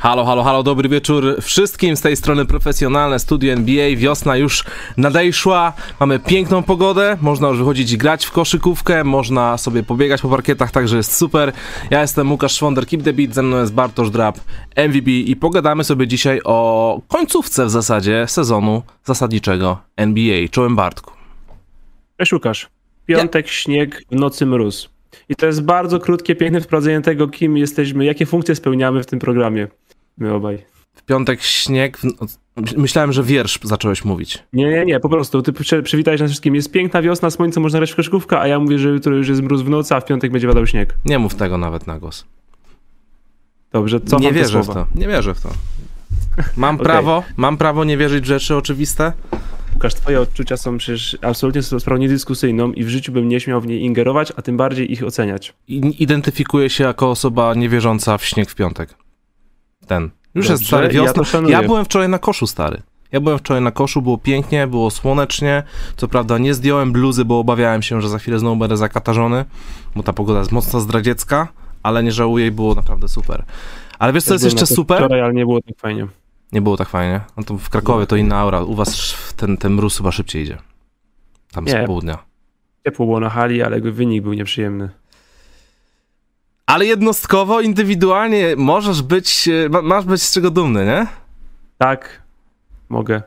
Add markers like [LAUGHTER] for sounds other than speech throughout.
Halo, halo, halo, dobry wieczór wszystkim z tej strony profesjonalne studio NBA. Wiosna już nadejszła, mamy piękną pogodę, można już wychodzić grać w koszykówkę, można sobie pobiegać po parkietach, także jest super. Ja jestem Łukasz Szwonder, Keep the Beat, ze mną jest Bartosz Drab, MVP i pogadamy sobie dzisiaj o końcówce w zasadzie sezonu zasadniczego NBA. Czołem Bartku. Cześć Łukasz. Piątek, śnieg, w nocy mróz. I to jest bardzo krótkie, piękne wprowadzenie tego, kim jesteśmy, jakie funkcje spełniamy w tym programie. My obaj. W piątek śnieg, w... myślałem, że wiersz zacząłeś mówić. Nie, nie, nie, po prostu. Ty przy, przywitałeś nas wszystkim. Jest piękna wiosna, słońce, można grać w koszykówkę, a ja mówię, że jutro już jest mróz w nocy, a w piątek będzie padał śnieg. Nie mów tego nawet na głos. Dobrze, co Nie wierzę w to, nie wierzę w to. Mam [LAUGHS] Okej. prawo, mam prawo nie wierzyć w rzeczy oczywiste? Łukasz, twoje odczucia są przecież absolutnie sprawą niedyskusyjną i w życiu bym nie śmiał w niej ingerować, a tym bardziej ich oceniać. I- Identyfikuję się jako osoba niewierząca w śnieg w piątek. Ten. Już Dobrze, jest stary ja wiosna. szanuję. Ja byłem wczoraj na koszu, stary. Ja byłem wczoraj na koszu, było pięknie, było słonecznie. Co prawda nie zdjąłem bluzy, bo obawiałem się, że za chwilę znowu będę zakatarzony, bo ta pogoda jest mocno zdradziecka, ale nie żałuję i było naprawdę super. Ale wiesz, co jest Byłem jeszcze super? Wczoraj, ale nie było tak fajnie. Nie było tak fajnie. No to w Krakowie to inna aura. U was ten, ten mróz chyba szybciej idzie. Tam z Nie. południa. Ciepło było na hali, ale wynik był nieprzyjemny. Ale jednostkowo, indywidualnie możesz być, e, ma, masz być z czego dumny, nie? Tak, mogę.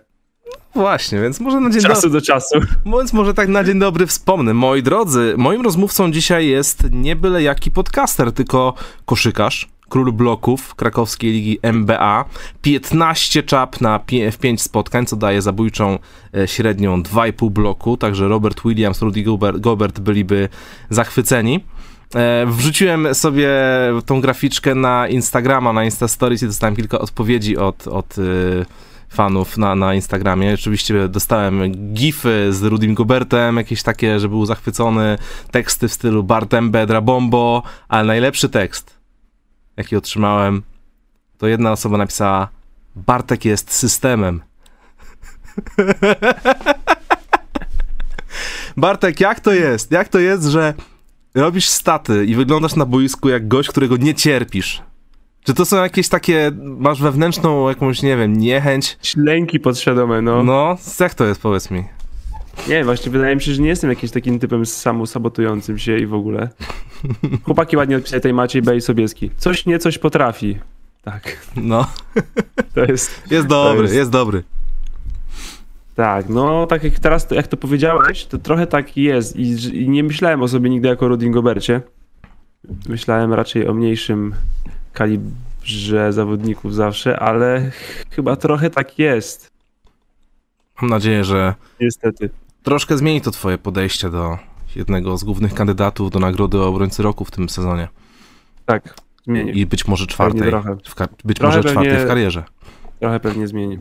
Właśnie, więc może na dzień dobry. czasu do czasu. Więc może tak na dzień dobry wspomnę. Moi drodzy, moim rozmówcą dzisiaj jest nie byle jaki podcaster, tylko koszykarz, król bloków krakowskiej ligi MBA. 15 czap na w 5 spotkań, co daje zabójczą e, średnią 2,5 bloku, także Robert Williams, Rudy Gobert, Gobert byliby zachwyceni. E, Wrzuciłem sobie tą graficzkę na Instagrama, na Insta Stories i dostałem kilka odpowiedzi od, od e, fanów na, na Instagramie. Oczywiście dostałem gify z Rudim Gobertem, jakieś takie, że był zachwycony, teksty w stylu Bartem Bedra Bombo, ale najlepszy tekst, jaki otrzymałem, to jedna osoba napisała Bartek jest systemem. [LAUGHS] Bartek, jak to jest? Jak to jest, że robisz staty i wyglądasz na boisku jak gość, którego nie cierpisz? Czy to są jakieś takie, masz wewnętrzną jakąś, nie wiem, niechęć? Ślęki podświadome, no. No, jak to jest, powiedz mi? Nie, właśnie wydaje mi się, że nie jestem jakimś takim typem samosabotującym się i w ogóle. [LAUGHS] Chłopaki ładnie odpisali tej Maciej B. i Sobieski. Coś nie coś potrafi. Tak, No, to jest... jest dobry, jest- jest dobry. Tak, no tak jak teraz, jak to powiedziałeś, to trochę tak jest I, i nie myślałem o sobie nigdy jako Rudim Gobercie. Myślałem raczej o mniejszym kalibrze zawodników zawsze, ale chyba trochę tak jest. Mam nadzieję, że Niestety. troszkę zmieni to twoje podejście do jednego z głównych kandydatów do nagrody obrońcy roku w tym sezonie. Tak, zmieni. I być może czwartej. W być Trochę może czwartej pewnie- w karierze. Trochę pewnie zmieni.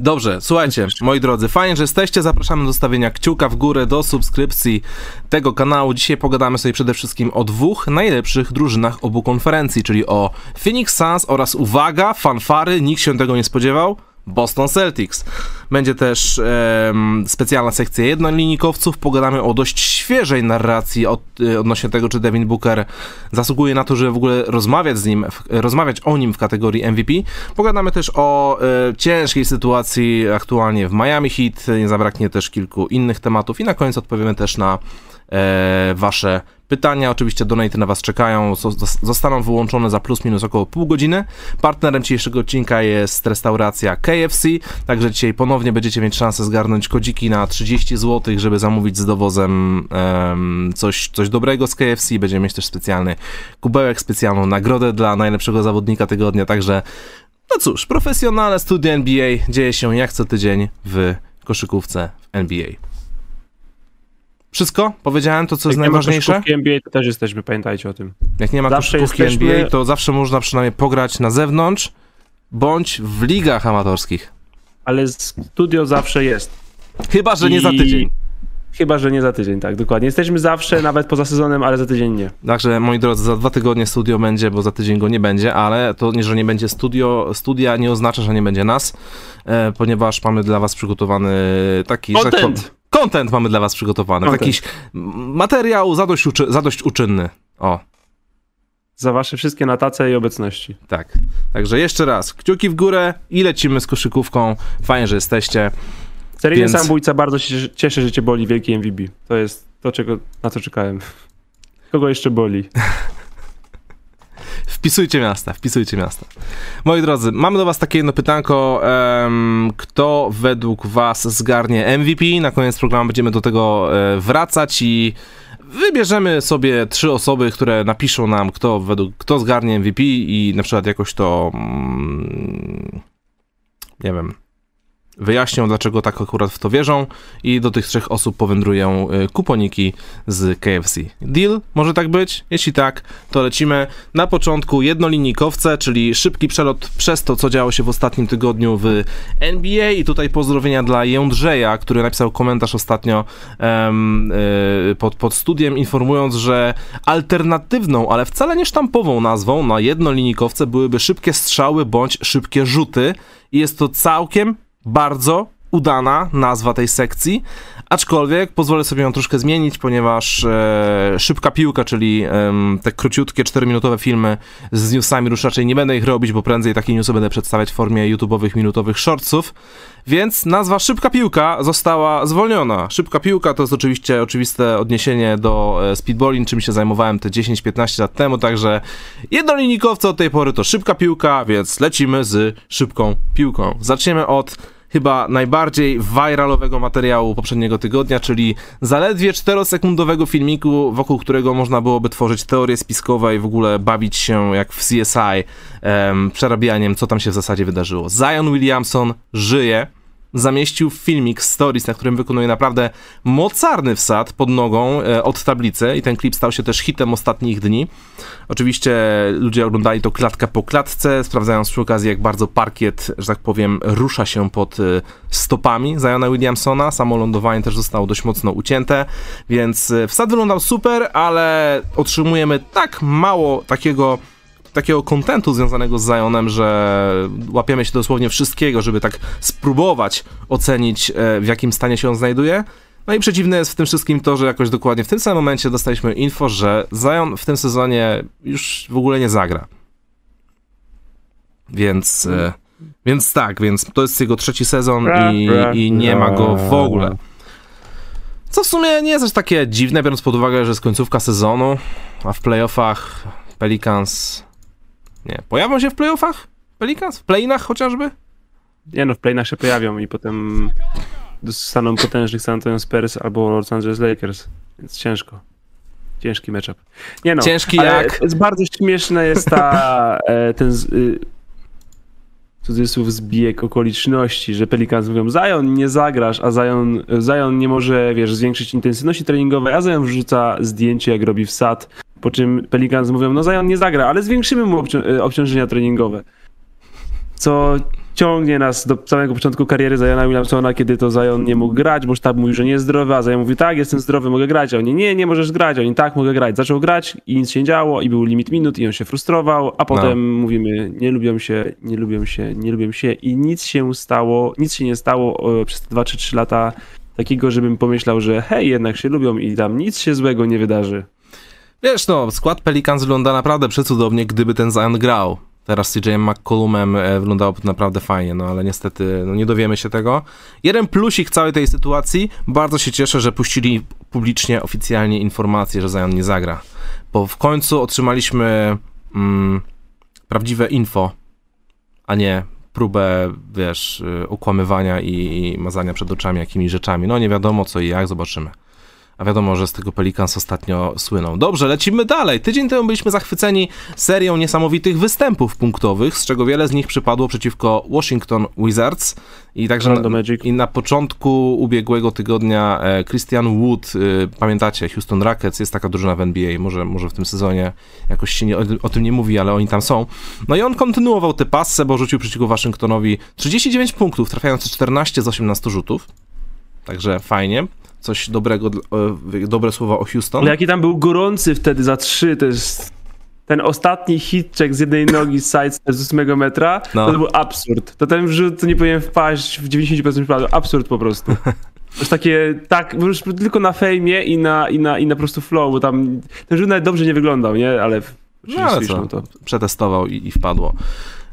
Dobrze, słuchajcie, moi drodzy, fajnie, że jesteście. Zapraszamy do stawienia kciuka w górę, do subskrypcji tego kanału. Dzisiaj pogadamy sobie przede wszystkim o dwóch najlepszych drużynach obu konferencji, czyli o Phoenix Suns oraz, uwaga, fanfary, nikt się tego nie spodziewał, Boston Celtics. Będzie też em, specjalna sekcja jednolinijkowców. Pogadamy o dość świeżej narracji od, e, odnośnie tego, czy Devin Booker zasługuje na to, żeby w ogóle rozmawiać z nim, w, rozmawiać o nim w kategorii MVP. Pogadamy też o e, ciężkiej sytuacji aktualnie w Miami Heat. Nie zabraknie też kilku innych tematów i na koniec odpowiemy też na e, wasze pytania. Oczywiście donaty na was czekają, zos- zostaną wyłączone za plus minus około pół godziny. Partnerem dzisiejszego odcinka jest restauracja KFC, także dzisiaj ponownie będziecie mieć szansę zgarnąć kodziki na 30 zł, żeby zamówić z dowozem em, coś, coś dobrego z KFC. Będziemy mieć też specjalny kubełek, specjalną nagrodę dla najlepszego zawodnika tygodnia, także no cóż, profesjonalne studia NBA dzieje się jak co tydzień w koszykówce w NBA. Wszystko? Powiedziałem to, co jest Jak nie ma najważniejsze? NBA, to też jesteśmy, pamiętajcie o tym. Jak nie ma Zawsze koszykówki jesteśmy- NBA, to zawsze można przynajmniej pograć na zewnątrz, bądź w ligach amatorskich. Ale studio zawsze jest. Chyba, że nie za I- tydzień. Chyba, że nie za tydzień, tak, dokładnie. Jesteśmy zawsze, nawet poza sezonem, ale za tydzień nie. Także, moi drodzy, za dwa tygodnie studio będzie, bo za tydzień go nie będzie, ale to, nie, że nie będzie studio, studia nie oznacza, że nie będzie nas, e, ponieważ mamy dla was przygotowany taki... tak Content. Content mamy dla was przygotowany. Content. Jakiś materiał zadość, uczy, zadość uczynny. O, za wasze wszystkie natace i obecności. Tak. Także jeszcze raz, kciuki w górę i lecimy z koszykówką. Fajnie, że jesteście. Seryjny Więc- samobójca bardzo się cieszy, że cię boli wielki MVP. To jest to, czego, na co czekałem. [LAUGHS] Kogo jeszcze boli? [LAUGHS] Wpisujcie miasta, wpisujcie miasta. Moi drodzy, mamy do was takie jedno pytanko. em, kto według was zgarnie MVP? Na koniec programu będziemy do tego e, wracać i wybierzemy sobie trzy osoby, które napiszą nam, kto, według, kto zgarnie MVP i na przykład jakoś to mm, nie wiem, wyjaśnią, dlaczego tak akurat w to wierzą i do tych trzech osób powędrują y, kuponiki z KFC. Deal? Może tak być? Jeśli tak, to lecimy. Na początku jednolinijkowce, czyli szybki przelot przez to, co działo się w ostatnim tygodniu w NBA i tutaj pozdrowienia dla Jędrzeja, który napisał komentarz ostatnio em, y, pod, pod studiem, informując, że alternatywną, ale wcale nie sztampową nazwą na jednolinijkowce byłyby szybkie strzały bądź szybkie rzuty i jest to całkiem bardzo udana nazwa tej sekcji, aczkolwiek pozwolę sobie ją troszkę zmienić, ponieważ e, szybka piłka, czyli em, te króciutkie 4-minutowe filmy z newsami już raczej nie będę ich robić, bo prędzej takie newsy będę przedstawiać w formie YouTube'owych, minutowych shortsów, więc nazwa Szybka Piłka została zwolniona. Szybka Piłka to jest oczywiście oczywiste odniesienie do e, speedballing, czym się zajmowałem te 10-15 lat temu, także jednolinijkowce od tej pory to Szybka Piłka, więc lecimy z Szybką Piłką. Zaczniemy od chyba najbardziej viralowego materiału poprzedniego tygodnia, czyli zaledwie 4-sekundowego filmiku, wokół którego można byłoby tworzyć teorie spiskowe i w ogóle bawić się jak w CSI, em, przerabianiem, co tam się w zasadzie wydarzyło. Zion Williamson żyje, zamieścił filmik z stories, na którym wykonuje naprawdę mocarny wsad pod nogą e, od tablicy i ten klip stał się też hitem ostatnich dni. Oczywiście ludzie oglądali to klatka po klatce, sprawdzając przy okazji, jak bardzo parkiet, że tak powiem, rusza się pod e, stopami Ziona Williamsona. Samo lądowanie też zostało dość mocno ucięte, więc e, wsad wyglądał super, ale otrzymujemy tak mało takiego takiego kontentu związanego z Zionem, że łapiemy się dosłownie wszystkiego, żeby tak spróbować ocenić, e, w jakim stanie się on znajduje. No i przeciwne jest w tym wszystkim to, że jakoś dokładnie w tym samym momencie dostaliśmy info, że Zion w tym sezonie już w ogóle nie zagra. Więc, e, więc tak, więc to jest jego trzeci sezon i, i nie ma go w ogóle. Co w sumie nie jest aż takie dziwne, biorąc pod uwagę, że jest końcówka sezonu, a w playoffach Pelicans... Nie, pojawią się w playoffach? Pelicans? W playinach chociażby? Nie no, w play'nach się pojawią i potem dostaną potężnych San Antonio Spurs albo Los Angeles Lakers, więc ciężko. Ciężki matchup. Nie no, Ciężki jak? jest bardzo śmieszne jest ta, [LAUGHS] e, ten z, y, cudzysłów zbieg okoliczności, że Pelicans mówią, Zion nie zagrasz, a Zion, Zion nie może, wiesz, zwiększyć intensywności treningowej, a Zion wrzuca zdjęcie, jak robi wsad, po czym Pelicans mówią, no Zion nie zagra, ale zwiększymy mu obcią- e, obciążenia treningowe. Co ciągnie nas do samego początku kariery Ziona Williamsona, kiedy to Zion nie mógł grać, bo sztab mówił, że nie jest zdrowy, a Zion mówi, tak, jestem zdrowy, mogę grać, a oni, nie, nie możesz grać, a oni, tak, mogę grać. Zaczął grać i nic się nie działo i był limit minut i on się frustrował, a potem mówimy, nie lubią się, nie lubią się, nie lubią się i nic się stało, nic się nie stało przez te 2 czy 3 lata takiego, żebym pomyślał, że hej, jednak się lubią i tam nic się złego nie wydarzy. Wiesz, no, skład Pelicans wygląda naprawdę przecudownie, gdyby ten Zion grał. Teraz z CJ McCollumem e, wyglądało naprawdę fajnie, no ale niestety no, nie dowiemy się tego. Jeden plusik całej tej sytuacji, bardzo się cieszę, że puścili publicznie, oficjalnie informację, że Zion nie zagra. Bo w końcu otrzymaliśmy mm, prawdziwe info, a nie próbę, wiesz, okłamywania i, i mazania przed oczami jakimiś rzeczami. No nie wiadomo co i jak, zobaczymy. A wiadomo, że z tego Pelicans ostatnio słyną. Dobrze, lecimy dalej. Tydzień temu byliśmy zachwyceni serią niesamowitych występów punktowych, z czego wiele z nich przypadło przeciwko Washington Wizards. I także na, Magic. i na początku ubiegłego tygodnia e, Christian Wood, e, pamiętacie, Houston Rockets, jest taka drużyna w NBA, może, może w tym sezonie jakoś się nie, o, o tym nie mówi, ale oni tam są. No i on kontynuował tę passę, bo rzucił przeciwko Waszyngtonowi 39 punktów, trafiając 14 z 18 rzutów. Także fajnie. Coś dobrego, dobre słowa o Houston. Ale jaki tam był gorący wtedy za trzy, to jest ten ostatni hitcheck z jednej nogi z sidestep z 8 metra, No. to, był absurd. To ten wrzut to nie powinien wpaść w 90% przypadków. Absurd po prostu. [LAUGHS] To jest takie, tak, już tylko na fejmie i na, i, na, i na po prostu flow, bo tam ten rzut nawet dobrze nie wyglądał, nie? Ale No ale co, przetestował i, i wpadło.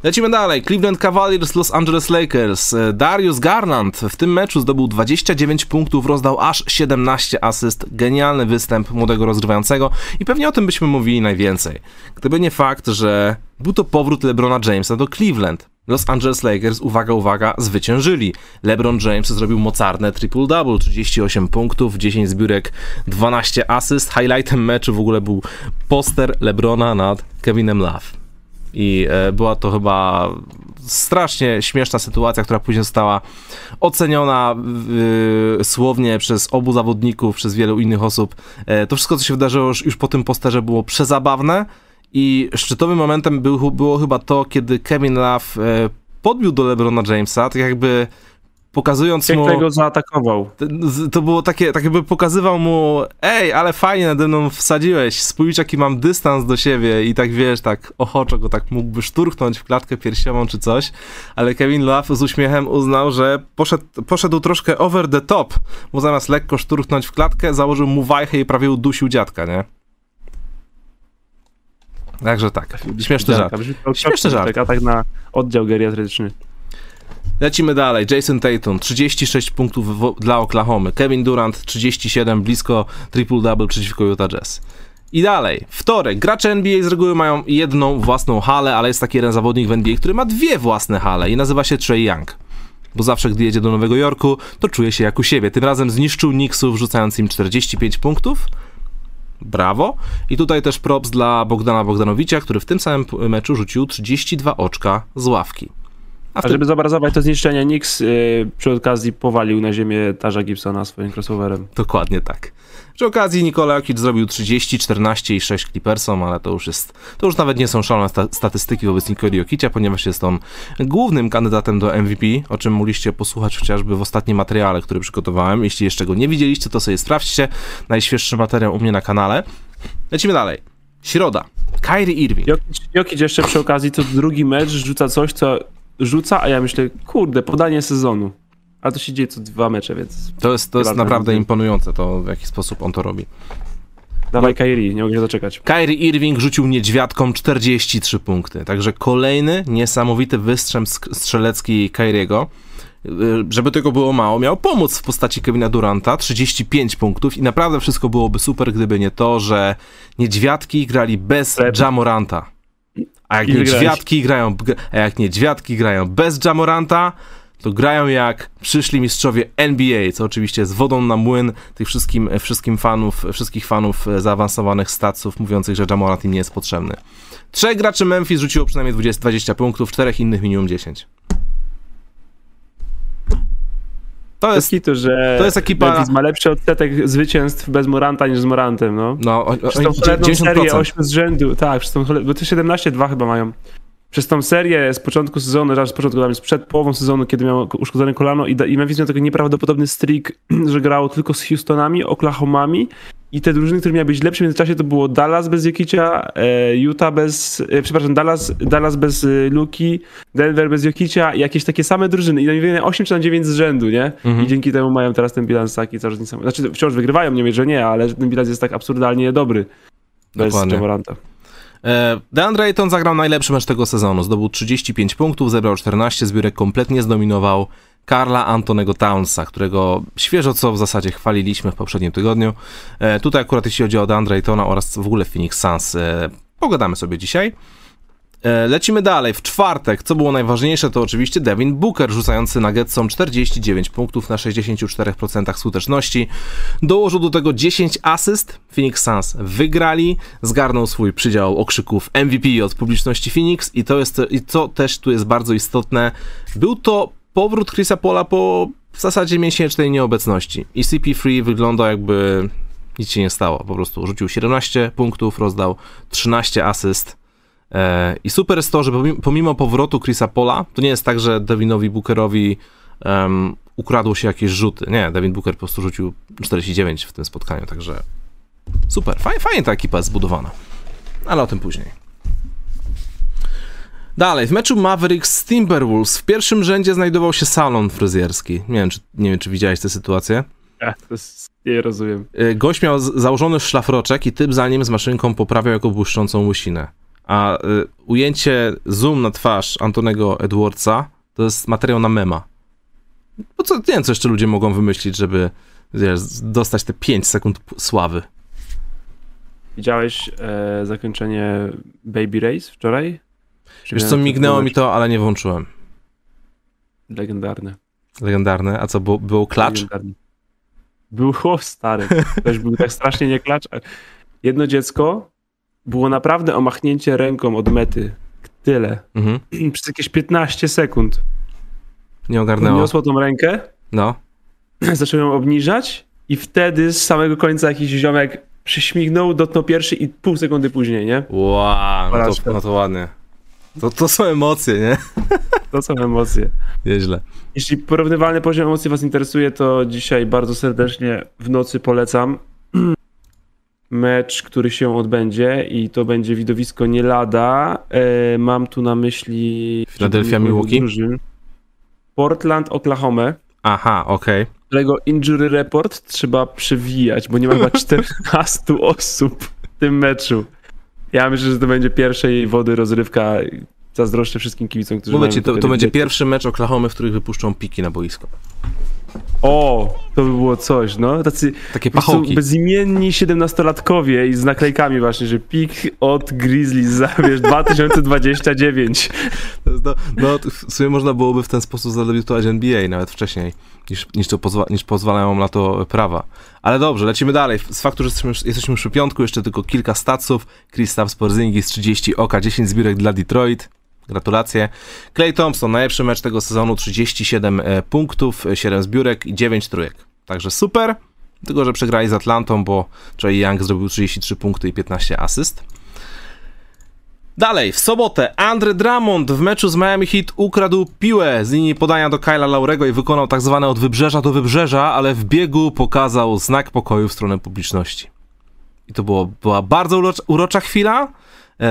Lecimy dalej. Cleveland Cavaliers, Los Angeles Lakers. E, Darius Garland w tym meczu zdobył 29 punktów, rozdał aż 17 asyst. Genialny występ młodego rozgrywającego i pewnie o tym byśmy mówili najwięcej. Gdyby nie fakt, że był to powrót LeBrona Jamesa do Cleveland. Los Angeles Lakers, uwaga, uwaga, zwyciężyli. LeBron James zrobił mocarne triple-double, 38 punktów, 10 zbiórek, 12 asyst. Highlightem meczu w ogóle był poster LeBrona nad Kevinem Love. I e, była to chyba strasznie śmieszna sytuacja, która później została oceniona y, słownie przez obu zawodników, przez wielu innych osób. E, to wszystko, co się wydarzyło już, już po tym posterze, było przezabawne. I szczytowym momentem był, było chyba to, kiedy Kevin Love podbił do LeBrona Jamesa, tak jakby pokazując Jak mu... tego zaatakował. To było takie, tak jakby pokazywał mu, ej, ale fajnie nade mną wsadziłeś, spójrz jaki mam dystans do siebie i tak wiesz, tak ochoczo go tak mógłby szturchnąć w klatkę piersiową czy coś, ale Kevin Love z uśmiechem uznał, że poszedł, poszedł troszkę over the top, bo zamiast lekko szturchnąć w klatkę, założył mu wajchę i prawie udusił dziadka, nie? Także tak, śmieszny żart. Śmieszny żart. Atak na oddział geriatryczny. Lecimy dalej. Jason Tatum, 36 punktów w, dla Oklahomy. Kevin Durant, 37, blisko triple-double przeciwko Utah Jazz. I dalej, wtorek. Gracze NBA z reguły mają jedną własną halę, ale jest taki jeden zawodnik w NBA, który ma dwie własne hale i nazywa się Trey Young. Bo zawsze, gdy jedzie do Nowego Jorku, to czuje się jak u siebie. Tym razem zniszczył Knicksów, rzucając im 45 punktów. Brawo. I tutaj też props dla Bogdana Bogdanowicza, który w tym samym meczu rzucił 32 oczka z ławki. A, A żeby zobrazować to zniszczenie, Nix yy, przy okazji powalił na ziemię Tarza Gibsona swoim crossoverem. Dokładnie tak. Przy okazji Nikola Jokic zrobił 30, 14 i 6 Clippersom, ale to już jest, to już nawet nie są szalone sta statystyki wobec Nikoli Jokicia, ponieważ jest on głównym kandydatem do MVP, o czym mogliście posłuchać chociażby w ostatnim materiale, który przygotowałem. Jeśli jeszcze go nie widzieliście, to sobie sprawdźcie. Najświeższy materiał u mnie na kanale. Lecimy dalej. Środa. Kyrie Irving. Jokic, Jokic jeszcze przy okazji to drugi mecz rzuca coś, co rzuca, a ja myślę, kurde, podanie sezonu. A to się dzieje co dwa mecze, więc... To jest, to jest naprawdę imponujące, to w jaki sposób on to robi. Dawaj Kairi, nie mogę się doczekać. Kyrie Irving rzucił niedźwiadkom 43 punkty, także kolejny niesamowity wystrzęp strzelecki Kyriego. Żeby tego było mało, miał pomóc w postaci Kevina Duranta, 35 punktów i naprawdę wszystko byłoby super, gdyby nie to, że niedźwiadki grali bez Jamoranta. A jak niedźwiadki grają, a jak niedźwiadki grają bez Jamoranta, to grają jak przyszli mistrzowie NBA, co oczywiście jest wodą na młyn tych wszystkim, wszystkim fanów, wszystkich fanów zaawansowanych staców mówiących, że Jamorant im nie jest potrzebny. Trzech graczy Memphis rzuciło przynajmniej 20, 20 punktów, czterech innych minimum 10. To jest, to, że to jest ekipa. Memphis ma lepszy odsetek zwycięstw bez Moranta niż z Morantem, no. No, o, przez tą kolejną serię 8 z rzędu, tak, przez tą, bo to 17-2 chyba mają. Przez tą serię z początku sezonu, raz z początku, tam jest przed połową sezonu, kiedy miał uszkodzone kolano i, i Memphis miał taki nieprawdopodobny streak, [CLEARS THROAT] że grało tylko z Houstonami, Oklahomami i te drużyny, które miały być lepsze w międzyczasie, to było Dallas bez Jokicia, e, Utah bez, e, przepraszam, Dallas, Dallas bez e, Luki, Denver bez Jokicia i jakieś takie same drużyny. I na nie 8 czy na 9 z rzędu, nie? Mhm. I dzięki temu mają teraz ten bilans taki coraz niesamowity. Znaczy wciąż wygrywają, nie wiem, że nie, ale ten bilans jest tak absurdalnie dobry. Bez Jamoranta. DeAndre Ayton zagrał najlepszy mecz tego sezonu. Zdobył 35 punktów, zebrał 14 zbiórek, kompletnie zdominował Karla Antonego Townsa, którego świeżo co w zasadzie chwaliliśmy w poprzednim tygodniu. E, tutaj akurat jeśli chodzi o DeAndre Aytona oraz w ogóle Phoenix Suns, e, pogadamy sobie dzisiaj. E, lecimy dalej. W czwartek, co było najważniejsze, to oczywiście Devin Booker rzucający Nuggetsom 49 punktów na 64% skuteczności. Dołożył do tego 10 asyst. Phoenix Suns wygrali, zgarnął swój przydział okrzyków MVP od publiczności Phoenix i to jest, i co też tu jest bardzo istotne, był to powrót Chrisa Pola po w zasadzie miesięcznej nieobecności. I CP3 wygląda jakby nic się nie stało. Po prostu rzucił 17 punktów, rozdał 13 asyst. E, I super jest to, że pomimo powrotu Chrisa Pola, to nie jest tak, że Devinowi Bookerowi um, ukradło się jakieś rzuty. Nie, Devin Booker po prostu rzucił 49 w tym spotkaniu, także super. Fajnie, fajnie ta ekipa jest zbudowana. Ale o tym później. Dalej, w meczu Mavericks z Timberwolves w pierwszym rzędzie znajdował się salon fryzjerski. Nie wiem, czy, nie wiem, czy widziałeś tę sytuację. Ja, to jest, nie rozumiem. Y, gość miał założony szlafroczek i typ za nim z maszynką poprawiał jako błyszczącą łysinę. A y, ujęcie zoom na twarz Antonego Edwardsa to jest materiał na mema. Bo co, nie wiem, co jeszcze ludzie mogą wymyślić, żeby wiesz, dostać te 5 sekund sławy. Widziałeś e, zakończenie Baby Race wczoraj? Wiesz co, mignęło mi to, ale nie włączyłem. Legendarne. Legendarne. A co, było, było klacz? Legendarne. Było stary. Ktoś był tak strasznie nie klacz. Jedno dziecko było naprawdę o machnięcie ręką od mety. Tyle. Mhm. [CLEARS THROAT] Przez jakieś 15 sekund. Nie ogarnęło. Podniosło tą rękę, No. [CLEARS THROAT] zaczął ją obniżać i wtedy z samego końca jakiś ziomek przyśmignął, dotknął pierwszy i pół sekundy później, nie? Wow, no to, no to ładnie. To, to są emocje, nie? To są emocje. Nieźle. Jeśli porównywalny poziom emocji Was interesuje, to dzisiaj bardzo serdecznie w nocy polecam mecz, który się odbędzie i to będzie widowisko nie lada. E, mam tu na myśli Philadelphia, Milwaukee? Portland, Oklahoma, Aha, okej. którego injury report trzeba przewijać, bo nie ma chyba [LAUGHS] 14 osób w tym meczu. Ja myślę, że to będzie pierwszej wody rozrywka. Zazdroszczę wszystkim kibicom, którzy Mówię ci, to, to będzie dzieci. pierwszy mecz Oklahomy, w których wypuszczą piki na boisko. O, to by było coś, no. Tacy Takie pachołki. bezimienni 17-latkowie i z naklejkami właśnie, że pik od Grizzlies za, wiesz, 2029. [LAUGHS] To jest do- No, to w sumie można byłoby w ten sposób zadebiutować NBA nawet wcześniej, niż, niż, to pozwa- niż pozwalają na to prawa. Ale dobrze, lecimy dalej. Z faktu, że jesteśmy, jesteśmy przy piątku, jeszcze tylko kilka statsów. Kristaps Porzingis 30 oka, 10 zbiórek dla Detroit. Gratulacje. Clay Thompson, najlepszy mecz tego sezonu, 37 e, punktów, e, 7 zbiórek i 9 trójek. Także super, tylko że przegrali z Atlantą, bo Trey Young zrobił 33 punkty i 15 asyst. Dalej, w sobotę Andre Drummond w meczu z Miami Heat ukradł piłę z linii podania do Kyla Laurego i wykonał tak zwane od wybrzeża do wybrzeża, ale w biegu pokazał znak pokoju w stronę publiczności. I to było, była bardzo urocza, chwila, e,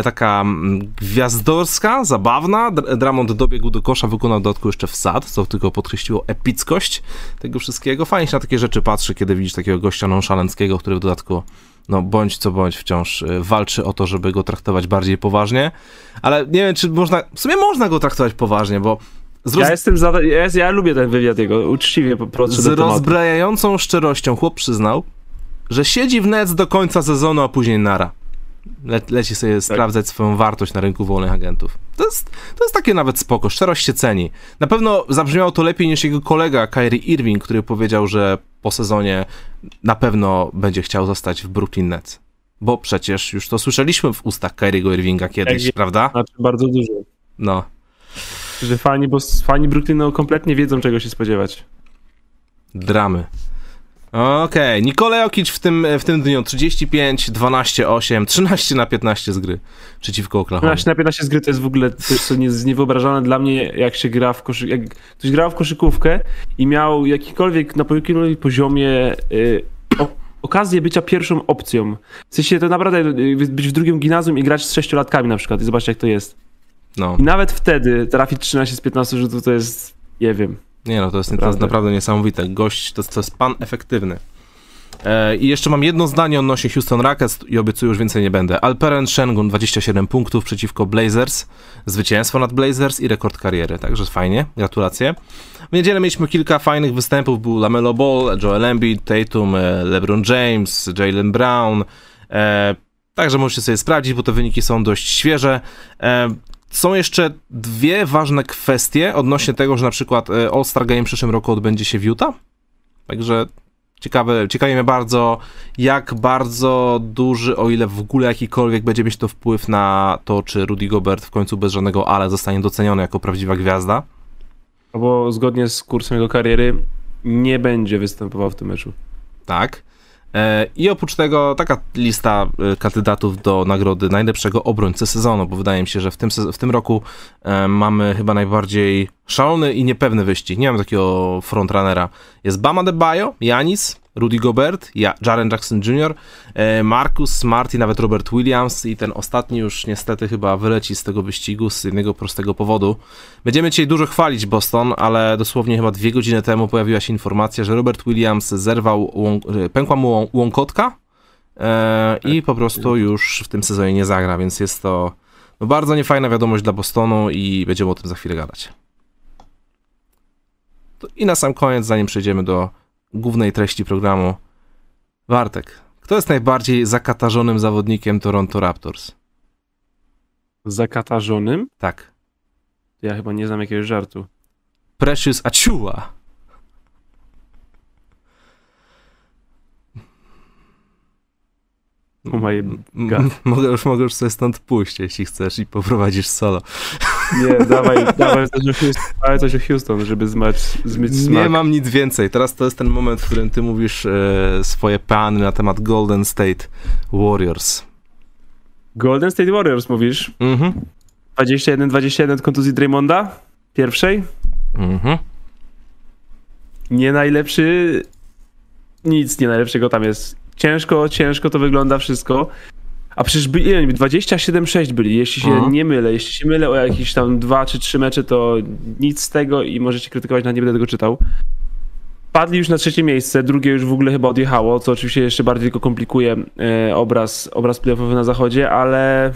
taka mm, gwiazdorska, zabawna. Dr- Drummond dobiegł do kosza, wykonał dodatku jeszcze wsad, co tylko podkreśliło epickość tego wszystkiego. Fajnie się na takie rzeczy patrzy, kiedy widzisz takiego gościa nonszalenckiego, który w dodatku no bądź co bądź wciąż y, walczy o to, żeby go traktować bardziej poważnie, ale nie wiem, czy można, w sumie można go traktować poważnie, bo roz, Ja jestem za, ja, ja lubię ten wywiad jego, uczciwie po prostu z rozbrajającą szczerością chłop przyznał, że siedzi w Nets do końca sezonu, a później nara. Le, leci sobie Tak. sprawdzać swoją wartość na rynku wolnych agentów. To jest, to jest takie nawet spoko, szczerość się ceni. Na pewno zabrzmiało to lepiej niż jego kolega Kyrie Irving, który powiedział, że po sezonie na pewno będzie chciał zostać w Brooklyn Nets. Bo przecież już to słyszeliśmy w ustach Kyriego Irvinga kiedyś, Tak, prawda? Znaczy bardzo dużo. No. Że fani, bo fani Brooklynu kompletnie wiedzą czego się spodziewać. Dramy. Okej, Nikolaj Jokic w tym, w tym dniu 35, 12, 8, 13 na 15 z gry przeciwko Oklahoma. 15 na 15 z gry to jest w ogóle coś, co jest niewyobrażalne dla mnie, jak się gra w koszy... jak ktoś grał w koszykówkę i miał jakikolwiek na jakimkolwiek poziomie y, o, okazję bycia pierwszą opcją. W sensie to naprawdę y, być w drugim gimnazjum i grać z sześciolatkami na przykład i zobaczcie jak to jest. No, I nawet wtedy trafić 13 z 15 rzutów to jest, nie wiem. Nie no, to jest, to jest Naprawdę. naprawdę niesamowite. Gość, to, to jest pan efektywny. E, I jeszcze mam jedno zdanie odnośnie Houston Rockets i obiecuję już więcej nie będę. Alperen Shengun 27 punktów przeciwko Blazers, zwycięstwo nad Blazers i rekord kariery, także fajnie, gratulacje. W niedzielę mieliśmy kilka fajnych występów, był Lamelo Ball, Joel Embiid, Tatum, e, LeBron James, Jalen Brown, e, także możecie sobie sprawdzić, bo te wyniki są dość świeże. Są jeszcze dwie ważne kwestie odnośnie tego, że na przykład e, All-Star Game w przyszłym roku odbędzie się w Utah. Także ciekawe, ciekawi mnie bardzo, jak bardzo duży, o ile w ogóle jakikolwiek będzie mieć to wpływ na to, czy Rudy Gobert w końcu bez żadnego ale zostanie doceniony jako prawdziwa gwiazda. No Bo zgodnie z kursem jego kariery nie będzie występował w tym meczu. Tak. E, I oprócz tego taka lista e, kandydatów do nagrody najlepszego obrońcy sezonu, bo wydaje mi się, że w tym, w tym roku e, mamy chyba najbardziej szalony i niepewny wyścig. Nie mam takiego frontrunnera. Jest Bama de Bayo, Janis, Rudy Gobert, ja, Jaren Jackson Jr., e, Marcus Smart i nawet Robert Williams i ten ostatni już niestety chyba wyleci z tego wyścigu z jednego prostego powodu. Będziemy dzisiaj dużo chwalić Boston, ale dosłownie chyba dwie godziny temu pojawiła się informacja, że Robert Williams zerwał, e, pękła mu łą- łąkotka e, i po prostu już w tym sezonie nie zagra, więc jest to No bardzo niefajna wiadomość dla Bostonu i będziemy o tym za chwilę gadać. I na sam koniec, zanim przejdziemy do głównej treści programu, Wartek, kto jest najbardziej zakatarzonym zawodnikiem Toronto Raptors? Zakatarzonym? Tak. Ja chyba nie znam jakiegoś żartu. Precious Achua. Oh my God. Mogę już, mogę już sobie stąd pójść, jeśli chcesz i poprowadzisz solo. Nie, dawaj, [LAUGHS] dawaj coś o Houston, dawaj coś o Houston żeby zmać, zmyć smak. Nie mam nic więcej. Teraz to jest ten moment, w którym ty mówisz e, swoje plany na temat Golden State Warriors. Golden State Warriors mówisz? Mhm. 21-21 od kontuzji Draymonda? Pierwszej? Mhm. Nie najlepszy... Nic nie najlepszego tam jest. Ciężko, ciężko to wygląda wszystko. A przecież by, ile, 27-6 byli, jeśli się Mhm. nie mylę. Jeśli się mylę o jakieś tam dwa czy trzy mecze, to nic z tego i możecie krytykować, nawet nie będę tego czytał. Padli już na trzecie miejsce, drugie już w ogóle chyba odjechało, co oczywiście jeszcze bardziej tylko komplikuje e, obraz, obraz playoffowy na zachodzie, ale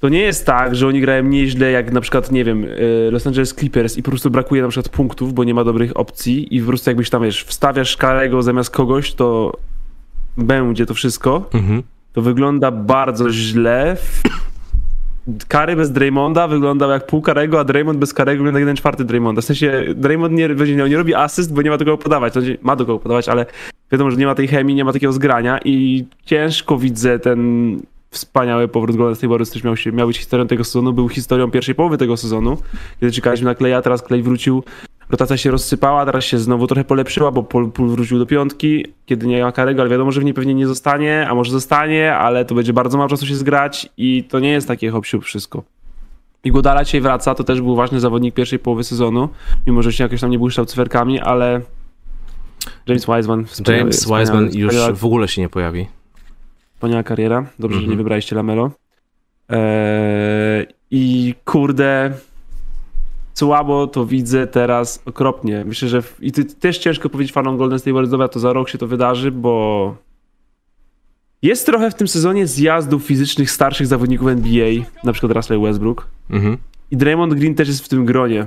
to nie jest tak, że oni grają nieźle jak na przykład, nie wiem, e, Los Angeles Clippers i po prostu brakuje na przykład punktów, bo nie ma dobrych opcji i po prostu jakbyś tam, wiesz, wstawiasz Karego zamiast kogoś, to będzie to wszystko. Mhm. To wygląda bardzo źle. Kary bez Draymonda wyglądał jak pół Karego, a Draymond bez Karego wygląda jak jeden czwarty Draymonda. W sensie Draymond nie, nie, nie robi asyst, bo nie ma do kogo podawać. Znaczy, ma do kogo podawać, ale wiadomo, że nie ma tej chemii, nie ma takiego zgrania i ciężko widzę ten wspaniały powrót Golden State Warriors, który miał, się, miał być historią tego sezonu, był historią pierwszej połowy tego sezonu, kiedy czekaliśmy na Kleja, teraz Klej wrócił, rotacja się rozsypała, teraz się znowu trochę polepszyła, bo Paul, wrócił do piątki, kiedy nie ma Karego, ale wiadomo, że w niej pewnie nie zostanie, a może zostanie, ale to będzie bardzo mało czasu się zgrać i to nie jest takie hop wszystko. I Godala dzisiaj wraca, to też był ważny zawodnik pierwszej połowy sezonu, mimo że się jakoś tam nie błyszczał cyferkami, ale James Wiseman wspaniały- James wspaniały- Wiseman już wspaniała- w ogóle się nie pojawi. Wspaniała kariera. Dobrze, że Mhm. nie wybraliście Lamelo. Eee, I kurde, słabo to widzę teraz okropnie. Myślę, że w, i ty, też ciężko powiedzieć fanom Golden State Warriors, dobra, to za rok się to wydarzy, bo jest trochę w tym sezonie zjazdów fizycznych starszych zawodników NBA, na przykład Russell Westbrook. Mhm. I Draymond Green też jest w tym gronie.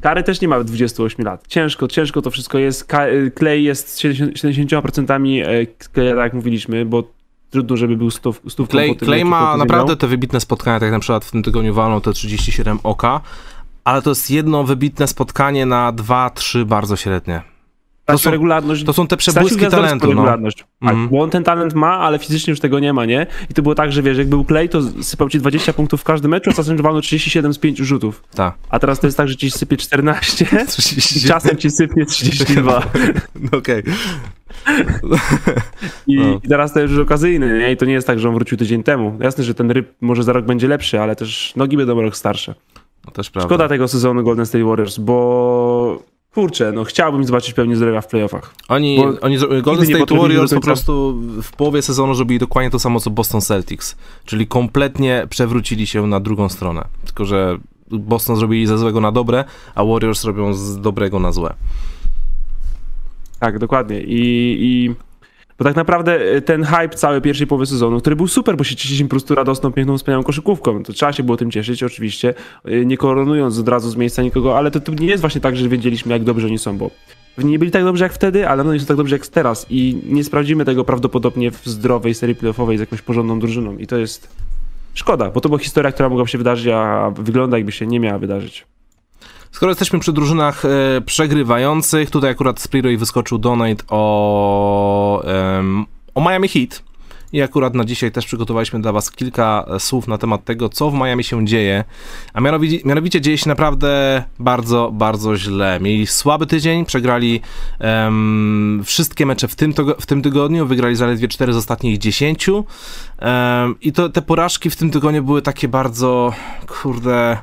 Kary też nie ma 28 lat. Ciężko, ciężko to wszystko jest. Clay jest z 70%, 70% e, tak jak mówiliśmy, bo trudno, żeby był stów, stówką Clay, po tym Clay ma naprawdę te wybitne spotkania, tak jak na przykład w tym tygodniu walną te 37 oka, ale to jest jedno wybitne spotkanie na 2-3 bardzo średnie. Stracił są- regularność. To są te przebłyski talentu, no. regularność. Tak, Mhm. bo on ten talent ma, ale fizycznie już tego nie ma, nie? I to było tak, że wiesz, jak był Clay, to sypał ci 20 punktów w każdym meczu, a czasem walnął 37 z 5 rzutów. Tak. A teraz to jest tak, że ci sypie 14 [LAUGHS] i czasem ci sypnie 32. [LAUGHS] No Okej. I, No. I teraz to już okazyjny, nie? I to nie jest tak, że on wrócił tydzień temu. Jasne, że ten ryb może za rok będzie lepszy, ale też nogi będą rok starsze. No też prawda. Szkoda tego sezonu Golden State Warriors, bo kurczę, no chciałbym zobaczyć pełni zdrowia w playoffach. Oni, Bo oni Golden State Warriors po prostu w połowie sezonu zrobili dokładnie to samo, co Boston Celtics. Czyli kompletnie przewrócili się na drugą stronę. Tylko, że Boston zrobili ze złego na dobre, a Warriors robią z dobrego na złe. Tak, dokładnie. I, i bo tak naprawdę e, ten hype całej pierwszej połowy sezonu, który był super, bo się cieszyliśmy po prostu radosną, piękną, wspaniałą koszykówką. To trzeba się było tym cieszyć, oczywiście, e, nie koronując od razu z miejsca nikogo, ale to, to nie jest właśnie tak, że wiedzieliśmy, jak dobrze oni są, bo nie byli tak dobrze jak wtedy, ale no nie są tak dobrze jak teraz i nie sprawdzimy tego prawdopodobnie w zdrowej serii playoffowej z jakąś porządną drużyną i to jest szkoda, bo to była historia, która mogła się wydarzyć, a wygląda jakby się nie miała wydarzyć. Skoro jesteśmy przy drużynach e, przegrywających, tutaj akurat z Pliroy wyskoczył donate o, em, o Miami Heat. I akurat na dzisiaj też przygotowaliśmy dla Was kilka słów na temat tego, co w Miami się dzieje. A mianowicie, mianowicie dzieje się naprawdę bardzo, bardzo źle. Mieli słaby tydzień, przegrali em, wszystkie mecze w tym, w tym tygodniu, wygrali zaledwie 4 z ostatnich 10. Em, I to, te porażki w tym tygodniu były takie bardzo, kurde...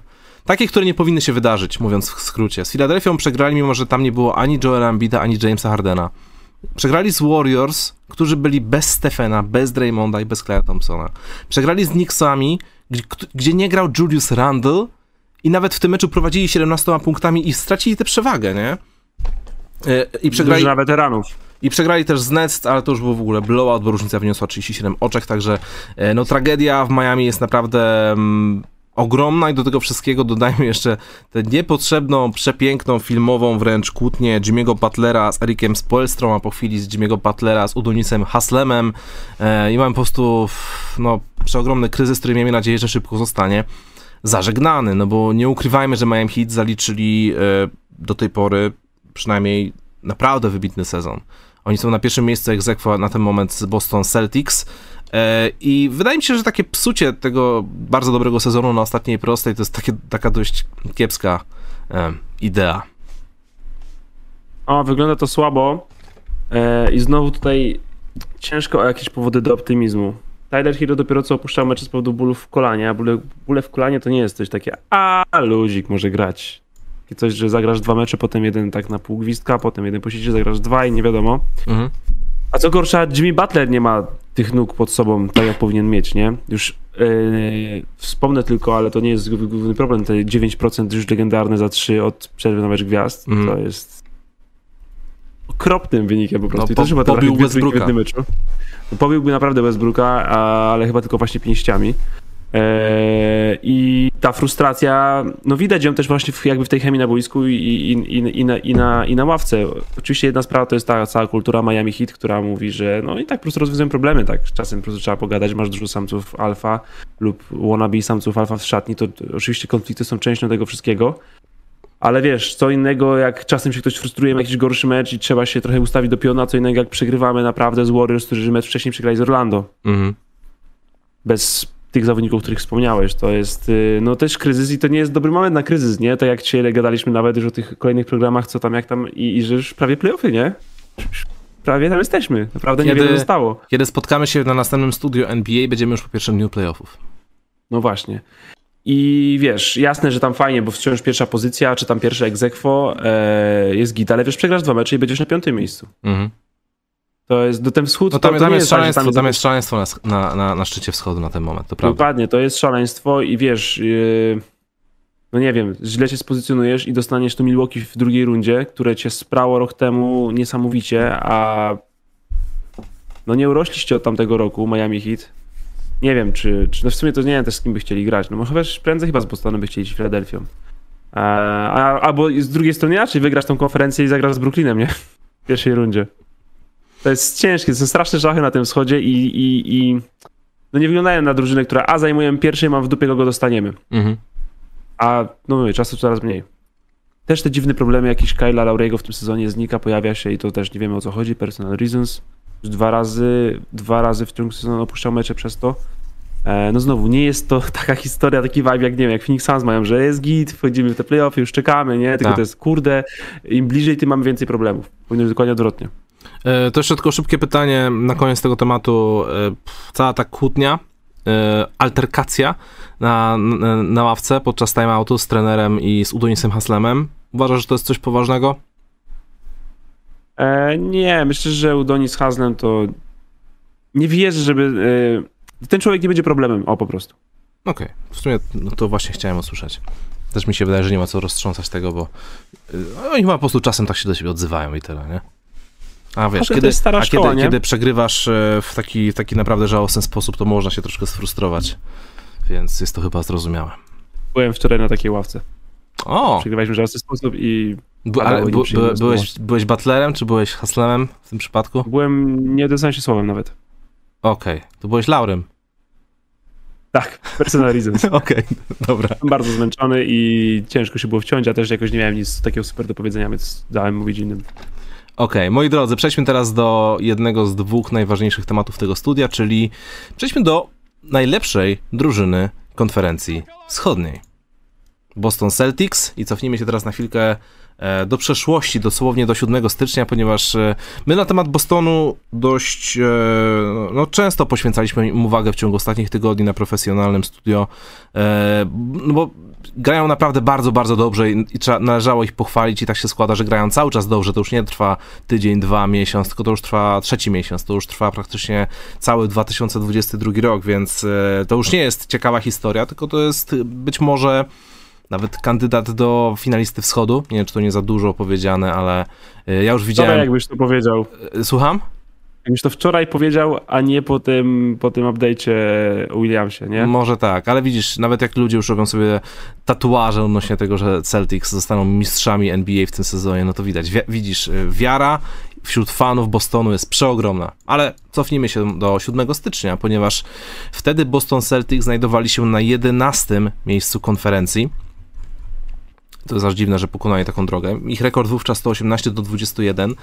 Takie, które nie powinny się wydarzyć, mówiąc w skrócie. Z Filadelfią przegrali, mimo że tam nie było ani Joela Embida, ani Jamesa Hardena. Przegrali z Warriors, którzy byli bez Stephena, bez Draymonda i bez Claire Thompsona. Przegrali z Knicksami, gdzie, nie grał Julius Randle i nawet w tym meczu prowadzili 17 punktami i stracili tę przewagę, nie? E, I przegrali, Drużyna weteranów. I przegrali też z Nets, ale to już było w ogóle blowout, bo różnica wyniosła 37 oczek, także e, no tragedia w Miami jest naprawdę mm, ogromna i do tego wszystkiego dodajmy jeszcze tę niepotrzebną, przepiękną, filmową wręcz kłótnię Jimmy'ego Butlera z Erikiem Spoelstrą, a po chwili z Jimmy'ego Butlera z Udonisem Haslemem. E, i mamy po prostu no, przeogromny kryzys, który miejmy nadzieję, że szybko zostanie zażegnany, no bo nie ukrywajmy, że Miami Heat zaliczyli e, do tej pory przynajmniej naprawdę wybitny sezon. Oni są na pierwszym miejscu egzekwa na ten moment z Boston Celtics i wydaje mi się, że takie psucie tego bardzo dobrego sezonu na ostatniej prostej to jest takie, taka dość kiepska e, idea. O, wygląda to słabo e, i znowu tutaj ciężko o jakieś powody do optymizmu. Tyler Hero dopiero co opuszczał mecz z powodu bólów w kolanie, a bóle, bóle w kolanie to nie jest coś takie, a luzik może grać. Takie coś, że zagrasz dwa mecze, potem jeden tak na pół gwizdka, potem jeden posiedzi, zagrasz dwa i nie wiadomo. Mhm. A co gorsza, Jimmy Butler nie ma tych nóg pod sobą, tak jak powinien mieć, nie? Już yy, wspomnę tylko, ale to nie jest główny problem, te 9% już legendarne za 3 od przerwy na mecz gwiazd, mm. to jest okropnym wynikiem po prostu. No, I to po, chyba pobił Westbrooka. meczu. Pobiłby naprawdę Westbrooka, ale chyba tylko właśnie pięściami. Eee, I ta frustracja, no widać ją też właśnie w, jakby w tej chemii na boisku i, i, i, i, na, i, na, i na ławce. Oczywiście jedna sprawa to jest ta cała kultura Miami Heat, która mówi, że no i tak po prostu rozwiązują problemy, tak czasem po prostu trzeba pogadać, masz dużo samców alfa lub wannabe samców alfa w szatni, to, to oczywiście konflikty są częścią tego wszystkiego, ale wiesz, co innego jak czasem się ktoś frustruje, ma jakiś gorszy mecz i trzeba się trochę ustawić do piona, co innego jak przegrywamy naprawdę z Warriors, którzy mecz wcześniej przegrali z Orlando. Mhm. Bez tych zawodników, o których wspomniałeś. To jest y, no też kryzys i to nie jest dobry moment na kryzys, nie? Tak jak dzisiaj gadaliśmy nawet już o tych kolejnych programach, co tam, jak tam i, i że już prawie playoffy, nie? Prawie tam jesteśmy. Naprawdę kiedy, niewiele zostało. Kiedy spotkamy się na następnym studiu NBA, będziemy już po pierwszym dniu playoffów. No właśnie. I wiesz, jasne, że tam fajnie, bo wciąż pierwsza pozycja, czy tam pierwsze egzekwo e, jest git, ale wiesz, przegrasz dwa mecze i będziesz na piątym miejscu. Mhm. To jest do ten wschód. No tam, to, to tam, jest, szaleństwo, tak, tam, tam jest szaleństwo na, na, na, na, szczycie wschodu na ten moment, to prawda. Dokładnie, to jest szaleństwo i wiesz, yy, no nie wiem, źle się spozycjonujesz i dostaniesz tu Milwaukee w drugiej rundzie, które cię sprało rok temu niesamowicie, a no nie urośliście od tamtego roku Miami Heat. Nie wiem, czy, czy no w sumie to nie wiem też z kim by chcieli grać. No chyba prędzej chyba z Bostonem by chcieli iść Filadelfią. A, albo z drugiej strony inaczej, wygrasz tą konferencję i zagrasz z Brooklynem, nie? W pierwszej rundzie. To jest ciężkie, to są straszne szachy na tym wschodzie i, i, i no nie wyglądają na drużynę, która a zajmuje pierwszej, mam w dupie, kogo dostaniemy. Mhm. A no mówię, czasu coraz mniej. Też te dziwne problemy, jakiś Kyla Laurego w tym sezonie znika, pojawia się i to też nie wiemy o co chodzi, personal reasons. Już dwa razy, dwa razy w ciągu sezonu opuszczał mecze przez to. E, no znowu, nie jest to [LAUGHS] taka historia, taki vibe jak, nie wiem, jak Phoenix Suns mają, że jest git, wchodzimy w te playoffy, już czekamy, nie? Tylko tak. to jest kurde, im bliżej, tym mamy więcej problemów. Powinno być dokładnie odwrotnie. E, to jeszcze tylko szybkie pytanie na koniec tego tematu. E, cała ta kłótnia, e, alterkacja na, na, na ławce podczas timeoutu z trenerem i z Udonisem Haslemem. Uważasz, że to jest coś poważnego? E, nie, myślę, że Udonis Haslem to nie wierzę, żeby... E, ten człowiek nie będzie problemem, o po prostu. Okej, okay. w sumie no to właśnie chciałem usłyszeć. Też mi się wydaje, że nie ma co roztrząsać tego, bo oni chyba po prostu czasem tak się do siebie odzywają i tyle, nie? A wiesz, kiedy, a szkoła, kiedy, kiedy, przegrywasz e, w taki, taki naprawdę żałosny sposób, to można się troszkę sfrustrować. Więc jest to chyba zrozumiałe. Byłem wczoraj na takiej ławce. O! Przegrywaliśmy w żałosny sposób i... B ale by, byłeś, byłeś butlerem, czy byłeś haslemem w tym przypadku? Byłem, nie odezwałem się słowem nawet. Okej, okay. to byłeś laurem. Tak, personal reasons. [LAUGHS] Okej, okay, dobra. Bardzo zmęczony i ciężko się było wciąć, a też jakoś nie miałem nic takiego super do powiedzenia, więc dałem mówić innym. Okej, okay, moi drodzy, przejdźmy teraz do jednego z dwóch najważniejszych tematów tego studia, czyli przejdźmy do najlepszej drużyny konferencji wschodniej. Boston Celtics i cofnijmy się teraz na chwilkę do przeszłości, dosłownie do 7 stycznia, ponieważ e, my na temat Bostonu dość e, no, często poświęcaliśmy im uwagę w ciągu ostatnich tygodni na profesjonalnym studio, no bo grają naprawdę bardzo, bardzo dobrze i, należało ich pochwalić i tak się składa, że grają cały czas dobrze, to już nie trwa tydzień, dwa, miesiąc, tylko to już trwa trzeci miesiąc, to już trwa praktycznie cały 2022 rok, więc to już nie jest ciekawa historia, tylko to jest być może nawet kandydat do finalisty wschodu. Nie wiem, czy to nie za dużo powiedziane, ale y, ja już widziałem... jakbyś to powiedział. Y, Słucham? Jakbyś to wczoraj powiedział, a nie po tym, po tym update'cie Williamsie, nie? Może tak, ale widzisz, nawet jak ludzie już robią sobie tatuaże odnośnie tego, że Celtics zostaną mistrzami NBA w tym sezonie, no to widać, wi- widzisz, y, wiara wśród fanów Bostonu jest przeogromna. Ale cofnijmy się do 7 stycznia, ponieważ wtedy Boston Celtics znajdowali się na 11 miejscu konferencji. To jest aż dziwne, że pokonali taką drogę. Ich rekord wówczas to 18 do 21.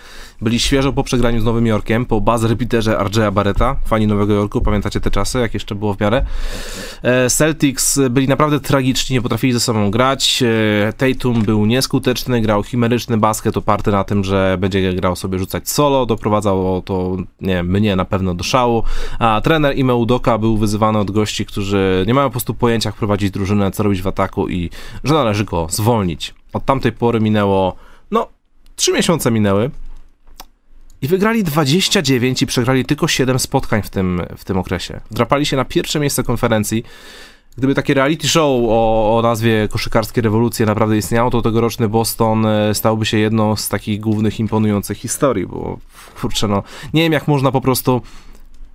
Byli świeżo po przegraniu z Nowym Jorkiem, po buzz repeaterze RJ'a Barretta, fani Nowego Jorku, pamiętacie te czasy, jak jeszcze było w miarę. E, Celtics byli naprawdę tragiczni, nie potrafili ze sobą grać. E, Tatum był nieskuteczny, grał chimeryczny basket oparty na tym, że będzie grał sobie rzucać solo, doprowadzało to, nie mnie na pewno do szału, a trener Ime Udoka był wyzywany od gości, którzy nie mają po prostu pojęcia, jak prowadzić drużynę, co robić w ataku i że należy go zwolnić. Od tamtej pory minęło, no, trzy miesiące minęły i wygrali 29 i przegrali tylko 7 spotkań w tym, w tym okresie. Wdrapali się na pierwsze miejsce konferencji. Gdyby takie reality show o, o nazwie Koszykarskie Rewolucje naprawdę istniało, to tegoroczny Boston e, stałby się jedną z takich głównych imponujących historii, bo kurczę no, nie wiem jak można po prostu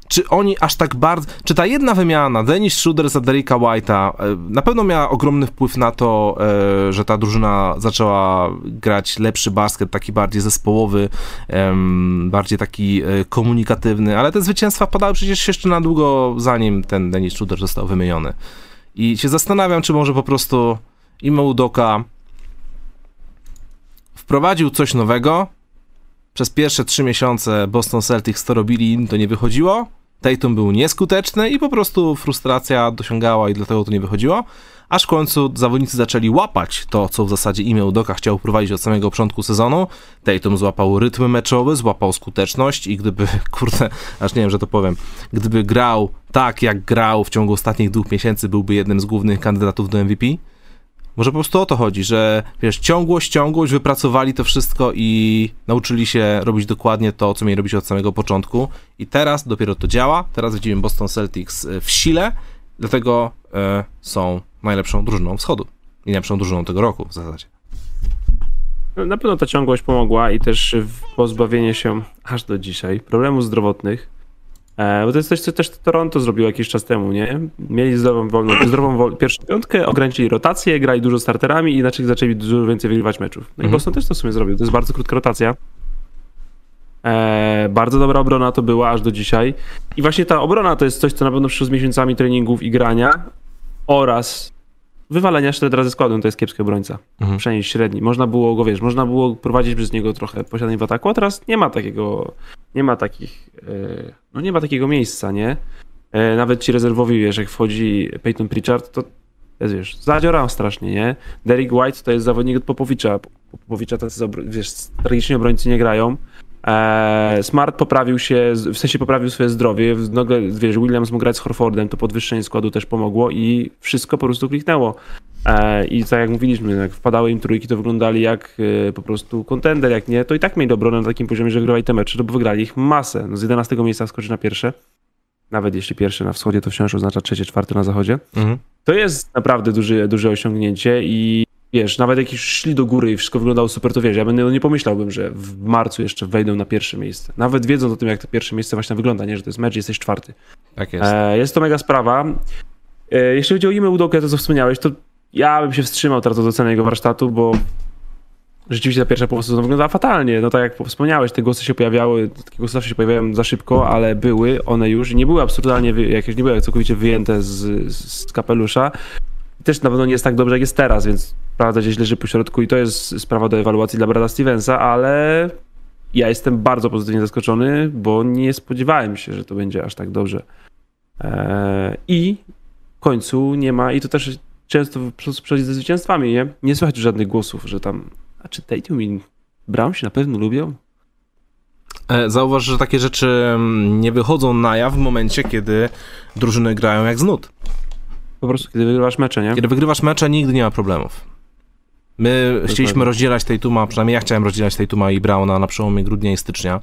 czy oni aż tak bardzo. Czy ta jedna wymiana, Dennis Schroeder za Derricka White'a, e, na pewno miała ogromny wpływ na to, e, że ta drużyna zaczęła grać lepszy basket, taki bardziej zespołowy, bardziej taki e, komunikatywny, ale te zwycięstwa padały przecież jeszcze na długo, zanim ten Dennis Schroeder został wymieniony. I się zastanawiam, czy może po prostu Ime Udoka wprowadził coś nowego, przez pierwsze trzy miesiące Boston Celtics to robili, im to nie wychodziło. Tatum był nieskuteczny i po prostu frustracja dosiągała i dlatego to nie wychodziło. Aż w końcu zawodnicy zaczęli łapać to, co w zasadzie imię Udoka chciał prowadzić od samego początku sezonu. Tatum złapał rytm meczowy, złapał skuteczność i gdyby, [LAUGHS] kurde, aż nie wiem, że to powiem, gdyby grał tak, jak grał w ciągu ostatnich dwóch miesięcy, byłby jednym z głównych kandydatów do MVP. Może po prostu o to chodzi, że wiesz, ciągłość, ciągłość, wypracowali to wszystko i nauczyli się robić dokładnie to, co mieli robić od samego początku. I teraz dopiero to działa. Teraz widzimy Boston Celtics w sile, dlatego e, są najlepszą drużyną wschodu. I najlepszą drużyną tego roku w zasadzie. No, Na pewno ta ciągłość pomogła i też pozbawienie się aż do dzisiaj problemów zdrowotnych. E, bo to jest coś, co też Toronto zrobiło jakiś czas temu, nie? Mieli zdrową, wolną, [CLEARS THROAT] zdrową wol, pierwszą piątkę, ograniczyli rotację, grali dużo starterami i inaczej zaczęli dużo więcej wygrywać meczów. No i Mhm. Boston też to w sumie zrobił. To jest bardzo krótka rotacja. E, bardzo dobra obrona to była aż do dzisiaj. I właśnie ta obrona to jest coś, co na pewno przyszło z miesiącami treningów i grania oraz wywalenia Shreddera ze składu. No To jest kiepski obrońca Mhm. przynajmniej średni. Można było go, wiesz, można było prowadzić przez niego trochę posiadań w ataku, a teraz nie ma takiego, nie ma takich, e, no nie ma takiego miejsca, nie? E, Nawet ci rezerwowi, wiesz, jak wchodzi Peyton Pritchard, to jest, wiesz, zadziorał strasznie, nie? Derek White to jest zawodnik od Popowicza. Popowicza tacy, wiesz, tragicznie obrońcy nie grają. E, Smart poprawił się, w sensie poprawił swoje zdrowie. Nagle, wiesz, Williams mógł grać z Horfordem, to podwyższenie składu też pomogło i wszystko po prostu kliknęło. E, I tak jak mówiliśmy, jak wpadały im trójki, to wyglądali jak e, po prostu kontender, jak nie, to i tak mieli obronę na takim poziomie, że wygrywali te mecze, to by wygrali ich masę. No z 11 miejsca skoczy na pierwsze. Nawet jeśli pierwsze na wschodzie, to wciąż oznacza trzecie, czwarte na zachodzie. Mhm. To jest naprawdę duże, duże osiągnięcie i wiesz, nawet jak już szli do góry i wszystko wyglądało super, to wiesz, ja bym, no nie pomyślałbym, że w marcu jeszcze wejdą na pierwsze miejsce. Nawet wiedząc o tym, jak to pierwsze miejsce właśnie wygląda, nie, że to jest mecz, jesteś czwarty. Tak jest. E, jest to mega sprawa. E, jeśli chodzi o Ime Udokę, to co wspomniałeś, to ja bym się wstrzymał teraz od oceny jego warsztatu, bo rzeczywiście ta pierwsza połowa sezonu wyglądała fatalnie. No tak jak wspomniałeś, te głosy się pojawiały, takie głosy zawsze się pojawiają za szybko, ale były one już i nie były absurdalnie, jakieś nie były całkowicie wyjęte z, z kapelusza. Też na pewno nie jest tak dobrze, jak jest teraz, więc prawda gdzieś leży po środku i to jest sprawa do ewaluacji dla Brada Stevensa, ale ja jestem bardzo pozytywnie zaskoczony, bo nie spodziewałem się, że to będzie aż tak dobrze. Eee, I w końcu nie ma, i to też często przychodzi ze zwycięstwami, nie? Nie słychać żadnych głosów, że tam, a czy Tatum i Brown się na pewno lubią? E, Zauważ, że takie rzeczy mm, nie wychodzą na jaw w momencie, kiedy drużyny grają jak z nut. Po prostu, kiedy wygrywasz mecze, nie? Kiedy wygrywasz mecze, nigdy nie ma problemów. My chcieliśmy rozdzielać Tatuma, przynajmniej ja chciałem rozdzielać Tatuma i Browna na przełomie grudnia i stycznia.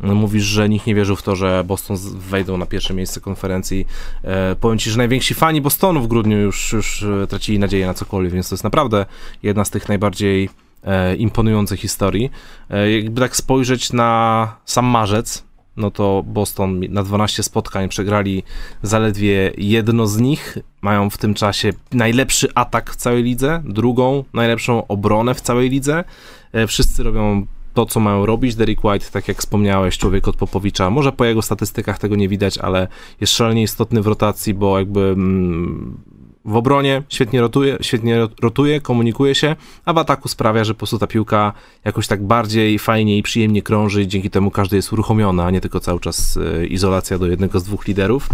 Mówisz, że nikt nie wierzył w to, że Boston wejdą na pierwsze miejsce konferencji. E, powiem ci, że najwięksi fani Bostonu w grudniu już, już e, tracili nadzieję na cokolwiek, więc to jest naprawdę jedna z tych najbardziej e, imponujących historii. E, jakby tak spojrzeć na sam marzec, no to Boston na 12 spotkań przegrali zaledwie jedno z nich. Mają w tym czasie najlepszy atak w całej lidze, drugą najlepszą obronę w całej lidze. E, wszyscy robią to, co mają robić. Derek White, tak jak wspomniałeś, człowiek od Popowicza, może po jego statystykach tego nie widać, ale jest szalenie istotny w rotacji, bo jakby mm, w obronie świetnie rotuje, świetnie rotuje, komunikuje się, a w ataku sprawia, że po prostu ta piłka jakoś tak bardziej fajnie i przyjemnie krąży i dzięki temu każdy jest uruchomiony, a nie tylko cały czas e, izolacja do jednego z dwóch liderów.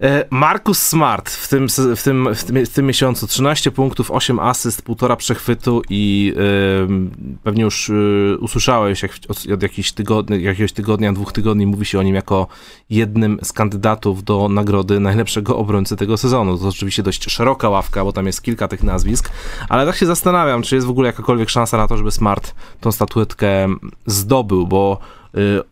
E, Markus Smart w tym, w, tym, w, tym, w tym miesiącu 13 punktów, 8 asyst, półtora przechwytu i yy, pewnie już yy, usłyszałeś jak, od, od jakichś tygodni, jakiegoś tygodnia, dwóch tygodni mówi się o nim jako jednym z kandydatów do nagrody najlepszego obrońcy tego sezonu. To oczywiście dość szeroka ławka, bo tam jest kilka tych nazwisk, ale tak się zastanawiam, czy jest w ogóle jakakolwiek szansa na to, żeby Smart tą statuetkę zdobył, bo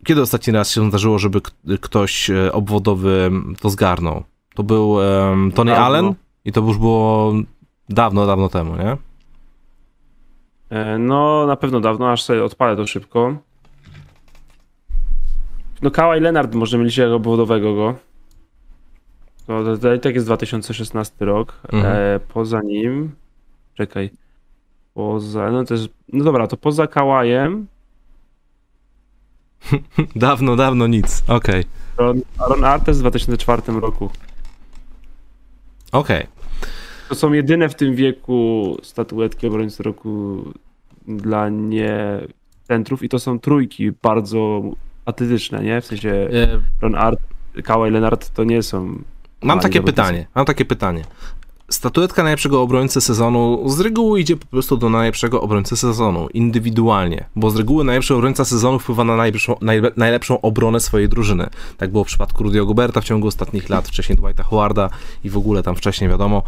kiedy ostatni raz się zdarzyło, żeby ktoś e, obwodowy to zgarnął? To był um, Tony dawno. Allen i to już było dawno, dawno temu, nie? E, no, na pewno dawno, aż sobie odpalę to szybko. No, Kawhi Leonard może mieć jako obwodowego go. To, to, tak jest 2016 rok. Mhm. E, poza nim. Czekaj. Poza. No to jest. No dobra, to poza Kałajem [LAUGHS] dawno, dawno nic. Okej. Okay. Ron, Ron Artes w 2004 roku. Okej. Okay. To są jedyne w tym wieku statuetki obrońcy roku dla nie centrów i to są trójki bardzo atletyczne, nie? W sensie e, Ron Art, Kawhi Leonard to nie są... Mam takie pytanie, mam takie pytanie statuetka najlepszego obrońcy sezonu z reguły idzie po prostu do najlepszego obrońcy sezonu, indywidualnie, bo z reguły najlepszy obrońca sezonu wpływa na najlepszą, najlepszą obronę swojej drużyny. Tak było w przypadku Rudy'ego Goberta w ciągu ostatnich lat, wcześniej Dwighta Howarda i w ogóle tam wcześniej wiadomo.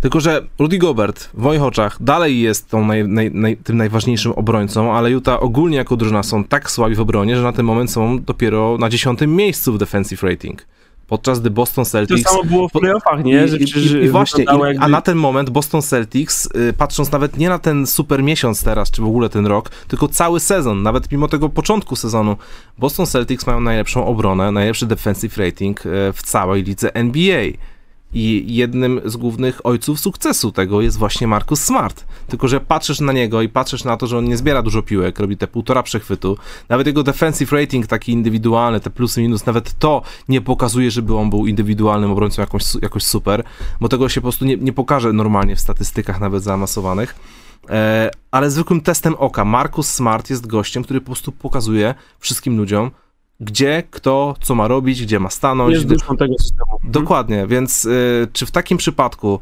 Tylko, że Rudy Gobert w moich oczach dalej jest tą naj, naj, naj, tym najważniejszym obrońcą, ale Utah ogólnie jako drużyna są tak słabi w obronie, że na ten moment są dopiero na dziesiątym miejscu w defensive rating podczas gdy Boston Celtics... To samo było w playoffach, nie? Że i, i, i właśnie, i, a na ten moment Boston Celtics, y, patrząc nawet nie na ten super miesiąc teraz, czy w ogóle ten rok, tylko cały sezon, nawet mimo tego początku sezonu, Boston Celtics mają najlepszą obronę, najlepszy defensive rating y, w całej lidze NBA. I jednym z głównych ojców sukcesu tego jest właśnie Marcus Smart. Tylko, że patrzysz na niego i patrzysz na to, że on nie zbiera dużo piłek, robi te półtora przechwytu. Nawet jego defensive rating taki indywidualny, te plus minus, nawet to nie pokazuje, żeby on był indywidualnym obrońcą jakoś, jakoś super, bo tego się po prostu nie, nie pokaże normalnie w statystykach nawet zaawansowanych. E, ale zwykłym testem oka Marcus Smart jest gościem, który po prostu pokazuje wszystkim ludziom, gdzie, kto, co ma robić, gdzie ma stanąć. Jest duszą tego systemu. Mhm. Dokładnie, więc y, czy w takim przypadku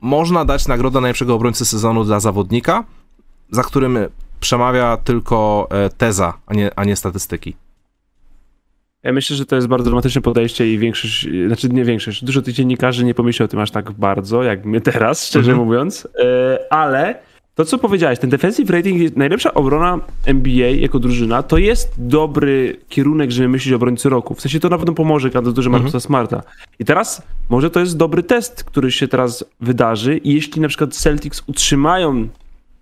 można dać nagrodę najlepszego obrońcy sezonu dla zawodnika, za którym przemawia tylko e, teza, a nie, a nie statystyki? Ja myślę, że to jest bardzo dramatyczne podejście i większość, znaczy nie większość, dużo tych dziennikarzy nie pomyśli o tym aż tak bardzo, jak my teraz, szczerze mhm. mówiąc, e, ale to, co powiedziałeś, ten defensive rating, najlepsza obrona NBA jako drużyna, to jest dobry kierunek, żeby myśleć o obrońcy roku. W sensie to na pewno pomoże kandydaturze mhm. Markusa Smarta. I teraz może to jest dobry test, który się teraz wydarzy i jeśli na przykład Celtics utrzymają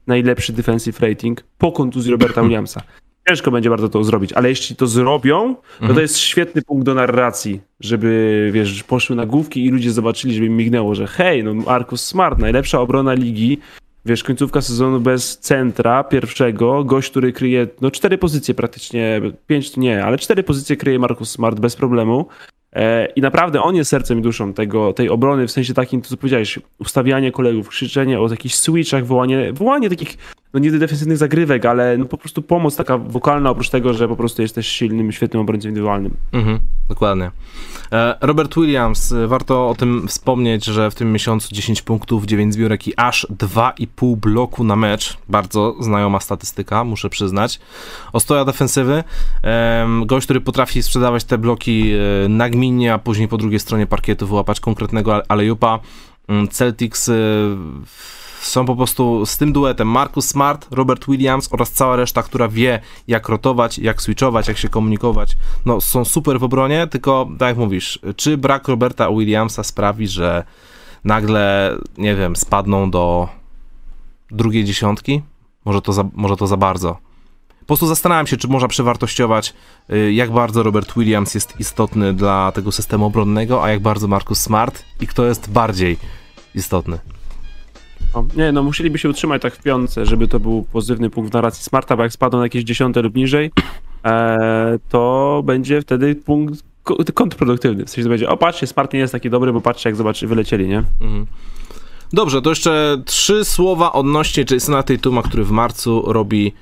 najlepszy defensive rating po kontuzji Roberta [CLEARS THROAT] Williamsa, ciężko będzie bardzo to zrobić, ale jeśli to zrobią, to mhm. to jest świetny punkt do narracji, żeby, wiesz, poszły na główki i ludzie zobaczyli, żeby im mignęło, że hej, no Marcus Smart, najlepsza obrona ligi, Wiesz, końcówka sezonu bez centra pierwszego, gość, który kryje no cztery pozycje praktycznie, pięć nie, ale cztery pozycje kryje Marcus Smart bez problemu. E, I naprawdę on jest sercem i duszą tego, tej obrony, w sensie takim, co powiedziałeś, ustawianie kolegów, krzyczenie o jakichś switchach, wołanie, wołanie takich no nie defensywnych zagrywek, ale no po prostu pomoc taka wokalna, oprócz tego, że po prostu jesteś silnym, świetnym obrońcą indywidualnym. Mhm, dokładnie. E, Robert Williams, e, warto o tym wspomnieć, że w tym miesiącu 10 punktów, 9 zbiórek i aż 2,5 bloku na mecz. Bardzo znajoma statystyka, muszę przyznać. Ostoja defensywy, gość, który potrafi sprzedawać te bloki e, nagminnie, a później po drugiej stronie parkietu wyłapać konkretnego alejupa. Mm, Celtics są po prostu z tym duetem Marcus Smart, Robert Williams oraz cała reszta, która wie jak rotować, jak switchować, jak się komunikować. No są super w obronie, tylko tak jak mówisz, czy brak Roberta Williamsa sprawi, że nagle, nie wiem, spadną do drugiej dziesiątki? Może to za, może to za bardzo. Po prostu zastanawiam się, czy można przewartościować, y, jak bardzo Robert Williams jest istotny dla tego systemu obronnego, a jak bardzo Marcus Smart i kto jest bardziej istotny. Nie, no musieliby się utrzymać tak w piątce, żeby to był pozytywny punkt w narracji Smarta, bo jak spadną na jakieś dziesiąte lub niżej, e, to będzie wtedy punkt ko- kontrproduktywny. W sensie to będzie, o patrzcie, Smart nie jest taki dobry, bo patrzcie jak zobaczy, wylecieli, nie? Mhm. Dobrze, to jeszcze trzy słowa odnośnie Jasona Tatuma, który w marcu robi,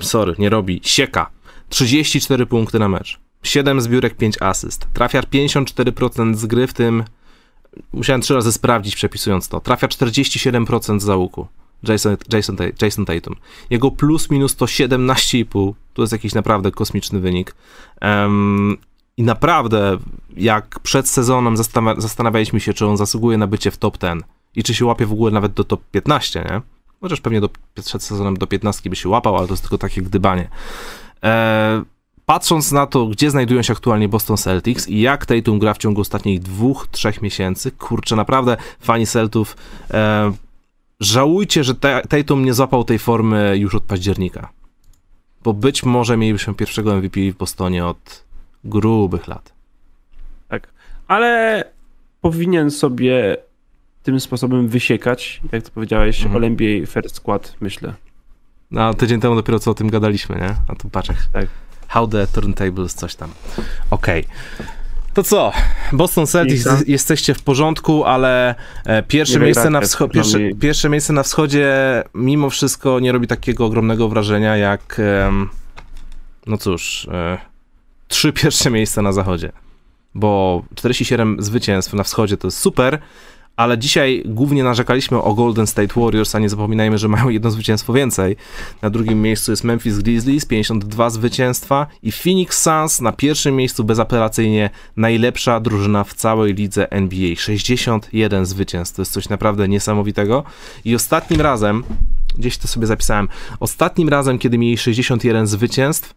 sorry, nie robi, sieka. 34 punkty na mecz. 7 zbiórek, 5 asyst. Trafia 54% z gry, w tym musiałem trzy razy sprawdzić przepisując to. Trafia 47% z załuku. Jason, Jason, Jason Tatum. Jego plus minus to 17,5. To jest jakiś naprawdę kosmiczny wynik. Um, I naprawdę, jak przed sezonem zastanawia, zastanawialiśmy się, czy on zasługuje na bycie w top 10 i czy się łapie w ogóle nawet do top 15, nie? Chociaż pewnie do, przed sezonem do 15 by się łapał, ale to jest tylko takie gdybanie. E, patrząc na to, gdzie znajdują się aktualnie Boston Celtics i jak Tatum gra w ciągu ostatnich dwóch, trzech miesięcy, kurczę, naprawdę fani Celtów, e, żałujcie, że Tatum nie złapał tej formy już od października. Bo być może mielibyśmy pierwszego MVP w Bostonie od grubych lat. Tak, ale powinien sobie tym sposobem wysiekać, jak to powiedziałeś, mhm. Olympia First Skład, myślę. No, tydzień temu dopiero co o tym gadaliśmy, nie? A tu patrzę. Tak. How the turntables, coś tam. Okej. Okay. To co? Boston Celtics, jesteście w porządku, ale e, pierwsze miejsce, na wscho- pierwsze, pierwsze miejsce na wschodzie mimo wszystko nie robi takiego ogromnego wrażenia jak, no cóż, e, trzy pierwsze miejsca na zachodzie. Bo 47 zwycięstw na wschodzie to jest super, ale dzisiaj głównie narzekaliśmy o Golden State Warriors, a nie zapominajmy, że mają jedno zwycięstwo więcej. Na drugim miejscu jest Memphis Grizzlies, 52 zwycięstwa i Phoenix Suns na pierwszym miejscu bezapelacyjnie najlepsza drużyna w całej lidze NBA. 61 zwycięstw, to jest coś naprawdę niesamowitego. I ostatnim razem, gdzieś to sobie zapisałem, ostatnim razem, kiedy mieli 61 zwycięstw,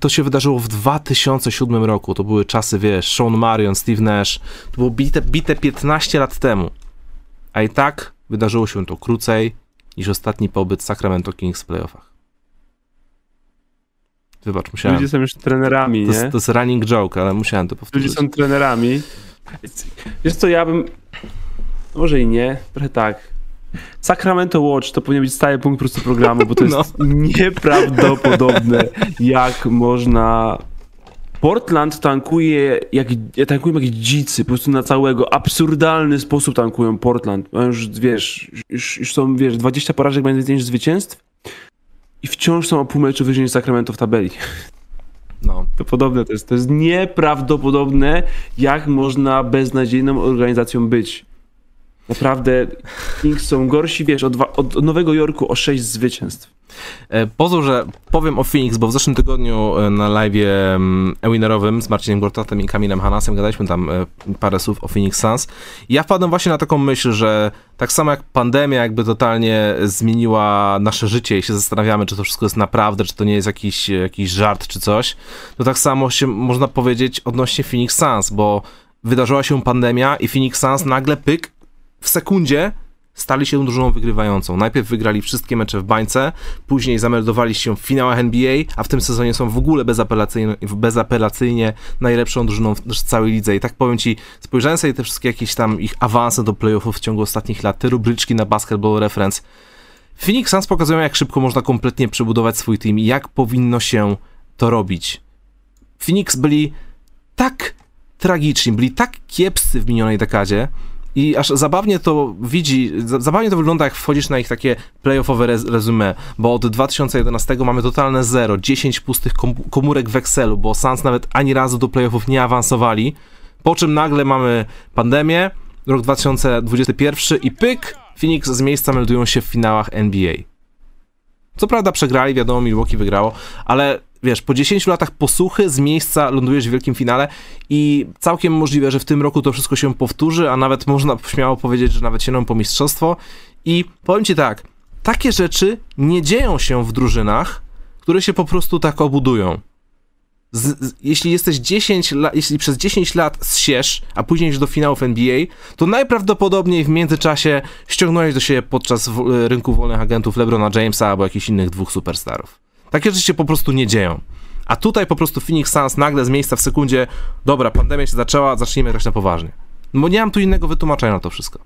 to się wydarzyło w 2007 roku. To były czasy, wiesz, Sean Marion, Steve Nash. To było bite, bite 15 lat temu. A i tak wydarzyło się to krócej niż ostatni pobyt Sacramento Kings w playoffach. Wybacz, musiałem. Ludzie są już trenerami, to nie? Jest, to jest running joke, ale musiałem to powtórzyć. Ludzie są trenerami. Wiesz co, ja bym... Może i nie, trochę tak. Sacramento Watch to powinien być stały punkt po prostu programu, bo to jest [LAUGHS] no. nieprawdopodobne, jak można... Portland tankuje jak, tankują jak dzicy, po prostu na całego, absurdalny sposób tankują Portland. Już, wiesz, już, już są, wiesz, 20 porażek będzie więcej niż zwycięstw i wciąż są o pół meczu wyżej niż Sacramento w tabeli. No. To podobne to jest. To jest nieprawdopodobne, jak można beznadziejną organizacją być. Naprawdę Kings są gorsi, wiesz, od, od Nowego Jorku o 6 zwycięstw. E, pozwól, że powiem o Phoenix, bo w zeszłym tygodniu e, na live Ewinerowym z Marcinem Gortatem i Kamilem Hanasem gadaliśmy tam e, parę słów o Phoenix Suns. Ja wpadłem właśnie na taką myśl, że tak samo jak pandemia jakby totalnie zmieniła nasze życie i się zastanawiamy, czy to wszystko jest naprawdę, czy to nie jest jakiś, jakiś żart, czy coś, to tak samo się można powiedzieć odnośnie Phoenix Suns, bo wydarzyła się pandemia i Phoenix Suns nagle pyk w sekundzie stali się drużyną wygrywającą. Najpierw wygrali wszystkie mecze w bańce, później zameldowali się w finałach NBA, a w tym sezonie są w ogóle bezapelacyjnie, bezapelacyjnie najlepszą drużyną w całej lidze. I tak powiem ci, spojrzałem sobie te wszystkie jakieś tam ich awanse do playoffów w ciągu ostatnich lat, te rubryczki na Basketball Reference. Phoenix Suns pokazują, jak szybko można kompletnie przebudować swój team i jak powinno się to robić. Phoenix byli tak tragiczni, byli tak kiepscy w minionej dekadzie, i aż zabawnie to widzi, zabawnie to wygląda, jak wchodzisz na ich takie playoffowe resume, bo od 2011 mamy totalne zero, 10 pustych komórek w Excelu, bo Suns nawet ani razu do playoffów nie awansowali, po czym nagle mamy pandemię, rok 2021 i pyk, Phoenix z miejsca meldują się w finałach NBA. Co prawda przegrali, wiadomo, Milwaukee wygrało, ale wiesz, po 10 latach posłuchy z miejsca lądujesz w wielkim finale i całkiem możliwe, że w tym roku to wszystko się powtórzy, a nawet można [LAUGHS] śmiało powiedzieć, że nawet sięgną po mistrzostwo. I powiem ci tak, takie rzeczy nie dzieją się w drużynach, które się po prostu tak obudują. Z, z, jeśli jesteś 10 lat, jeśli przez 10 lat zsiesz, a później idziesz do finałów NBA, to najprawdopodobniej w międzyczasie ściągnąłeś do siebie podczas w, rynku wolnych agentów LeBrona Jamesa albo jakichś innych dwóch superstarów. Takie rzeczy się po prostu nie dzieją. A tutaj po prostu Phoenix Suns nagle z miejsca w sekundzie, dobra, pandemia się zaczęła, zacznijmy grać na poważnie. No bo nie mam tu innego wytłumaczenia na to wszystko.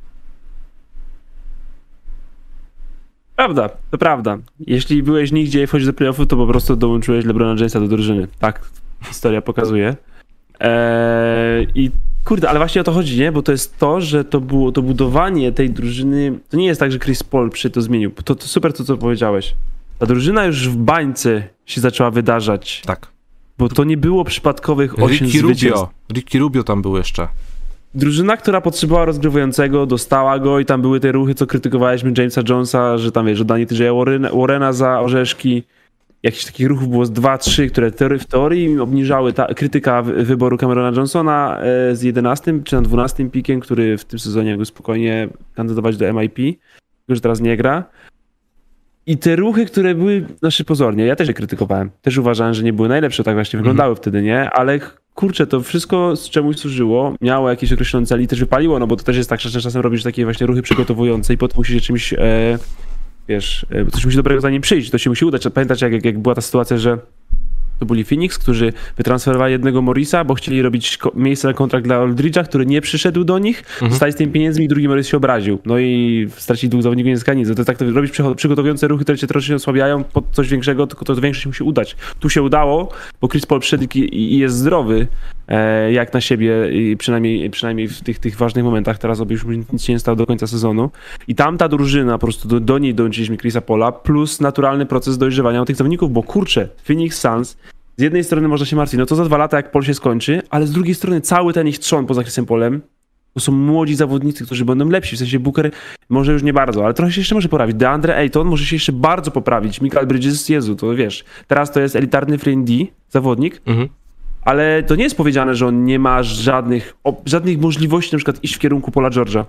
Prawda, to prawda. Jeśli byłeś nigdzie i wchodzisz do playoffu, to po prostu dołączyłeś LeBrona Jamesa do drużyny. Tak historia pokazuje. Eee, I kurde, ale właśnie o to chodzi, nie? Bo to jest to, że to było to budowanie tej drużyny. To nie jest tak, że Chris Paul przy to zmienił. To, to super to, co powiedziałeś. Ta drużyna już w bańce się zaczęła wydarzać. Tak. Bo to nie było przypadkowych 8 Ricky zwycięstw. Rubio. Ricky Rubio tam był jeszcze. Drużyna, która potrzebowała rozgrywającego, dostała go i tam były te ruchy, co krytykowaliśmy Jamesa Jonesa, że tam wiesz, oddanie TJ Warrena, Warrena za orzeszki. Jakichś takich ruchów było z 2-3, które teorii, w teorii obniżały ta, krytyka wy- wyboru Camerona Johnsona e, z 11 czy na 12 pikiem, który w tym sezonie mógł spokojnie kandydować do MIP, że teraz nie gra. I te ruchy, które były, znaczy pozornie, ja też je krytykowałem. Też uważałem, że nie były najlepsze, tak właśnie wyglądały wtedy, nie? Ale kurczę, to wszystko z czemuś służyło, miało jakieś określone cele i też wypaliło, no bo to też jest tak, że czasem robisz takie właśnie ruchy przygotowujące i potem musisz się czymś, e, wiesz, e, coś musi dobrego za nim przyjść, to się musi udać. Pamiętasz, jak, jak była ta sytuacja, że to byli Phoenix, którzy wytransferowali jednego Morisa, bo chcieli robić miejsce na kontrakt dla Aldridge'a, który nie przyszedł do nich, zostali z tymi pieniędzmi i drugi Morris się obraził. No i stracili dwóch zawodników nie zyska nic. To tak, to robisz przygotowujące ruchy, które cię troszeczkę osłabiają pod coś większego, tylko to większość musi udać. Tu się udało, bo Chris Paul przyszedł i, jest zdrowy, e, jak na siebie, i przynajmniej, przynajmniej w tych, tych ważnych momentach. Teraz oby już nic się nie stało do końca sezonu. I tamta drużyna, po prostu do, do niej dołączyliśmy Chrisa Pola, plus naturalny proces dojrzewania tych zawodników, bo kurczę, Phoenix Suns z jednej strony można się martwić, no to za dwa lata jak Pol się skończy, ale z drugiej strony cały ten ich trzon poza Chrisem Polem to są młodzi zawodnicy, którzy będą lepsi. W sensie Booker może już nie bardzo, ale trochę się jeszcze może poprawić. DeAndre Ayton może się jeszcze bardzo poprawić. Michael Bridges, Jezu, to wiesz. Teraz to jest elitarny D, zawodnik, Mhm. ale to nie jest powiedziane, że on nie ma żadnych, żadnych możliwości na przykład iść w kierunku Pola George'a.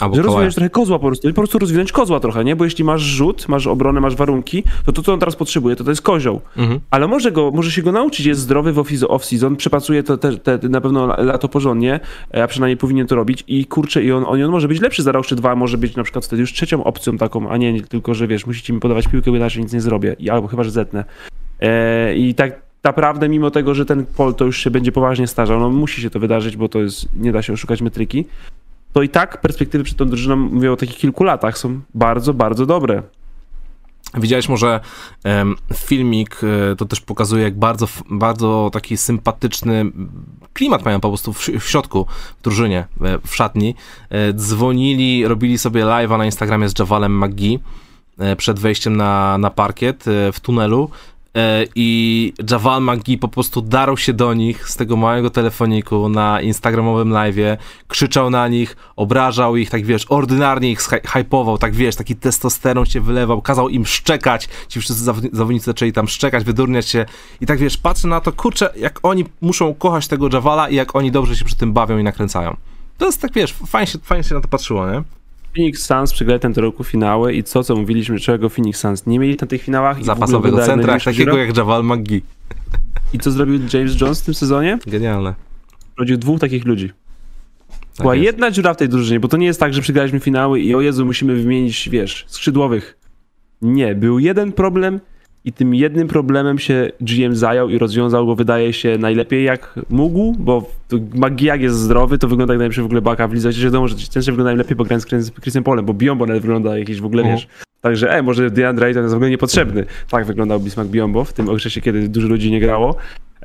Albo Że rozwinąć trochę kozła po prostu. Po prostu rozwinąć kozła trochę, nie? Bo jeśli masz rzut, masz obronę, masz warunki, to to, co on teraz potrzebuje, to to jest kozioł. Mhm. Ale może, go, może się go nauczyć, jest zdrowy w off- off-season, przepracuje to te, te, na pewno lato porządnie, a przynajmniej powinien to robić i kurczę, i on, on, on może być lepszy za rok czy dwa, może być na przykład wtedy już trzecią opcją taką, a nie, nie tylko, że wiesz, musicie mi podawać piłkę, bo inaczej nic nie zrobię, I, albo chyba, że zetnę. E, I tak naprawdę, mimo tego, że ten Pol to już się będzie poważnie starzał, no musi się to wydarzyć, bo to jest, nie da się oszukać metryki, to i tak perspektywy przed tą drużyną, mówię o takich kilku latach, są bardzo, bardzo dobre. Widziałeś może em, filmik, e, to też pokazuje, jak bardzo, bardzo taki sympatyczny klimat mają po prostu w, w środku, w drużynie, w szatni. E, Dzwonili, robili sobie live'a na Instagramie z Javalem McGee przed wejściem na, na parkiet e, w tunelu i Javal McGee po prostu darł się do nich z tego małego telefoniku na instagramowym live'ie, krzyczał na nich, obrażał ich, tak wiesz, ordynarnie ich hypował, tak wiesz, taki testosteron się wylewał, kazał im szczekać, ci wszyscy zawodni- zawodnicy zaczęli tam szczekać, wydurniać się i tak wiesz, patrzę na to, kurczę, jak oni muszą kochać tego Javala i jak oni dobrze się przy tym bawią i nakręcają. To jest tak, wiesz, fajnie się, fajnie się na to patrzyło, nie? Phoenix Suns przegrali ten roku finały i co, co mówiliśmy, czego Phoenix Suns nie mieli na tych finałach. Zapasowego centra, takiego jak Javal McGee. I co zrobił James Jones w tym sezonie? Genialne. Rodził dwóch takich ludzi. Tak Była jest. jedna dziura w tej drużynie, bo to nie jest tak, że przegraliśmy finały i o Jezu, musimy wymienić, wiesz, skrzydłowych. Nie, był jeden problem i tym jednym problemem się GM zajął i rozwiązał go, wydaje się, najlepiej jak mógł, bo Magi jak jest zdrowy, to wygląda jak najlepszy w ogóle baka w lidze. Chociaż wiadomo, że ci często wyglądają lepiej, bo grając z Chris- Chrisem Polem, bo Biombo nawet wygląda jakiś w ogóle, Mhm. wiesz, Także, e, może DeAndre Ayton jest w ogóle niepotrzebny. Tak wyglądał Bismarck Biombo w tym okresie, kiedy dużo ludzi nie grało.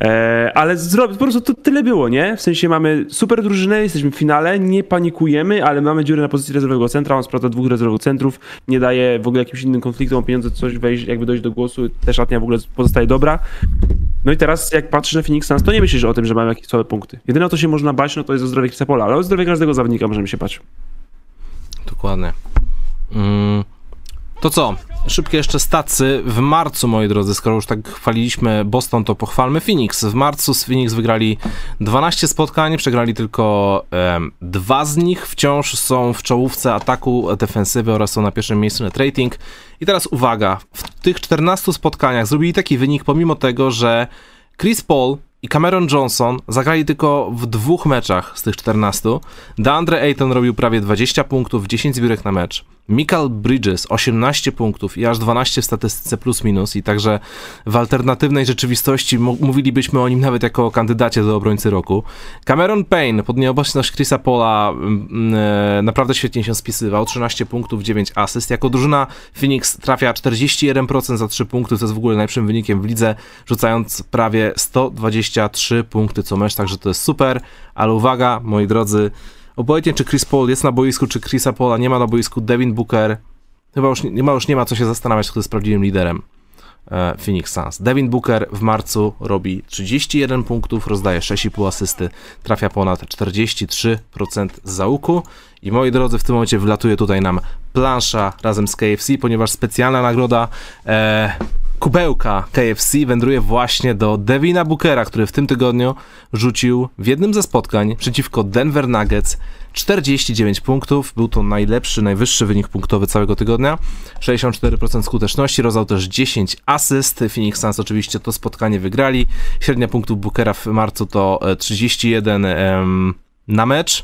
E, ale zro... po prostu to tyle było, nie? W sensie mamy super drużynę, jesteśmy w finale, nie panikujemy, ale mamy dziurę na pozycji rezerwowego centra, on sprawdza dwóch rezerwowych centrów, nie daje w ogóle jakimś innym konfliktom o pieniądze coś wejść, jakby dojść do głosu, też szatnia w ogóle pozostaje dobra. No i teraz jak patrzysz na Phoenix Suns, to nie myślisz o tym, że mają jakieś słabe punkty. Jedyne o to się można bać, no to jest o zdrowie Chrisa Pola, ale o zdrowie każdego zawodnika możemy się bać. Dokładnie. Mm, To co? Szybkie jeszcze stacy. W marcu, moi drodzy, skoro już tak chwaliliśmy Boston, to pochwalmy Phoenix. W marcu z Phoenix wygrali 12 spotkań, przegrali tylko dwa z nich. Wciąż są w czołówce ataku, defensywy oraz są na pierwszym miejscu net rating. I teraz uwaga, w tych 14 spotkaniach zrobili taki wynik, pomimo tego, że Chris Paul i Cameron Johnson zagrali tylko w dwóch meczach z tych 14. DeAndre Ayton robił prawie 20 punktów, 10 zbiórek na mecz. Michael Bridges 18 punktów i aż 12 w statystyce plus minus i także w alternatywnej rzeczywistości mówilibyśmy o nim nawet jako o kandydacie do obrońcy roku. Cameron Payne pod nieobecność Chrisa Pola mm, e, naprawdę świetnie się spisywał, 13 punktów, 9 asyst. Jako drużyna Phoenix trafia 41% za 3 punkty, to jest w ogóle najlepszym wynikiem w lidze, rzucając prawie 123 punkty co mecz, także to jest super, ale uwaga, moi drodzy, Obojętnie czy Chris Paul jest na boisku, czy Chrisa Paula nie ma na boisku, Devin Booker chyba już nie, ma, już nie ma co się zastanawiać, kto jest prawdziwym liderem e, Phoenix Suns. Devin Booker w marcu robi 31 punktów, rozdaje 6,5 asysty, trafia ponad 43% z załuku i moi drodzy, w tym momencie wlatuje tutaj nam plansza razem z KFC, ponieważ specjalna nagroda e, kubełka KFC wędruje właśnie do Devina Bookera, który w tym tygodniu rzucił w jednym ze spotkań przeciwko Denver Nuggets 49 punktów. Był to najlepszy, najwyższy wynik punktowy całego tygodnia. 64% skuteczności, rozdał też 10 asyst. Phoenix Suns oczywiście to spotkanie wygrali. Średnia punktów Bookera w marcu to 31 em, na mecz.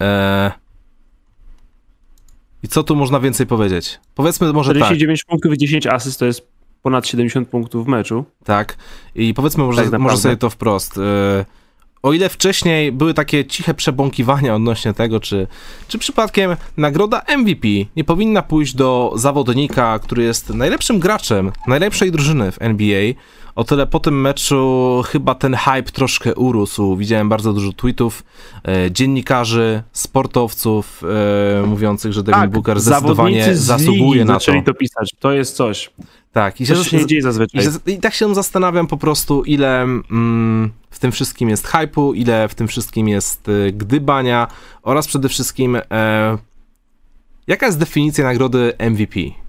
E, I co tu można więcej powiedzieć? Powiedzmy może 49 tak. punktów i 10 asyst to jest ponad 70 punktów w meczu. Tak. I powiedzmy może, tak może sobie to wprost. E, o ile wcześniej były takie ciche przebąkiwania [LAUGHS] odnośnie tego, czy, czy przypadkiem nagroda MVP nie powinna pójść do zawodnika, który jest najlepszym graczem najlepszej drużyny w NBA, o tyle po tym meczu chyba ten hype troszkę urósł. Widziałem bardzo dużo tweetów e, dziennikarzy, sportowców e, mówiących, że Devin tak, Booker zdecydowanie zasługuje na to. zaczęli to pisać. To jest coś. Tak. I się, się nie dzieje zazwyczaj. I, I, tak się zastanawiam po prostu, ile mm, w tym wszystkim jest hype'u, ile w tym wszystkim jest y, gdybania oraz przede wszystkim e, jaka jest definicja nagrody MVP?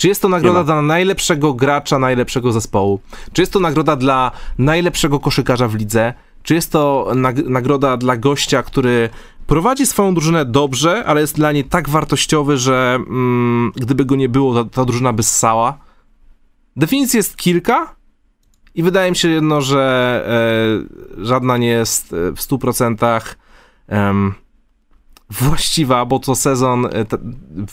Czy jest to nagroda dla najlepszego gracza, najlepszego zespołu? Czy jest to nagroda dla najlepszego koszykarza w lidze? Czy jest to nag nagroda dla gościa, który prowadzi swoją drużynę dobrze, ale jest dla niej tak wartościowy, że mm, gdyby go nie było, ta, ta drużyna by ssała? Definicji jest kilka i wydaje mi się jedno, że e, żadna nie jest e, w 100% em, właściwa, bo co sezon e,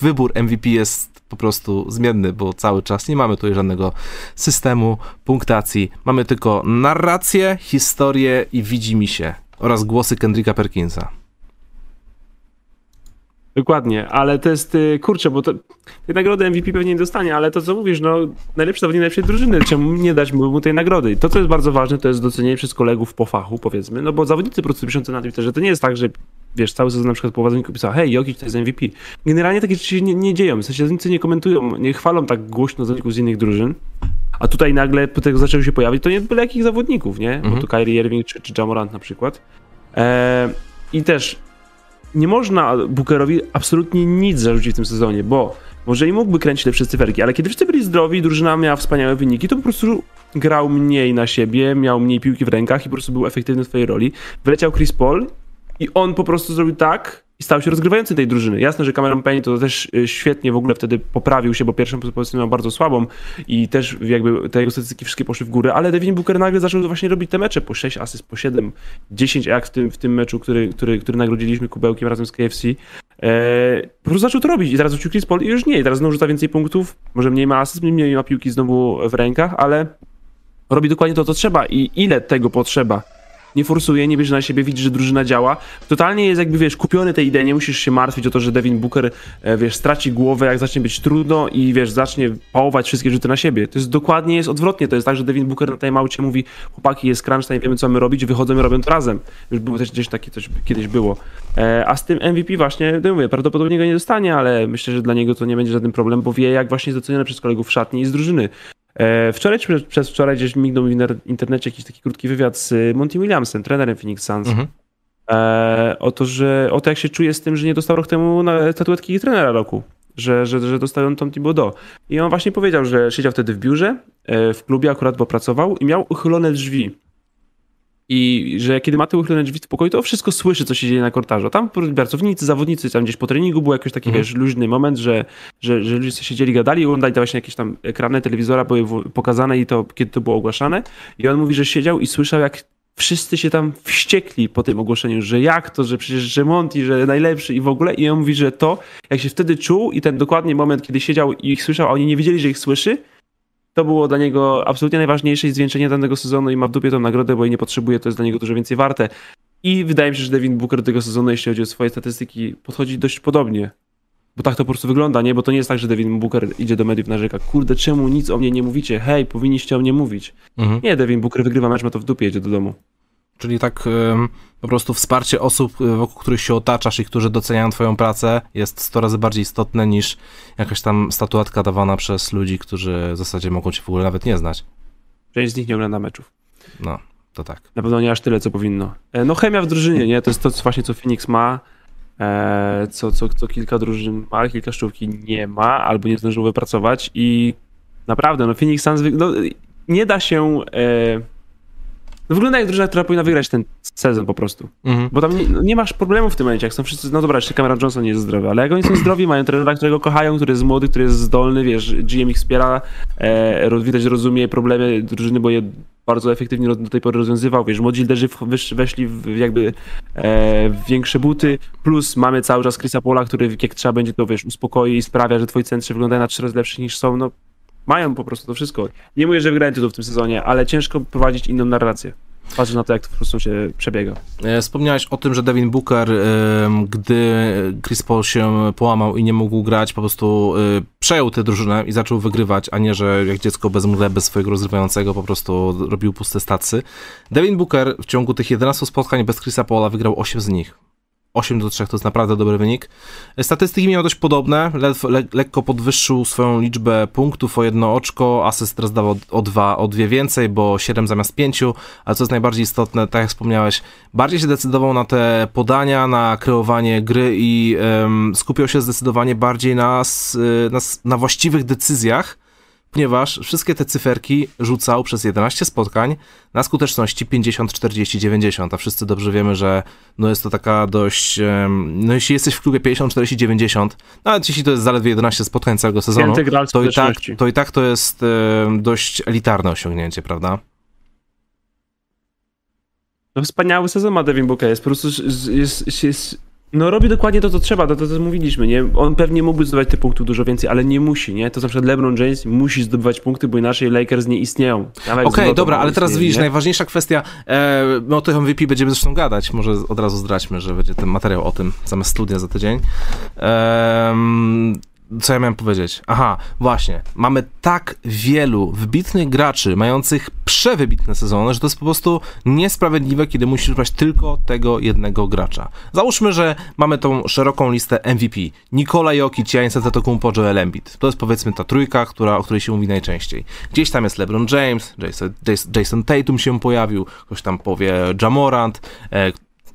wybór MVP jest po prostu zmienny, bo cały czas nie mamy tutaj żadnego systemu punktacji. Mamy tylko narrację, historię i widzi mi się oraz głosy Kendricka Perkinsa. Dokładnie, ale to jest, y, kurczę, bo to, tej nagrody MVP pewnie nie dostanie, ale to co mówisz, no najlepszy zawodnik najlepszej drużyny, czemu nie dać mu tej nagrody? To, co jest bardzo ważne, to jest docenienie przez kolegów po fachu, powiedzmy, no bo zawodnicy po prostu piszą na Twitterze, to nie jest tak, że wiesz, cały sezon na przykład po zawodniku pisał, hej, Jokic to jest MVP. Generalnie takie rzeczy się nie, nie dzieją, w sensie zawodnicy nie komentują, nie chwalą tak głośno zawodników z innych drużyn, a tutaj nagle po tego zaczęły się pojawić, to nie byle jakich zawodników, nie? Mhm. Bo tu Kyrie Irving czy, czy Jamorant na przykład. Eee, I też nie można Bookerowi absolutnie nic zarzucić w tym sezonie, bo może i mógłby kręcić lepsze cyferki, ale kiedy wszyscy byli zdrowi, drużyna miała wspaniałe wyniki, to po prostu grał mniej na siebie, miał mniej piłki w rękach i po prostu był efektywny w swojej roli. Wyleciał Chris Paul i on po prostu zrobił tak, i stał się rozgrywający tej drużyny. Jasne, że Cameron Payne to też y, świetnie w ogóle wtedy poprawił się, bo pierwszą pozycję miał bardzo słabą i też jakby te jego statystyki wszystkie poszły w górę, ale Devin Booker nagle zaczął właśnie robić te mecze po 6 asyst, po 7, 10 jak w tym, w tym meczu, który, który, który nagrodziliśmy kubełkiem razem z KFC. Eee, po prostu zaczął to robić i teraz rzucił Chris Paul i już nie, i teraz znowu rzuca więcej punktów, może mniej ma asyst, mniej ma piłki znowu w rękach, ale robi dokładnie to, co trzeba i ile tego potrzeba nie forsuje, nie bierze na siebie, widzi, że drużyna działa. Totalnie jest jakby, wiesz, kupiony tej idei, nie musisz się martwić o to, że Devin Booker, e, wiesz, straci głowę, jak zacznie być trudno i, wiesz, zacznie pałować wszystkie rzuty na siebie. To jest dokładnie jest odwrotnie, to jest tak, że Devin Booker na tej małcie mówi, chłopaki, jest crunch nie wiemy, co mamy robić, wychodzą i robią to razem. Już było też gdzieś takie coś kiedyś było. E, a z tym MVP właśnie, no mówię, prawdopodobnie go nie dostanie, ale myślę, że dla niego to nie będzie żaden problem, bo wie, jak właśnie jest doceniony przez kolegów w szatni i z drużyny. E, wczoraj czy przez wczoraj gdzieś mignął mi w internecie jakiś taki krótki wywiad z Monty Williamsem, trenerem Phoenix Suns. Mhm. E, o to, że o to jak się czuje z tym, że nie dostał rok temu statuetki trenera roku że, że, że dostają Tom Thibodeau. I on właśnie powiedział, że siedział wtedy w biurze, e, w klubie akurat, bo pracował i miał uchylone drzwi. I że kiedy ma te uchylone drzwi w pokoju, to wszystko słyszy, co się dzieje na korytarzu. Tam pracownicy, zawodnicy, tam gdzieś po treningu był jakiś taki, mhm. wiesz, luźny moment, że, że, że ludzie siedzieli, gadali, oglądali to właśnie jakieś tam ekrany telewizora były pokazane i to, kiedy to było ogłaszane. I on mówi, że siedział i słyszał, jak wszyscy się tam wściekli po tym ogłoszeniu, że jak to, że przecież że Monty, że najlepszy i w ogóle. I on mówi, że to, jak się wtedy czuł i ten dokładnie moment, kiedy siedział i ich słyszał, a oni nie wiedzieli, że ich słyszy, to było dla niego absolutnie najważniejsze i zwieńczenie danego sezonu i ma w dupie tą nagrodę, bo jej nie potrzebuje, to jest dla niego dużo więcej warte. I wydaje mi się, że Devin Booker tego sezonu, jeśli chodzi o swoje statystyki, podchodzi dość podobnie. Bo tak to po prostu wygląda, nie? Bo to nie jest tak, że Devin Booker idzie do mediów narzeka, kurde, czemu nic o mnie nie mówicie? Hej, powinniście o mnie mówić. Mhm. Nie, Devin Booker wygrywa mecz, ma to w dupie, jedzie do domu. Czyli tak po prostu wsparcie osób, y, wokół których się otaczasz i którzy doceniają twoją pracę jest 100 razy bardziej istotne niż jakaś tam statuetka dawana przez ludzi, którzy w zasadzie mogą cię w ogóle nawet nie znać. Część z nich nie ogląda meczów. No, to tak. Na pewno nie aż tyle, co powinno. E, no chemia w drużynie, nie? To jest to co właśnie, co Phoenix ma, e, co, co, co kilka drużyn ma, kilka szczówki nie ma, albo nie zdążył wypracować i naprawdę, no Phoenix Suns, no, nie da się... E, no wygląda jak drużyna, która powinna wygrać ten sezon po prostu. Mhm. Bo tam nie, no nie, masz problemu w tym momencie, jak są wszyscy, no dobra, jeszcze Cameron Johnson nie jest zdrowy, ale jak oni są [CLEARS THROAT] zdrowi, mają trenera, którego kochają, który jest młody, który jest zdolny, wiesz, GM ich wspiera, e, widać, rozumie problemy drużyny, bo je bardzo efektywnie do tej pory rozwiązywał, wiesz, młodzi liderzy weszli w jakby e, w większe buty, plus mamy cały czas Chrisa Pola, który jak trzeba będzie to, wiesz, uspokoi i sprawia, że twoi centrzy wyglądają na trzy razy lepszy niż są, no mają po prostu to wszystko. Nie mówię, że wygrają tytuł w tym sezonie, ale ciężko prowadzić inną narrację. Patrzę na to, jak to po prostu się przebiega. E, wspomniałeś o tym, że Devin Booker, gdy Chris Paul się połamał i nie mógł grać, po prostu e, przejął tę drużynę i zaczął wygrywać, a nie, że jak dziecko bez mgle, bez swojego rozrywającego po prostu robił puste stacy. Devin Booker w ciągu tych 11 spotkań bez Chrisa Paula wygrał 8 z nich. 8 do 3 to jest naprawdę dobry wynik. Statystyki miał dość podobne, le, le, lekko podwyższył swoją liczbę punktów o jedno oczko, asyst teraz dawał o, dwa, o dwie więcej, bo 7 zamiast 5, ale co jest najbardziej istotne, tak jak wspomniałeś, bardziej się decydował na te podania, na kreowanie gry i um, skupiał się zdecydowanie bardziej na, na, na właściwych decyzjach, ponieważ wszystkie te cyferki rzucał przez 11 spotkań na skuteczności 50, 40, 90, a wszyscy dobrze wiemy, że no jest to taka dość, no jeśli jesteś w klubie 50, 40, 90, nawet jeśli to jest zaledwie 11 spotkań całego sezonu, to i, tak, to i tak to jest dość elitarne osiągnięcie, prawda? No wspaniały sezon ma Devin Booker, jest po prostu jest, jest, jest no robi dokładnie to, co trzeba, to, to, to mówiliśmy, nie? On pewnie mógłby zdobywać tych punktów dużo więcej, ale nie musi, nie? To na przykład LeBron James musi zdobywać punkty, bo inaczej Lakers nie istnieją. Okej, okay, dobra, ale teraz widzisz, nie? najważniejsza kwestia, e, my o tym MVP będziemy zresztą gadać, może od razu zdradźmy, że będzie ten materiał o tym, zamiast studia za tydzień. E, co ja miałem powiedzieć? Aha, właśnie. Mamy tak wielu wybitnych graczy, mających przewybitne sezony, że to jest po prostu niesprawiedliwe, kiedy musisz brać tylko tego jednego gracza. Załóżmy, że mamy tą szeroką listę MVP. Nikola Jokic, Giannis Antetokounmpo, Joel Embiid. To jest powiedzmy ta trójka, która, o której się mówi najczęściej. Gdzieś tam jest LeBron James, Jason, Jason Tatum się pojawił, ktoś tam powie Jamorant, e,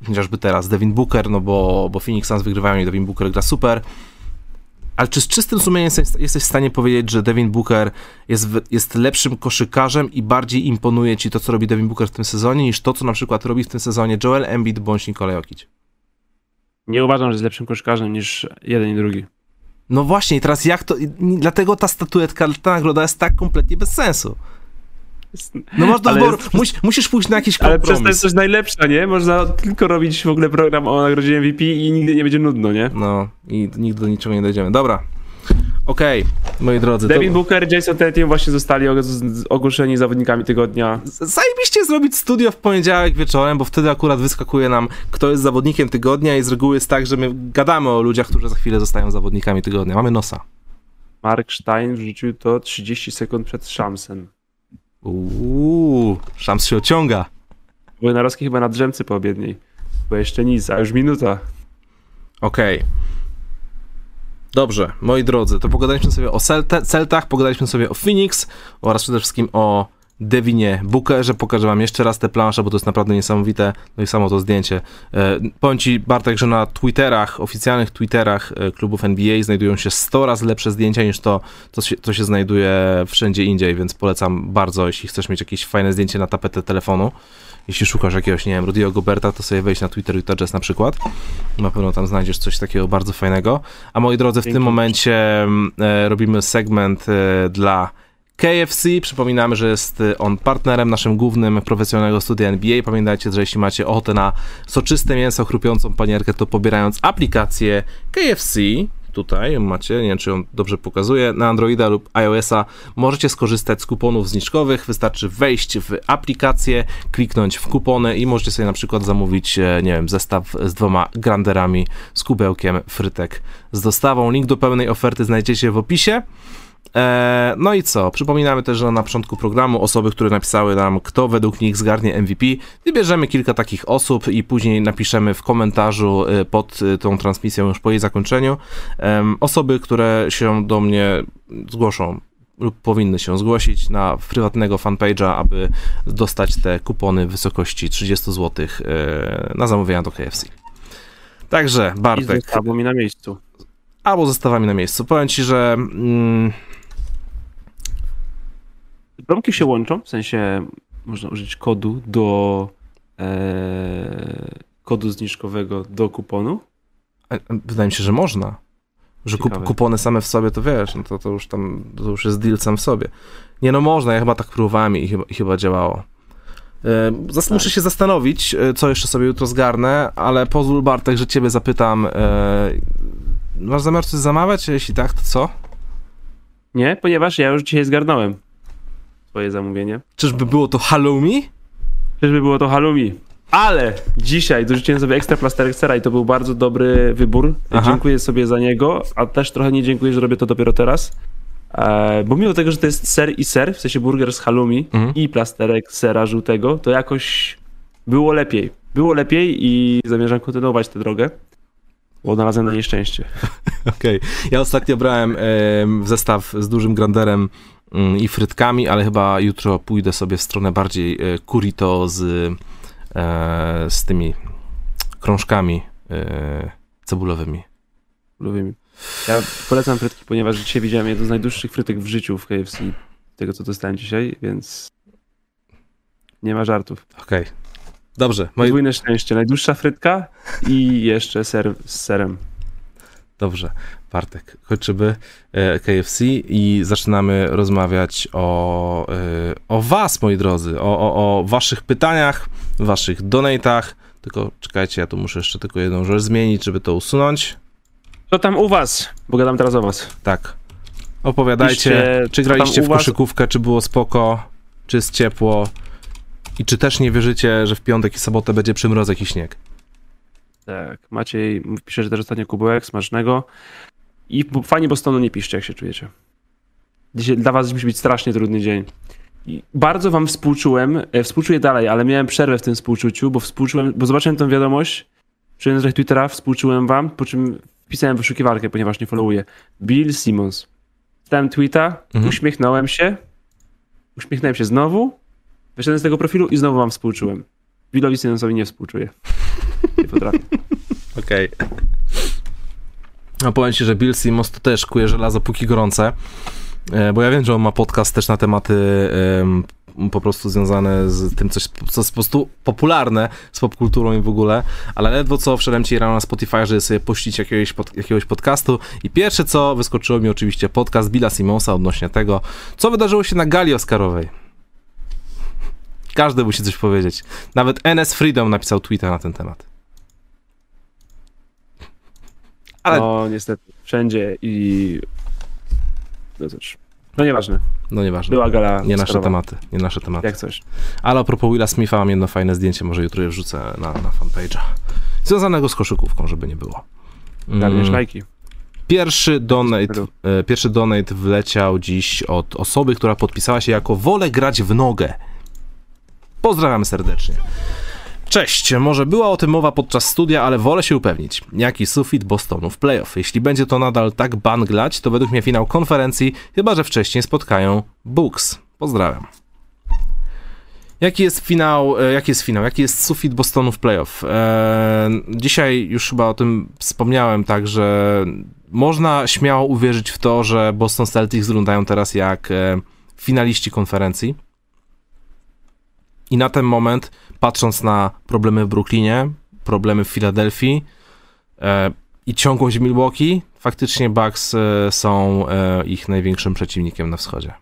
chociażby teraz Devin Booker, no bo, bo Phoenix Suns wygrywają i Devin Booker gra super. Ale czy z czystym sumieniem jesteś w stanie powiedzieć, że Devin Booker jest, jest lepszym koszykarzem i bardziej imponuje ci to, co robi Devin Booker w tym sezonie, niż to, co na przykład robi w tym sezonie Joel Embiid bądź Nikola Jokic? Nie uważam, że jest lepszym koszykarzem niż jeden i drugi. No właśnie, teraz jak to... Dlatego ta statuetka, ta nagroda jest tak kompletnie bez sensu. No masz do wyboru, jest... musisz pójść na jakiś kompromis. Ale przez to jest coś najlepsze, nie? Można tylko robić w ogóle program o nagrodzie MVP i nigdy nie będzie nudno, nie? No i nigdy do niczego nie dojdziemy. Dobra. Okej, okay, moi drodzy. Devin to... Booker, Jason Tatum właśnie zostali ogłoszeni zawodnikami tygodnia. Zajebiście zrobić studio w poniedziałek wieczorem, bo wtedy akurat wyskakuje nam, kto jest zawodnikiem tygodnia i z reguły jest tak, że my gadamy o ludziach, którzy za chwilę zostają zawodnikami tygodnia. Mamy nosa. Mark Stein wrzucił to 30 sekund przed Shamsem. Uuu, szams się ociąga. Wojnarowski chyba na drzemcy po obiedniej. Bo jeszcze nic, a już minuta. Okej. Okay. Dobrze, moi drodzy, to pogadaliśmy sobie o Celtach, pogadaliśmy sobie o Phoenix oraz przede wszystkim o Devinie Bookerze. Pokażę wam jeszcze raz te plansze, bo to jest naprawdę niesamowite. No i samo to zdjęcie. E, powiem ci, Bartek, że na Twitterach, oficjalnych Twitterach e, klubów NBA znajdują się 100 razy lepsze zdjęcia niż to, co się, to się znajduje wszędzie indziej, więc polecam bardzo, jeśli chcesz mieć jakieś fajne zdjęcie na tapetę telefonu. Jeśli szukasz jakiegoś, nie wiem, Rudy'ego Goberta, to sobie wejdź na Twitter Utah Jazz na przykład. Na pewno tam znajdziesz coś takiego bardzo fajnego. A moi drodzy, w Dzięki. tym momencie mm, e, robimy segment e, dla KFC. Przypominamy, że jest y, on partnerem naszym głównym profesjonalnego studia NBA. Pamiętajcie, że jeśli macie ochotę na soczyste mięso, chrupiącą panierkę, to pobierając aplikację KFC, tutaj macie, nie wiem czy ją dobrze pokazuje, na Androida lub iOS-a możecie skorzystać z kuponów zniżkowych. Wystarczy wejść w aplikację, kliknąć w kupony i możecie sobie na przykład zamówić, e, nie wiem, zestaw z dwoma granderami, z kubełkiem frytek z dostawą. Link do pełnej oferty znajdziecie w opisie. Eee, no i co? Przypominamy też, że na początku programu osoby, które napisały nam, kto według nich zgarnie MVP, wybierzemy kilka takich osób i później napiszemy w komentarzu y, pod y, tą transmisją już po jej zakończeniu osoby, które się do mnie zgłoszą lub powinny się zgłosić na prywatnego fanpage'a, aby dostać te kupony w wysokości 30 zł e, na zamówienia do KFC. Także Bartek, dostawą mi na miejscu. albo zestawami na miejscu. Powiem ci, że mm, Promki się łączą, w sensie można użyć kodu do e, kodu zniżkowego do kuponu. Wydaje mi się, że można. Że kup, kupony same w sobie, to wiesz, no to, to już tam, to już jest deal sam w sobie. Nie no, można, ja chyba tak próbowałem i chyba, i chyba działało. E, Zas, Tak. Muszę się zastanowić, e, co jeszcze sobie jutro zgarnę, ale pozwól Bartek, że ciebie zapytam, e, masz zamiar coś zamawiać? Jeśli tak, to co? Nie, ponieważ ja już dzisiaj zgarnąłem swoje zamówienie. Czyżby było to halloumi? Czyżby było to halloumi. Ale dzisiaj dorzuciłem sobie ekstra plasterek sera i to był bardzo dobry wybór. Aha. Dziękuję sobie za niego, a też trochę nie dziękuję, że robię to dopiero teraz. E, bo mimo tego, że to jest ser i ser, w sensie burger z halloumi Mhm. i plasterek sera żółtego, to jakoś było lepiej. Było lepiej i zamierzam kontynuować tę drogę, bo odnalazłem na nieszczęście. [LAUGHS] Okej. Ja ostatnio brałem em, zestaw z dużym granderem i frytkami, ale chyba jutro pójdę sobie w stronę bardziej e, curito z, e, z tymi krążkami e, cebulowymi. Lubię. Ja polecam frytki, ponieważ dzisiaj widziałem jedną z najdłuższych frytek w życiu w KFC, tego co dostałem dzisiaj, więc nie ma żartów. Okej. Dobrze, moi, Podwójne szczęście. Najdłuższa frytka i jeszcze ser z serem. dobrze. Bartek, kończymy e, KFC i zaczynamy rozmawiać o, e, o was, moi drodzy, o, o, o waszych pytaniach, waszych donatach. Tylko czekajcie, ja tu muszę jeszcze tylko jedną rzecz zmienić, żeby to usunąć. Co tam u was? Bo gadam teraz o was. Tak. Opowiadajcie, Piszcie, czy graliście w koszykówkę, czy było spoko, czy jest ciepło i czy też nie wierzycie, że w piątek i sobotę będzie przymrozek i śnieg. Tak, Maciej pisze, że też ostatnio kubełek smacznego. I bo- fani Bostonu nie piszcie, jak się czujecie. Dzisiaj dla was musi być strasznie trudny dzień. I bardzo wam współczułem, e, współczuję dalej, ale miałem przerwę w tym współczuciu, bo współczułem, bo zobaczyłem tę wiadomość, przyjąłem z Twittera, współczułem wam, po czym wpisałem wyszukiwarkę, ponieważ nie followuję. Bill Simmons. Czytałem tweeta, Mhm. uśmiechnąłem się, uśmiechnąłem się znowu, wyszedłem z tego profilu i znowu wam współczułem. Billowi Simmonsowi nie współczuję. [LAUGHS] Nie potrafię. Okej. No powiem ci, że Bill Simmons to też kuje żelazo póki gorące, e, bo ja wiem, że on ma podcast też na tematy em, po prostu związane z tym, coś, co jest po prostu popularne z popkulturą i w ogóle, ale ledwo co wszedłem ci rano na Spotify, żeby sobie puścić jakiegoś, pod, jakiegoś podcastu i pierwsze co, wyskoczyło mi oczywiście podcast Billa Simmonsa odnośnie tego, co wydarzyło się na gali Oscarowej. Każdy musi coś powiedzieć. Nawet NS Freedom napisał tweeta na ten temat. Ale No niestety, wszędzie i... No cóż, no nieważne. No nieważne. Była gala Nie nasze tematy, nie nasze tematy. Jak coś. Ale a propos Willa Smitha mam jedno fajne zdjęcie, może jutro je wrzucę na, na fanpage'a. Związanego z koszykówką, żeby nie było. Garniesz Mm, lajki. Pierwszy donate, Super. e, pierwszy donate wleciał dziś od osoby, która podpisała się jako wolę grać w nogę. Pozdrawiam serdecznie. Cześć, może była o tym mowa podczas studia, ale wolę się upewnić. Jaki sufit Bostonu w playoff? Jeśli będzie to nadal tak banglać, to według mnie finał konferencji, chyba że wcześniej spotkają Bucks. Pozdrawiam. Jaki jest finał, e, jaki jest finał, jaki jest sufit Bostonu w playoff? E, dzisiaj już chyba o tym wspomniałem, tak, że można śmiało uwierzyć w to, że Boston Celtics wyglądają teraz jak e, finaliści konferencji. I na ten moment, patrząc na problemy w Brooklynie, problemy w Filadelfii e, i ciągłość Milwaukee, faktycznie Bucks e, są e, ich największym przeciwnikiem na wschodzie.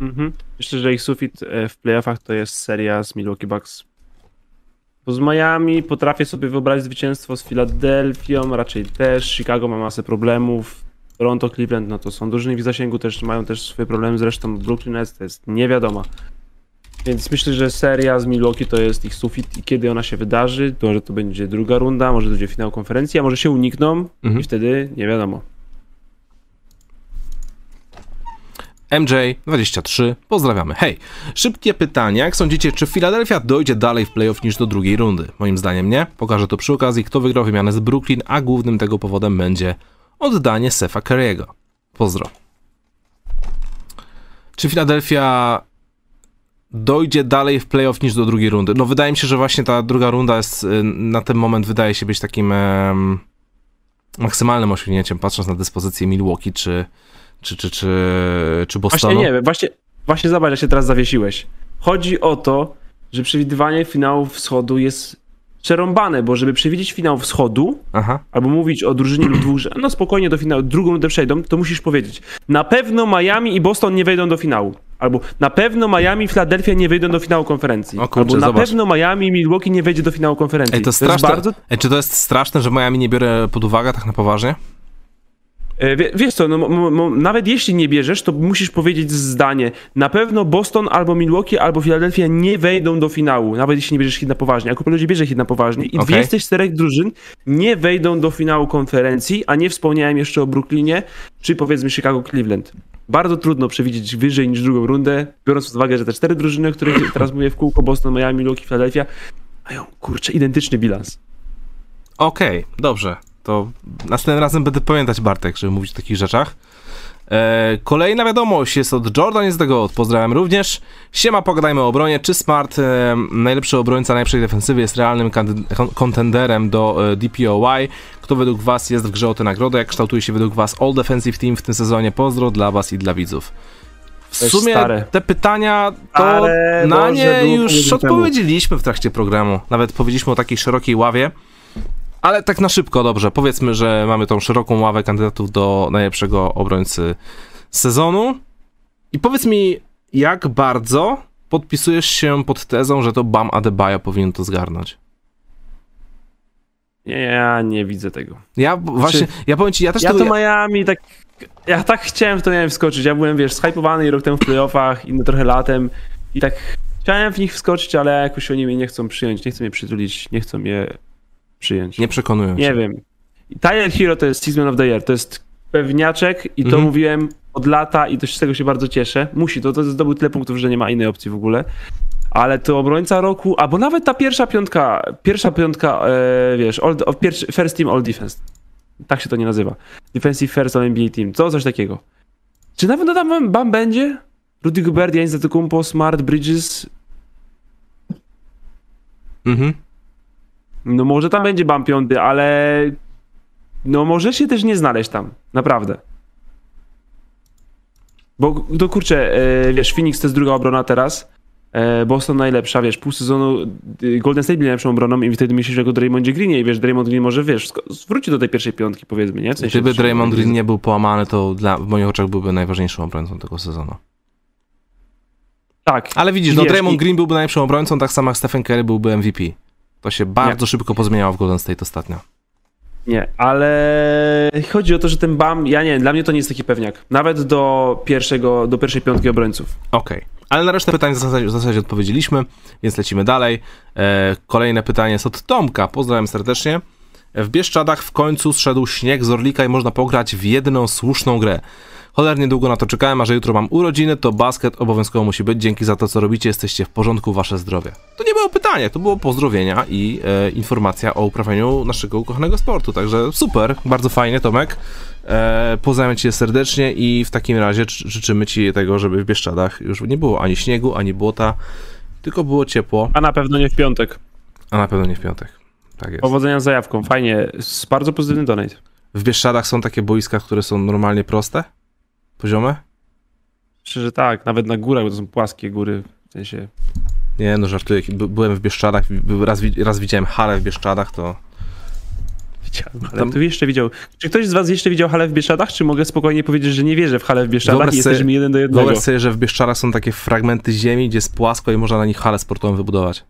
Mhm. Myślę, że ich sufit e, w playoffach to jest seria z Milwaukee Bucks. Bo z Miami potrafię sobie wyobrazić zwycięstwo z Filadelfią, raczej też. Chicago ma masę problemów. Toronto, Cleveland, no to są drużyny w zasięgu, też mają też swoje problemy. Zresztą Brooklyn Nets to jest nie wiadomo. Więc myślę, że seria z Milwaukee to jest ich sufit i kiedy ona się wydarzy, to może to będzie druga runda, może to będzie finał konferencji, a może się unikną Mhm. i wtedy nie wiadomo. MJ23, pozdrawiamy. Hej, szybkie pytanie. Jak sądzicie, czy Philadelphia dojdzie dalej w playoff niż do drugiej rundy? Moim zdaniem nie. Pokażę to przy okazji, kto wygrał wymianę z Brooklyn, a głównym tego powodem będzie oddanie Sefa Curry'ego. Pozdro. Czy Philadelphia dojdzie dalej w playoff niż do drugiej rundy? No wydaje mi się, że właśnie ta druga runda jest y, na ten moment wydaje się być takim em, maksymalnym osiągnięciem, patrząc na dyspozycję Milwaukee czy, czy, czy, czy, czy Bostonu. Właśnie nie wiem, właśnie, właśnie zobacz, jak się teraz zawiesiłeś. Chodzi o to, że przewidywanie finału wschodu jest przerąbane, bo żeby przewidzieć finał wschodu, Aha. albo mówić o drużynie lub dwóch, że no spokojnie do finału, drugą rundę przejdą, to musisz powiedzieć, na pewno Miami i Boston nie wejdą do finału. Albo na pewno Miami i Philadelphia nie wejdą do finału konferencji. O kurczę, albo na zobacz. pewno Miami i Milwaukee nie wejdzie do finału konferencji. Ej, to jest straszne. bardzo Ej, czy to jest straszne, że Miami nie biorę pod uwagę tak na poważnie? E, wie- Wiesz co, no, nawet jeśli nie bierzesz, to musisz powiedzieć zdanie. Na pewno Boston albo Milwaukee albo Philadelphia nie wejdą do finału, nawet jeśli nie bierzesz hit na poważnie. A kupę ludzi bierze hit na poważnie i tych czterech drużyn nie wejdą do finału konferencji, a nie wspomniałem jeszcze o Brooklynie, czy powiedzmy Chicago Cleveland. Bardzo trudno przewidzieć wyżej niż drugą rundę, biorąc pod uwagę, że te cztery drużyny, o których [CLEARS THROAT] teraz mówię w kółko, Boston, Miami, Milwaukee, Philadelphia, mają, kurczę, identyczny bilans. Okej, dobrze. To następnym razem będę pamiętać Bartek, żeby mówić o takich rzeczach. E, kolejna wiadomość jest od Jordan jest tego pozdrawiam również. Siema, pogadajmy o obronie. Czy Smart, e, najlepszy obrońca najlepszej defensywy, jest realnym kontenderem do e, DPOY? Kto według was jest w grze o tę nagrodę? Jak kształtuje się według was All Defensive Team w tym sezonie? Pozdro dla was i dla widzów. W sumie te pytania to Stare, na nie już odpowiedzieliśmy w trakcie programu. Nawet powiedzieliśmy o takiej szerokiej ławie. Ale tak na szybko, dobrze. Powiedzmy, że mamy tą szeroką ławę kandydatów do najlepszego obrońcy sezonu. I powiedz mi, jak bardzo podpisujesz się pod tezą, że to Bam Adebayo powinien to zgarnąć? Ja nie widzę tego. Ja b- właśnie, ja powiem ci, ja też Ja to Miami tak. Ja tak chciałem w to Miami wskoczyć. Ja byłem, wiesz, zhypowany rok temu w playoffach i no trochę latem. I tak chciałem w nich wskoczyć, ale jakoś oni mnie nie chcą przyjąć, nie chcą mnie przytulić, nie chcą mnie przyjąć. Nie przekonują Nie cię. wiem. Tyler Hero to jest Season of the Year. To jest pewniaczek i to Mhm. mówiłem od lata i też z tego się bardzo cieszę. Musi, to, to zdobył tyle punktów, że nie ma innej opcji w ogóle. Ale to obrońca roku, albo nawet ta pierwsza piątka, pierwsza piątka, e, wiesz, all, o, pierwszy, first team all defense. Tak się to nie nazywa. Defensive first all NBA team. To coś takiego. Czy nawet no tam Bam będzie? Rudy Gobert, Janis Antetokounmpo, Smart, Bridges. Mhm. No może tam będzie Bam piąty, ale no może się też nie znaleźć tam. Naprawdę. Bo to kurczę, e, wiesz, Phoenix to jest druga obrona teraz. E, Boston najlepsza, wiesz, pół sezonu y, Golden State byli najlepszą obroną i wtedy myślisz, że go Draymondzie Greenie i wiesz, Draymond Green może, wiesz, wróci do tej pierwszej piątki powiedzmy, nie? W sensie, Gdyby Draymond Green nie był połamany, to dla, w moich oczach byłby najważniejszym obrońcą tego sezonu. Tak, Ale widzisz, no wiesz, Draymond i- Green byłby najlepszym obrońcą, tak samo jak Stephen Curry byłby MVP. To się bardzo szybko pozmieniało w Golden State ostatnio. Nie, ale chodzi o to, że ten BAM, ja nie dla mnie to nie jest taki pewniak. Nawet do pierwszego, do pierwszej piątki obrońców. Okej. Ale na resztę pytań w zasadzie, w zasadzie odpowiedzieliśmy, więc lecimy dalej. E, kolejne pytanie jest od Tomka. Pozdrawiam serdecznie. W Bieszczadach w końcu zszedł śnieg z Orlika i można pograć w jedną słuszną grę. Cholernie długo na to czekałem, a że jutro mam urodziny, to basket obowiązkowo musi być. Dzięki za to, co robicie, jesteście w porządku, wasze zdrowie. To nie było pytanie, to było pozdrowienia i e, informacja o uprawianiu naszego ukochanego sportu. Także super, bardzo fajnie, Tomek. E, pozdrawiam cię serdecznie i w takim razie ży- życzymy ci tego, żeby w Bieszczadach już nie było ani śniegu, ani błota tylko było ciepło, A na pewno nie w piątek. a na pewno nie w piątek. Tak jest. Powodzenia z zajawką, fajnie. Bardzo pozytywny donate. W Bieszczadach są takie boiska, które są normalnie proste? Poziome? Szczerze tak, nawet na górach, bo to są płaskie góry. W sensie. Nie, no żartuję. By- Byłem w Bieszczadach, raz, raz widziałem halę w Bieszczadach, to... Widziałem, ale Tam- jeszcze widział. Czy ktoś z was jeszcze widział halę w Bieszczadach? Czy mogę spokojnie powiedzieć, że nie wierzę w halę w Bieszczadach Wyobraź i sobie- jesteśmy jeden do jednego? Wyobraź sobie, że w Bieszczadach są takie fragmenty ziemi, gdzie jest płasko i można na nich halę sportową wybudować.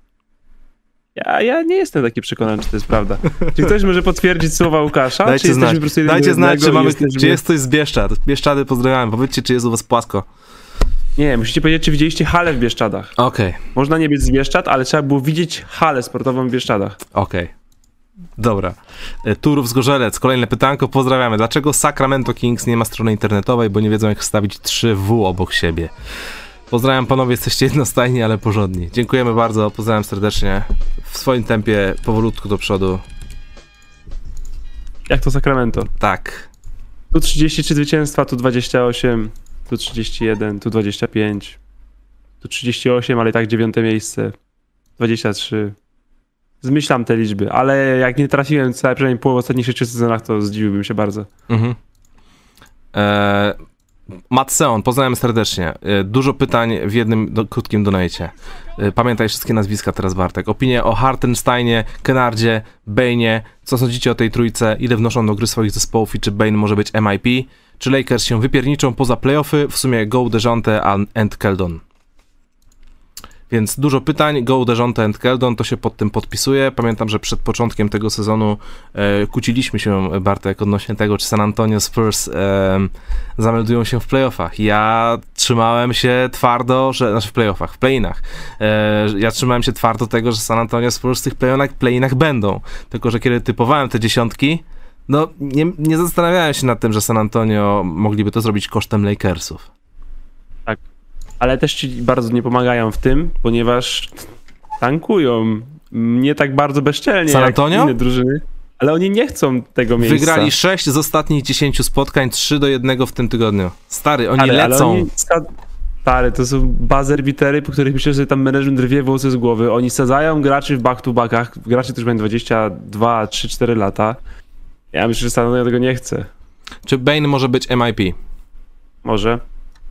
Ja, ja nie jestem taki przekonany, czy to jest prawda. Czy ktoś może potwierdzić słowa Łukasza? czy Dajcie jesteśmy znać, po Dajcie znać czy, mamy, jesteśmy- czy jest ktoś z Bieszczad. Bieszczady pozdrawiam, powiedzcie, czy jest u was płasko. Nie, musicie powiedzieć, czy widzieliście halę w Bieszczadach. Okej, Można nie być z Bieszczad, ale trzeba było widzieć halę sportową w Bieszczadach. okej. Dobra. E, Turów z Gorzelec, kolejne pytanko, pozdrawiamy. Dlaczego Sacramento Kings nie ma strony internetowej, bo nie wiedzą jak wstawić 3W obok siebie? Pozdrawiam panowie, jesteście jednostajni, ale porządni. Dziękujemy bardzo, pozdrawiam serdecznie. W swoim tempie, powolutku do przodu. Jak to Sacramento? Tak. Tu 33 zwycięstwa, tu 28, tu 31, tu 25, tu 38, ale i tak dziewiąte miejsce, 23. Zmyślam te liczby, ale jak nie trafiłem całe przynajmniej połowę ostatnich sześciu sezonach, to zdziwiłbym się bardzo. Mhm. E, Matt Seon, pozdrawiam serdecznie. E, dużo pytań w jednym do, krótkim donajcie. E, pamiętaj wszystkie nazwiska teraz, Bartek. Opinie o Hartensteinie, Kenardzie, Bane'ie. Co sądzicie o tej trójce? Ile wnoszą do gry swoich zespołów i czy Bane może być MIP? Czy Lakers się wypierniczą poza playoffy? W sumie Go, DeJounte and Keldon. Więc dużo pytań. Go, DeJounte and Keldon to się pod tym podpisuje. Pamiętam, że przed początkiem tego sezonu e, kłóciliśmy się, Bartek, odnośnie tego, czy San Antonio Spurs e, zameldują się w playoffach. Ja trzymałem się twardo, że, znaczy w playoffach, w playinach. E, ja trzymałem się twardo tego, że San Antonio Spurs w tych playinach, playinach będą. Tylko, że kiedy typowałem te dziesiątki, no nie, nie zastanawiałem się nad tym, że San Antonio mogliby to zrobić kosztem Lakersów. Ale też ci bardzo nie pomagają w tym, ponieważ tankują nie tak bardzo bezczelnie San jak Antonio? inne drużyny, ale oni nie chcą tego miejsca. Wygrali 6 z ostatnich 10 spotkań, 3 do 1 w tym tygodniu. Stary, oni Ale- ale lecą. oni sta- Stary, to są buzzer bitery, po których myślę, że tam management rwie włosy z głowy. Oni sadzają graczy w back-to-backach, graczy, którzy mają 22, 3, 4 lata. Ja myślę, że San Antonio tego nie chce. Czy Bane może być MIP? Może.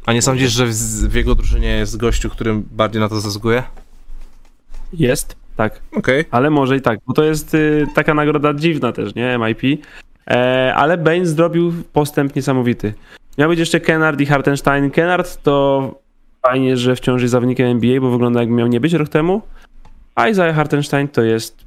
A nie sądzisz, że w, w jego drużynie jest gościu, którym bardziej na to zasługuje? Jest, tak. Okej. Ale może i tak, bo to jest y, taka nagroda dziwna też, nie? MIP. E, ale Bane zrobił postęp niesamowity. Miał być jeszcze Kennard i Hartenstein. Kennard to fajnie, że wciąż jest zawodnikiem NBA, bo wygląda jakby miał nie być rok temu. A Isaiah Hartenstein to jest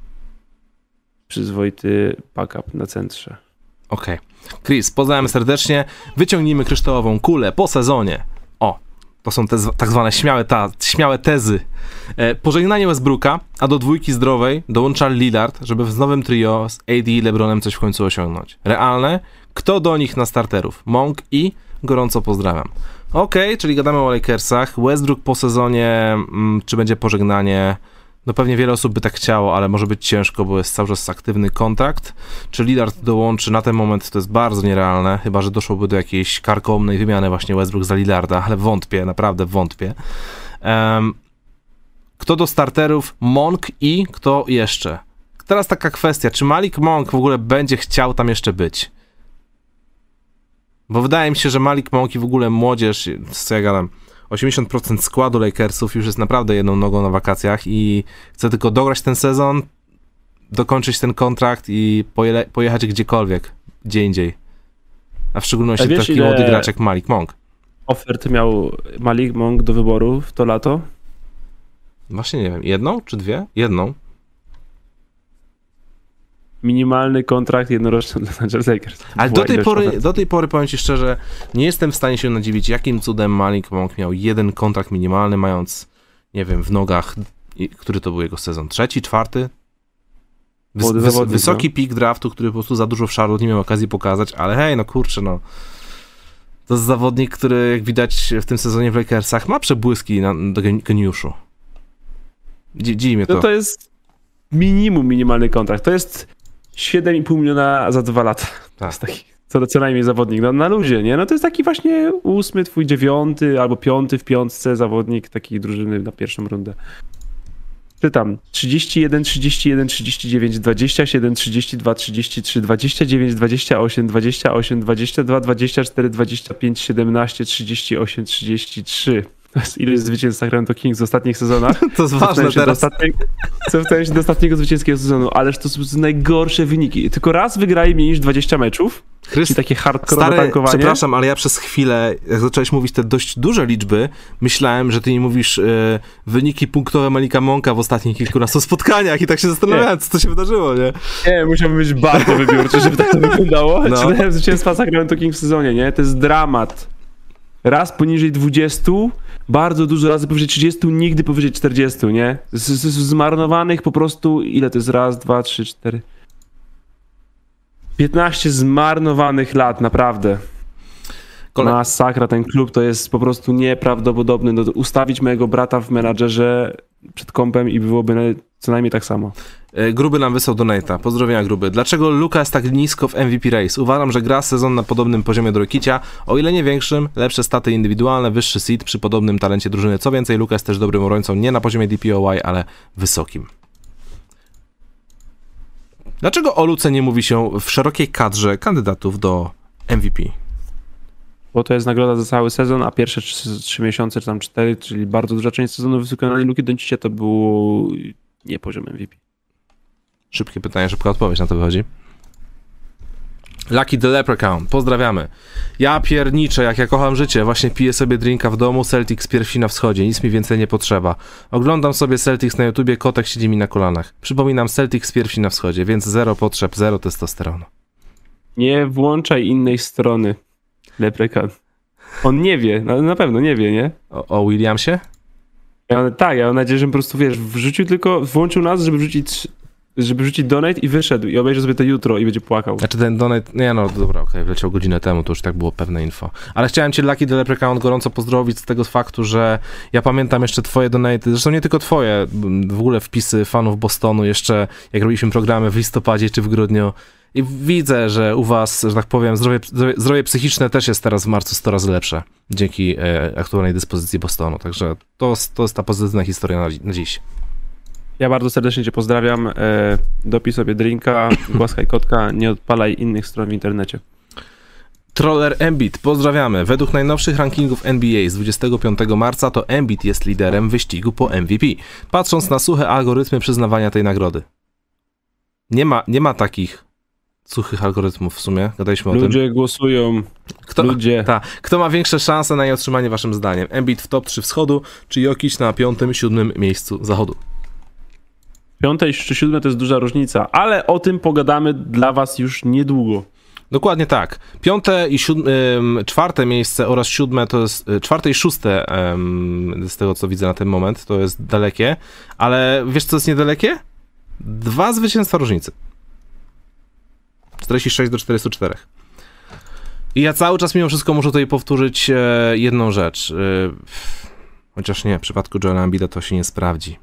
przyzwoity backup na centrze. Okej. Chris, pozdrawiam serdecznie. Wyciągnijmy kryształową kulę po sezonie. O, to są te tak zwane śmiałe, ta, śmiałe tezy. E, pożegnanie Westbrooka, a do dwójki zdrowej dołącza Lillard, żeby z nowym trio z AD i LeBronem coś w końcu osiągnąć. Realne? Kto do nich na starterów? Monk i gorąco pozdrawiam. Okej, czyli gadamy o Lakersach. Westbrook po sezonie, mm, czy będzie pożegnanie? No pewnie wiele osób by tak chciało, ale może być ciężko, bo jest cały czas aktywny kontrakt. Czy Lillard dołączy na ten moment, to jest bardzo nierealne, chyba że doszłoby do jakiejś karkołomnej wymiany właśnie Westbrook za Lillarda, ale wątpię, naprawdę wątpię. Em, kto do starterów? Monk i kto jeszcze? Teraz taka kwestia, czy Malik Monk w ogóle będzie chciał tam jeszcze być? Bo wydaje mi się, że Malik Monk i w ogóle młodzież, co ja gadam, 80% składu Lakersów już jest naprawdę jedną nogą na wakacjach i chce tylko dograć ten sezon, dokończyć ten kontrakt i poje, pojechać gdziekolwiek, gdzie indziej. A w szczególności A wiesz, taki młody gracz jak Malik Monk. Ofert miał Malik Monk do wyboru w to lato. Właśnie nie wiem, jedną czy dwie? Jedną. Minimalny kontrakt jednoroczny dla Los Angeles Lakers. Ale do tej, pory, ofert. do tej pory powiem ci szczerze, nie jestem w stanie się nadziwić, jakim cudem Malik Monk miał jeden kontrakt minimalny, mając, nie wiem, w nogach, który to był jego sezon? Trzeci, czwarty? Wys, zawodnik, wysoki no. pik draftu, który po prostu za dużo w Charlotte nie miał okazji pokazać, ale hej, no kurczę, no. To jest zawodnik, który jak widać w tym sezonie w Lakersach ma przebłyski na, do geni- geniuszu. Dzi- Dziwi mnie to. No to jest minimum minimalny kontrakt. To jest 7,5 miliona za dwa lata. To jest taki co, co najmniej zawodnik. No, na luzie, nie? No to jest taki właśnie ósmy, twój dziewiąty albo piąty w piątce zawodnik takiej drużyny na pierwszą rundę. Czytam. 31, 31, 39, 27, 32, 33, 29, 28, 28, 22, 24, 25, 17, 38, 33. Ilość zwycięstw Sacramento Kings w ostatnich sezonach. [LAUGHS] To jest ważne teraz. ostatniej- Cofnąłem się do ostatniego zwycięskiego sezonu, ależ to są najgorsze wyniki. Tylko raz wygrali mniej niż 20 meczów, czyli Chryst... takie hardcore Stary, tankowanie. przepraszam, ale ja przez chwilę, jak zacząłeś mówić te dość duże liczby, myślałem, że ty nie mówisz e, wyniki punktowe Malika Monka w ostatnich kilkunastu [LAUGHS] spotkaniach i tak się zastanawiałem, co to się wydarzyło, nie? Nie, musiałbym być bardzo wybiórczy, żeby tak to [LAUGHS] wyglądało. No. No. zwycięstwa Sacramento Kings w sezonie, nie? To jest dramat. Raz poniżej 20, bardzo dużo razy powyżej 30, nigdy powyżej 40, nie? Z, z, zmarnowanych po prostu, ile to jest? Raz, dwa, trzy, cztery... 15 zmarnowanych lat, naprawdę. Kole... Masakra, ten klub to jest po prostu nieprawdopodobny. No, ustawić mojego brata w menadżerze przed kąpem i byłoby co najmniej tak samo. E, Gruby nam wysłał donata. Pozdrowienia Gruby. Dlaczego Luka jest tak nisko w MVP Race? Uważam, że gra sezon na podobnym poziomie do Rokicia, o ile nie większym, lepsze staty indywidualne, wyższy seed przy podobnym talencie drużyny. Co więcej, Luka jest też dobrym obrońcą, nie na poziomie DPOY, ale wysokim. Dlaczego o Luce nie mówi się w szerokiej kadrze kandydatów do MVP? Bo to jest nagroda za cały sezon, a pierwsze trzy, trzy miesiące, czy tam cztery, czyli bardzo duża część sezonu wykonali Luki Doncicie, to był nie poziom MVP. Szybkie pytanie, szybka odpowiedź na to wychodzi. Lucky the Leprechaun, pozdrawiamy. Ja pierniczę, jak ja kocham życie, właśnie piję sobie drinka w domu, Celtics pierwsi na wschodzie, nic mi więcej nie potrzeba. Oglądam sobie Celtics na YouTubie, kotek siedzi mi na kolanach. Przypominam, Celtics pierwsi na wschodzie, więc zero potrzeb, zero testosteronu. Nie włączaj innej strony, Leprekan. On nie wie, no, na pewno nie wie, nie? O, o Williamsie? Ja tak, ja mam nadzieję, że po prostu, wiesz, wrzucił tylko, włączył nas, żeby wrzucić, żeby wrzucić donate i wyszedł i obejrzy sobie to jutro i będzie płakał. Znaczy ten donate, nie no, dobra, okej, wleciał godzinę temu, to już tak było pewne info. Ale chciałem cię, Lucky the Leprechaun, gorąco pozdrowić z tego faktu, że ja pamiętam jeszcze twoje donate, zresztą nie tylko twoje, w ogóle wpisy fanów Bostonu jeszcze, jak robiliśmy programy w listopadzie czy w grudniu. I widzę, że u was, że tak powiem, zdrowie, zdrowie, psychiczne też jest teraz w marcu 100 razy lepsze dzięki e, aktualnej dyspozycji Bostonu. Także to, to jest ta pozytywna historia na, na dziś. Ja bardzo serdecznie cię pozdrawiam. E, dopij sobie drinka, [COUGHS] głaskaj kotka, nie odpalaj innych stron w internecie. Troller Embiid, pozdrawiamy. Według najnowszych rankingów NBA z 25 marca to Embiid jest liderem wyścigu po MVP, patrząc na suche algorytmy przyznawania tej nagrody. Nie ma, nie ma takich suchych algorytmów w sumie, gadaliśmy o tym. Ludzie głosują, Kto, ludzie. ta, kto ma większe szanse na jej otrzymanie waszym zdaniem? Embiid w top 3 wschodu, czy Jokic na piątym, siódmym miejscu zachodu? Piąte czy siódme to jest duża różnica, ale o tym pogadamy dla was już niedługo. Dokładnie tak. Piąte i siódme, czwarte miejsce oraz siódme to jest, y, czwarte i szóste z tego co widzę na ten moment, to jest dalekie, ale wiesz co jest niedalekie? Dwa zwycięstwa różnicy. 46 do 44. I ja cały czas mimo wszystko muszę tutaj powtórzyć e, jedną rzecz. E, chociaż nie, w przypadku Joela Embida to się nie sprawdzi.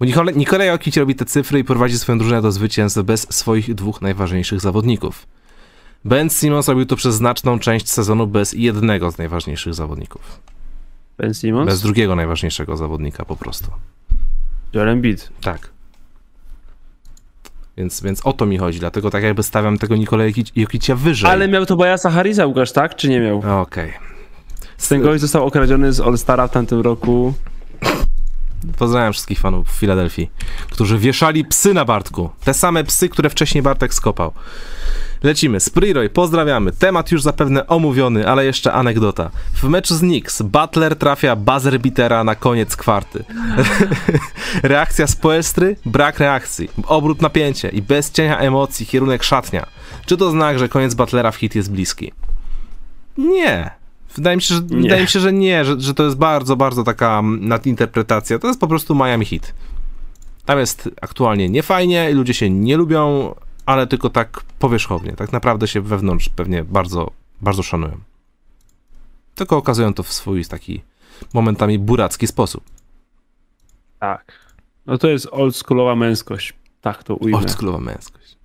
Bo Nikola, Nikola Jokic robi te cyfry i prowadzi swoją drużynę do zwycięstw bez swoich dwóch najważniejszych zawodników. Ben Simmons robił to przez znaczną część sezonu bez jednego z najważniejszych zawodników. Ben Simmons, Bez drugiego najważniejszego zawodnika po prostu. Joel Embiid. Tak. Więc, więc o to mi chodzi, dlatego tak jakby stawiam tego Nikola Jokic- Jokicia wyżej. Ale miał to Bajasa Harrisa, Łukasz, tak? Czy nie miał? Okej. Ten gość został okradziony z All-Stara w tamtym roku. Pozdrawiam wszystkich fanów w Filadelfii, którzy wieszali psy na Bartku. Te same psy, które wcześniej Bartek skopał. Lecimy. Spriroy, pozdrawiamy. Temat już zapewne omówiony, ale jeszcze anegdota. W meczu z Knicks Butler trafia buzzer beatera na koniec kwarty. [LAUGHS] Reakcja z Poelstry? Brak reakcji. Obrót napięcie i bez cienia emocji kierunek szatnia. Czy to znak, że koniec Butlera w hit jest bliski? Nie. Wydaje mi się, że nie, wydaje mi się, że, nie że, że to jest bardzo, bardzo taka mm, nadinterpretacja. To jest po prostu Miami Hit. Tam jest aktualnie niefajnie, ludzie się nie lubią, ale tylko tak powierzchownie. Tak naprawdę się wewnątrz pewnie bardzo, bardzo szanują. Tylko okazują to w swój taki momentami buracki sposób. Tak. No to jest oldschoolowa męskość. Tak to ujmę. Oldschoolowa męskość.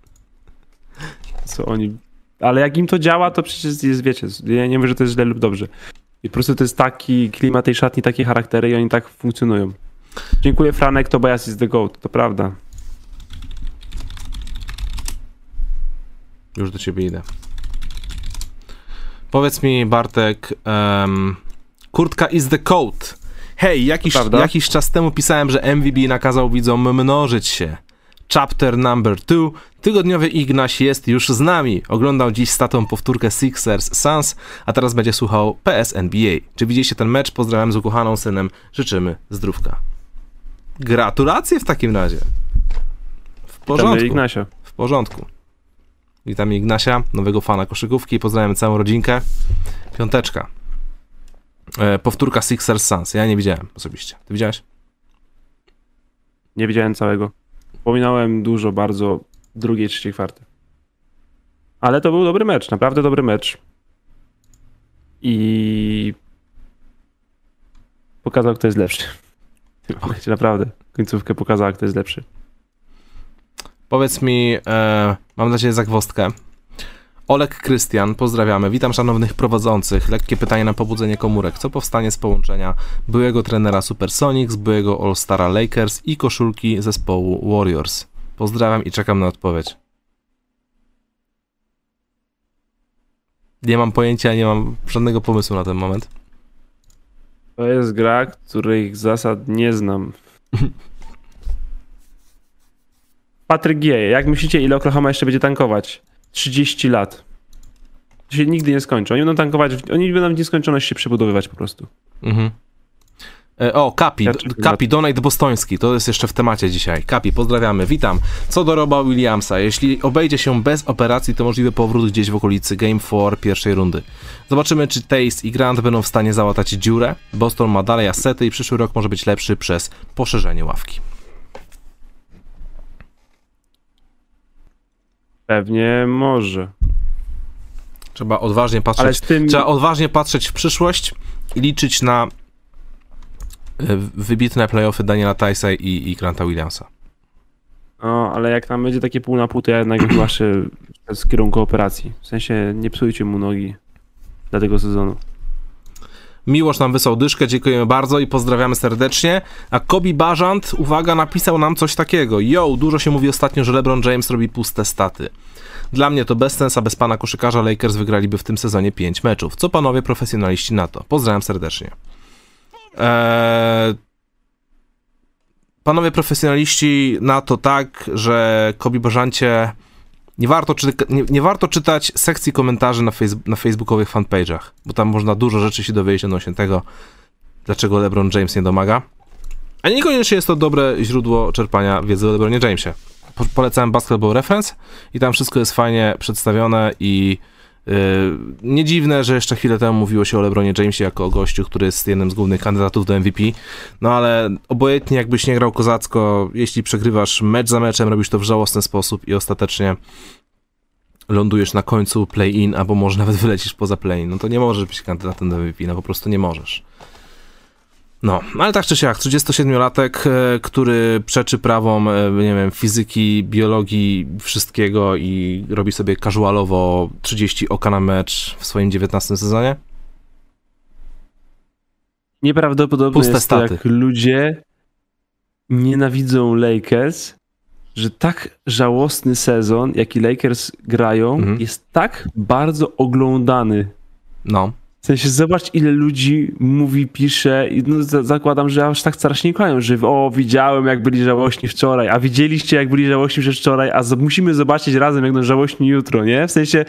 Co oni... Ale jak im to działa, to przecież jest, wiecie, ja nie mówię, że to jest źle lub dobrze. I po prostu to jest taki klimat tej szatni, takie charaktery i oni tak funkcjonują. Dziękuję Franek, Tobias is the GOAT, to prawda. Już do ciebie idę. Powiedz mi, Bartek, em, kurtka is the coat. Hej, jakiś, jakiś czas temu pisałem, że MVB nakazał widzom mnożyć się. Chapter number 2. Tygodniowy Ignaś jest już z nami. Oglądał dziś statą powtórkę Sixers Suns, a teraz będzie słuchał PS NBA. Czy widzieliście ten mecz? Pozdrawiam z ukochaną synem. Życzymy zdrówka. Gratulacje w takim razie. W porządku. W porządku. Witamy Ignasia, nowego fana koszykówki. Pozdrawiam całą rodzinkę. Piąteczka. E, powtórka Sixers Suns. Ja nie widziałem osobiście. Ty widziałeś? Nie widziałem całego. Pominąłem dużo, bardzo drugiej, trzeciej, czwartej. Ale to był dobry mecz, naprawdę dobry mecz. I pokazał, kto jest lepszy. Naprawdę. Końcówkę pokazała, kto jest lepszy. Powiedz mi, e, mam dla ciebie zagwostkę. Olek Krystian, pozdrawiamy. Witam szanownych prowadzących. Lekkie pytanie na pobudzenie komórek. Co powstanie z połączenia byłego trenera Supersonics, byłego All-Stara Lakers i koszulki zespołu Warriors? Pozdrawiam i czekam na odpowiedź. Nie mam pojęcia, nie mam żadnego pomysłu na ten moment. To jest gra, których zasad nie znam. [LAUGHS] Patryk G. Jak myślicie, ile Oklahoma jeszcze będzie tankować? 30 lat. To się nigdy nie skończy. Oni będą tankować, oni będą w nieskończoność się przebudowywać po prostu. Mhm. E, O, Kapi, Ja Kapi, donate bostoński, to jest jeszcze w temacie dzisiaj. Kapi, pozdrawiamy, witam. Co do Roba Williamsa, jeśli obejdzie się bez operacji, to możliwy powrót gdzieś w okolicy Game 4 pierwszej rundy. Zobaczymy, czy Taste i Grant będą w stanie załatać dziurę. Boston ma dalej asety i przyszły rok może być lepszy przez poszerzenie ławki. Pewnie może. Trzeba odważnie patrzeć, tym... trzeba odważnie patrzeć w przyszłość i liczyć na e, wybitne playoffy Daniela Tysa i, i Granta Williamsa. No, ale jak tam będzie takie pół na pół, to ja jednak [CLEARS THROAT] wyłaszę z kierunku operacji. W sensie nie psujcie mu nogi dla tego sezonu. Miłosz nam wysłał dyszkę, dziękujemy bardzo i pozdrawiamy serdecznie. A Kobi Bażant, uwaga, napisał nam coś takiego. Yo, dużo się mówi ostatnio, że LeBron James robi puste staty. Dla mnie to bez sensu, bez pana koszykarza Lakers wygraliby w tym sezonie 5 meczów. Co panowie profesjonaliści na to? Pozdrawiam serdecznie. Eee... Panowie profesjonaliści na to tak, że Kobi Bażancie nie warto, czy, nie, nie warto czytać sekcji komentarzy na, face, na facebookowych fanpage'ach, bo tam można dużo rzeczy się dowiedzieć odnośnie tego, dlaczego LeBron James nie domaga. A niekoniecznie jest to dobre źródło czerpania wiedzy o LeBronie Jamesie. Po, polecałem Basketball Reference i tam wszystko jest fajnie przedstawione i nie dziwne, że jeszcze chwilę temu mówiło się o LeBronie Jamesie jako o gościu, który jest jednym z głównych kandydatów do MVP. No ale obojętnie jakbyś nie grał kozacko, jeśli przegrywasz mecz za meczem, robisz to w żałosny sposób i ostatecznie lądujesz na końcu play-in, albo może nawet [LAUGHS] wylecisz poza play-in, no to nie możesz być kandydatem do MVP, no po prostu nie możesz. No, ale tak czy siak, 37-latek, e, który przeczy prawom, e, nie wiem, fizyki, biologii, wszystkiego i robi sobie casualowo 30 oka na mecz w swoim 19 sezonie? Nieprawdopodobne Puste jest to, staty. jak ludzie nienawidzą Lakers, że tak żałosny sezon, jaki Lakers grają, Mhm. jest tak bardzo oglądany. No. W sensie, zobacz, ile ludzi mówi, pisze i no, za- zakładam, że aż tak strasznie kochają, że o, widziałem, jak byli żałośni wczoraj, a widzieliście, jak byli żałośni przez wczoraj, a musimy zobaczyć razem, jak będą żałośni jutro, nie? W sensie,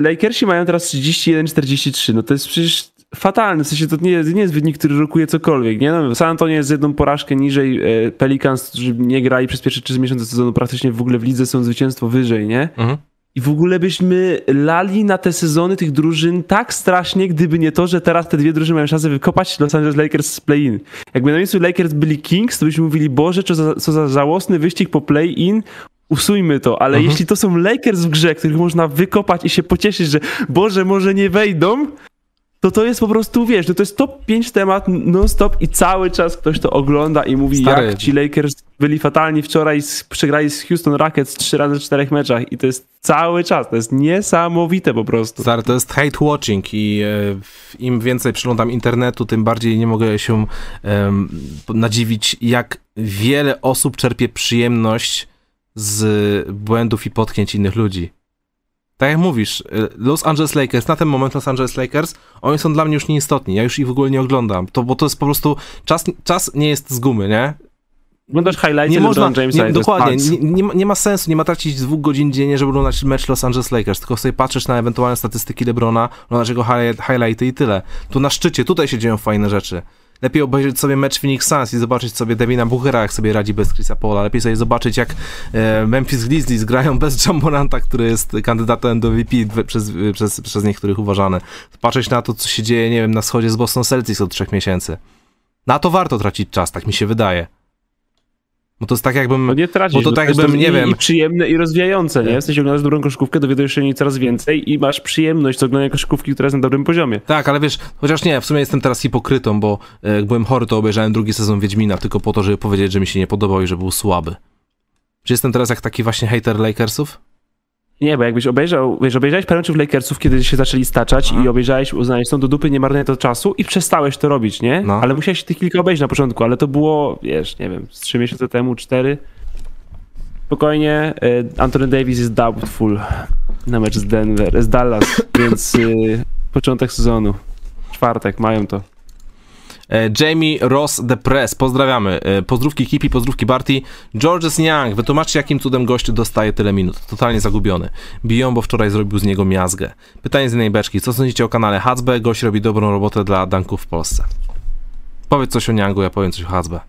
Lakersi mają teraz 31-43, no to jest przecież fatalne, w sensie to nie nie jest wynik, który rokuje cokolwiek, nie? No, San Antonio jest jedną porażkę niżej, e, Pelicans, którzy nie grali przez pierwsze 3 miesiące sezonu praktycznie w ogóle w lidze są zwycięstwo wyżej, nie? Mhm. I w ogóle byśmy lali na te sezony tych drużyn tak strasznie, gdyby nie to, że teraz te dwie drużyny mają szansę wykopać Los Angeles Lakers z play-in. Jakby na miejscu Lakers byli Kings, to byśmy mówili, Boże, co za, co za żałosny wyścig po play-in, usuńmy to. Ale Mhm. jeśli to są Lakers w grze, których można wykopać i się pocieszyć, że Boże, może nie wejdą, to to jest po prostu, wiesz, no to jest top 5 temat non-stop i cały czas ktoś to ogląda i mówi, Stary. jak ci Lakers byli fatalni wczoraj, przegrali z Houston Rockets 3 razy w 4 meczach i to jest cały czas, to jest niesamowite po prostu. Stary, to jest hate watching i e, im więcej przeglądam internetu, tym bardziej nie mogę się em, nadziwić, jak wiele osób czerpie przyjemność z błędów i potknięć innych ludzi. Tak jak mówisz, e, Los Angeles Lakers, na ten moment Los Angeles Lakers, oni są dla mnie już nieistotni, ja już ich w ogóle nie oglądam, to, bo to jest po prostu, czas, czas nie jest z gumy, nie? Oglądasz highlights Nie można, Jamesa nie, dokładnie, nie, nie, ma, nie ma sensu, nie ma tracić dwóch godzin dziennie, żeby oglądać mecz Los Angeles Lakers, tylko sobie patrzysz na ewentualne statystyki LeBrona, oglądasz jego highlight, highlighty i tyle. Tu na szczycie, tutaj się dzieją fajne rzeczy. Lepiej obejrzeć sobie mecz Phoenix Suns i zobaczyć sobie Devina Bookera, jak sobie radzi bez Chrisa Paula. Lepiej sobie zobaczyć, jak e, Memphis Grizzlies grają bez Jamoranta, który jest kandydatem do VP przez, przez, przez niektórych uważany. Patrzeć na to, co się dzieje, nie wiem, na wschodzie z Boston Celtics od trzech miesięcy. Na to warto tracić czas, tak mi się wydaje. Bo to jest tak jakbym... No nie tracisz, Bo to tak jest jakbym, nie i, wiem- i przyjemne i rozwijające, nie? W sensie oglądasz dobrą koszykówkę, dowiadujesz się o niej coraz więcej i masz przyjemność z oglądania koszykówki, która jest na dobrym poziomie. Tak, ale wiesz, chociaż nie, w sumie jestem teraz hipokrytą, bo e, jak byłem chory, to obejrzałem drugi sezon Wiedźmina tylko po to, żeby powiedzieć, że mi się nie podobał i że był słaby. Czy jestem teraz jak taki właśnie hater Lakersów? Nie, bo jakbyś obejrzał, wiesz, obejrzałeś parę meczów Lakersów, kiedy się zaczęli staczać Aha. i obejrzałeś, uznałeś, są do dupy, nie marnuję to czasu i przestałeś to robić, nie? No. Ale musiałeś tych kilka obejrzeć na początku, ale to było, wiesz, nie wiem, z trzy miesiące temu, cztery. Spokojnie, e, Anthony Davis jest doubtful na mecz z Denver, z Dallas, [COUGHS] więc y, początek sezonu, czwartek, mają to. E, Jamie Ross The Press, pozdrawiamy. E, pozdrówki Kipi, pozdrówki Barty. Georges Young, wytłumaczcie jakim cudem gościu dostaje tyle minut. Totalnie zagubiony. Biją, bo wczoraj zrobił z niego miazgę. Pytanie z jednej beczki. Co sądzicie o kanale Hacbe? Gość robi dobrą robotę dla danków w Polsce. Powiedz coś o Youngu, ja powiem coś o Hacbe.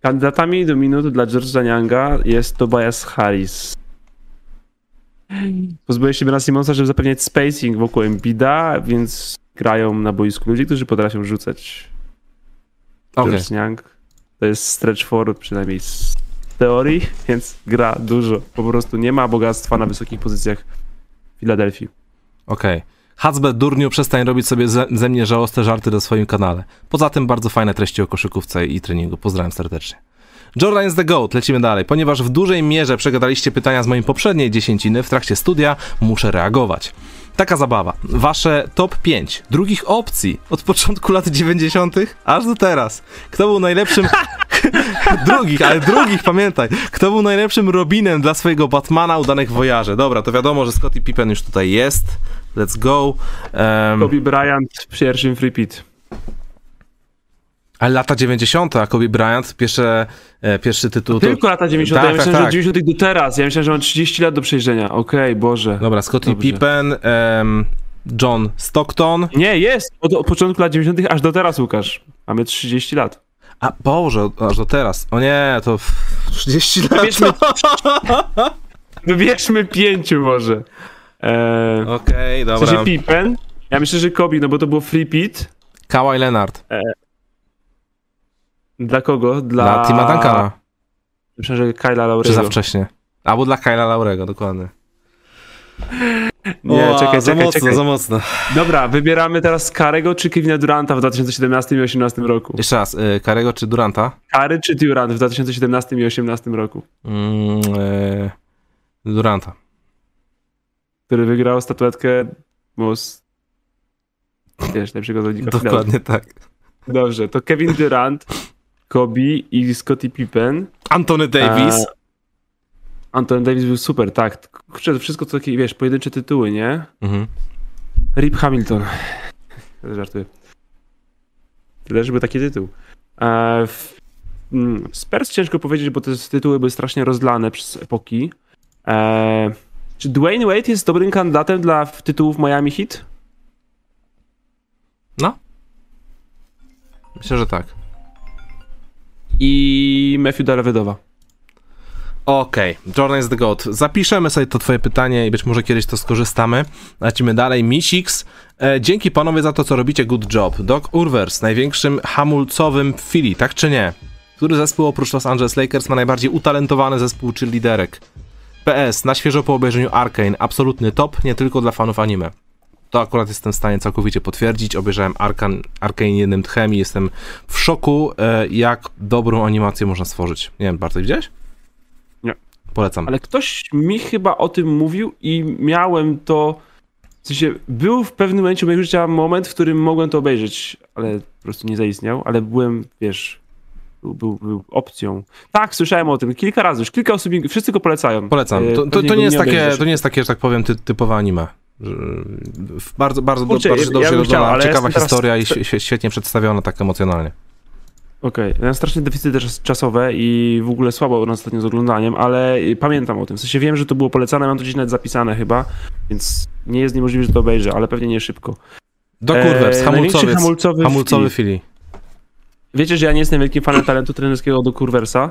Kandydatami do minut dla George'a Younga jest Tobias Harris. Pozbyłeś się Bena Simonsa, żeby zapewniać spacing wokół Embida, więc grają na boisku ludzie, którzy potrafią rzucać. Okej. George to jest stretch forward przynajmniej z teorii, więc gra dużo. Po prostu nie ma bogactwa na wysokich pozycjach w Filadelfii. Okej. Hacbe, durniu, przestań robić sobie ze, ze mnie żałosne żarty na swoim kanale. Poza tym bardzo fajne treści o koszykówce i treningu. Pozdrawiam serdecznie. Jordan is the GOAT, lecimy dalej. Ponieważ w dużej mierze przegadaliście pytania z mojej poprzedniej dziesięciny w trakcie studia, muszę reagować. Taka zabawa. Wasze top 5 drugich opcji od początku lat 90. aż do teraz. Kto był najlepszym. [LAUGHS] drugich, ale drugich, pamiętaj. Kto był najlepszym Robinem dla swojego Batmana udanych wojarzy? Dobra, to wiadomo, że Scottie Pippen już tutaj jest. Let's go. Em, Kobe Bryant w pierwszym free pit. Ale lata 90., a Kobe Bryant, pierwsze, e, pierwszy tytuł. to- Tylko lata 90. Tak, ja myślałem, tak, że tak. od 90 do teraz. Ja myślałem, że mam 30 lat do przejrzenia. Okej, Boże. Dobra, Scottie. Pippen, em, John Stockton. Nie, jest! Od, od początku lat 90. aż do teraz, Łukasz. Mamy 30 lat. A Boże, aż do teraz. O nie, to f- 30 lat. Wybierzmy, [LAUGHS] wybierzmy pięciu może. Eee, Okej, w dobra. sensie Pippen. Ja myślę, że Kobe, no bo to było free pit. Kawhi Leonard. Dla kogo? Dla, Dla Tima Duncana. Myślę, że Kyla Laurego. Czy za wcześnie? Albo dla Kyla Laurego, dokładnie. Nie, O, czekaj, za czekaj, mocno, czekaj. za mocno. Dobra, wybieramy teraz Karego czy Kevina Duranta w 2017 i 2018 roku. Jeszcze raz, y, Karego czy Duranta? Kary czy Durant w 2017 i 2018 roku, Mm, y, Duranta. który wygrał statuetkę most... Wiesz, lepszego zawodnika. Dokładnie tak. Dobrze, to Kevin Durant, Kobe i Scottie Pippen. Antony Davis. A, Anton Davis był super, tak. Kurczę, wszystko to takie, wiesz, pojedyncze tytuły, nie? Mhm. Rip Hamilton. [LAUGHS] Żartuję. Tyle, żeby taki tytuł. E, w, mm, Spurs ciężko powiedzieć, bo te tytuły były strasznie rozlane przez epoki. E, czy Dwayne Wade jest dobrym kandydatem dla tytułów Miami Heat? No. Myślę, że tak. I Matthew Dellavedowa. Okej, Jordan is the GOAT. Zapiszemy sobie to twoje pytanie i być może kiedyś to skorzystamy. Lecimy dalej. Misix. E, dzięki panowie za to, co robicie. Good job. Doc Urvers, największym hamulcowym w Philly, tak czy nie? Który zespół oprócz Los Angeles Lakers ma najbardziej utalentowany zespół cheerleaderek? PS, na świeżo po obejrzeniu Arkane, absolutny top, nie tylko dla fanów anime. To akurat jestem w stanie całkowicie potwierdzić. Obejrzałem Arkan, Arkane jednym tchem i jestem w szoku, e, jak dobrą animację można stworzyć. Nie wiem, Bartek, widziałeś? Nie. Polecam. Ale ktoś mi chyba o tym mówił i miałem to. W sensie, był w pewnym momencie mojego życia moment, w którym mogłem to obejrzeć, ale po prostu nie zaistniał, ale byłem, wiesz, był, był, był opcją. Tak, słyszałem o tym kilka razy, już kilka osób, wszyscy go polecają. Polecam. E, To, to, to, nie jest takie, to nie jest takie, że tak powiem, ty, typowe anime. Bardzo, bardzo, Kurczę, bardzo ja- dobrze ja chciał, ciekawa jestem teraz- historia i świe- świe- świetnie przedstawiona tak emocjonalnie. Okej, ja mam strasznie deficyty czasowe i w ogóle słabo ostatnio z oglądaniem, ale pamiętam o tym. W sensie wiem, że to było polecane, mam to gdzieś nawet zapisane chyba, więc nie jest niemożliwe, że to obejrzę, ale pewnie nie szybko. Do kurwers, Eee, hamulcowiec, hamulcowy, hamulcowy fili. Wiecie, że ja nie jestem wielkim fanem talentu trenerskiego do Kurwersa,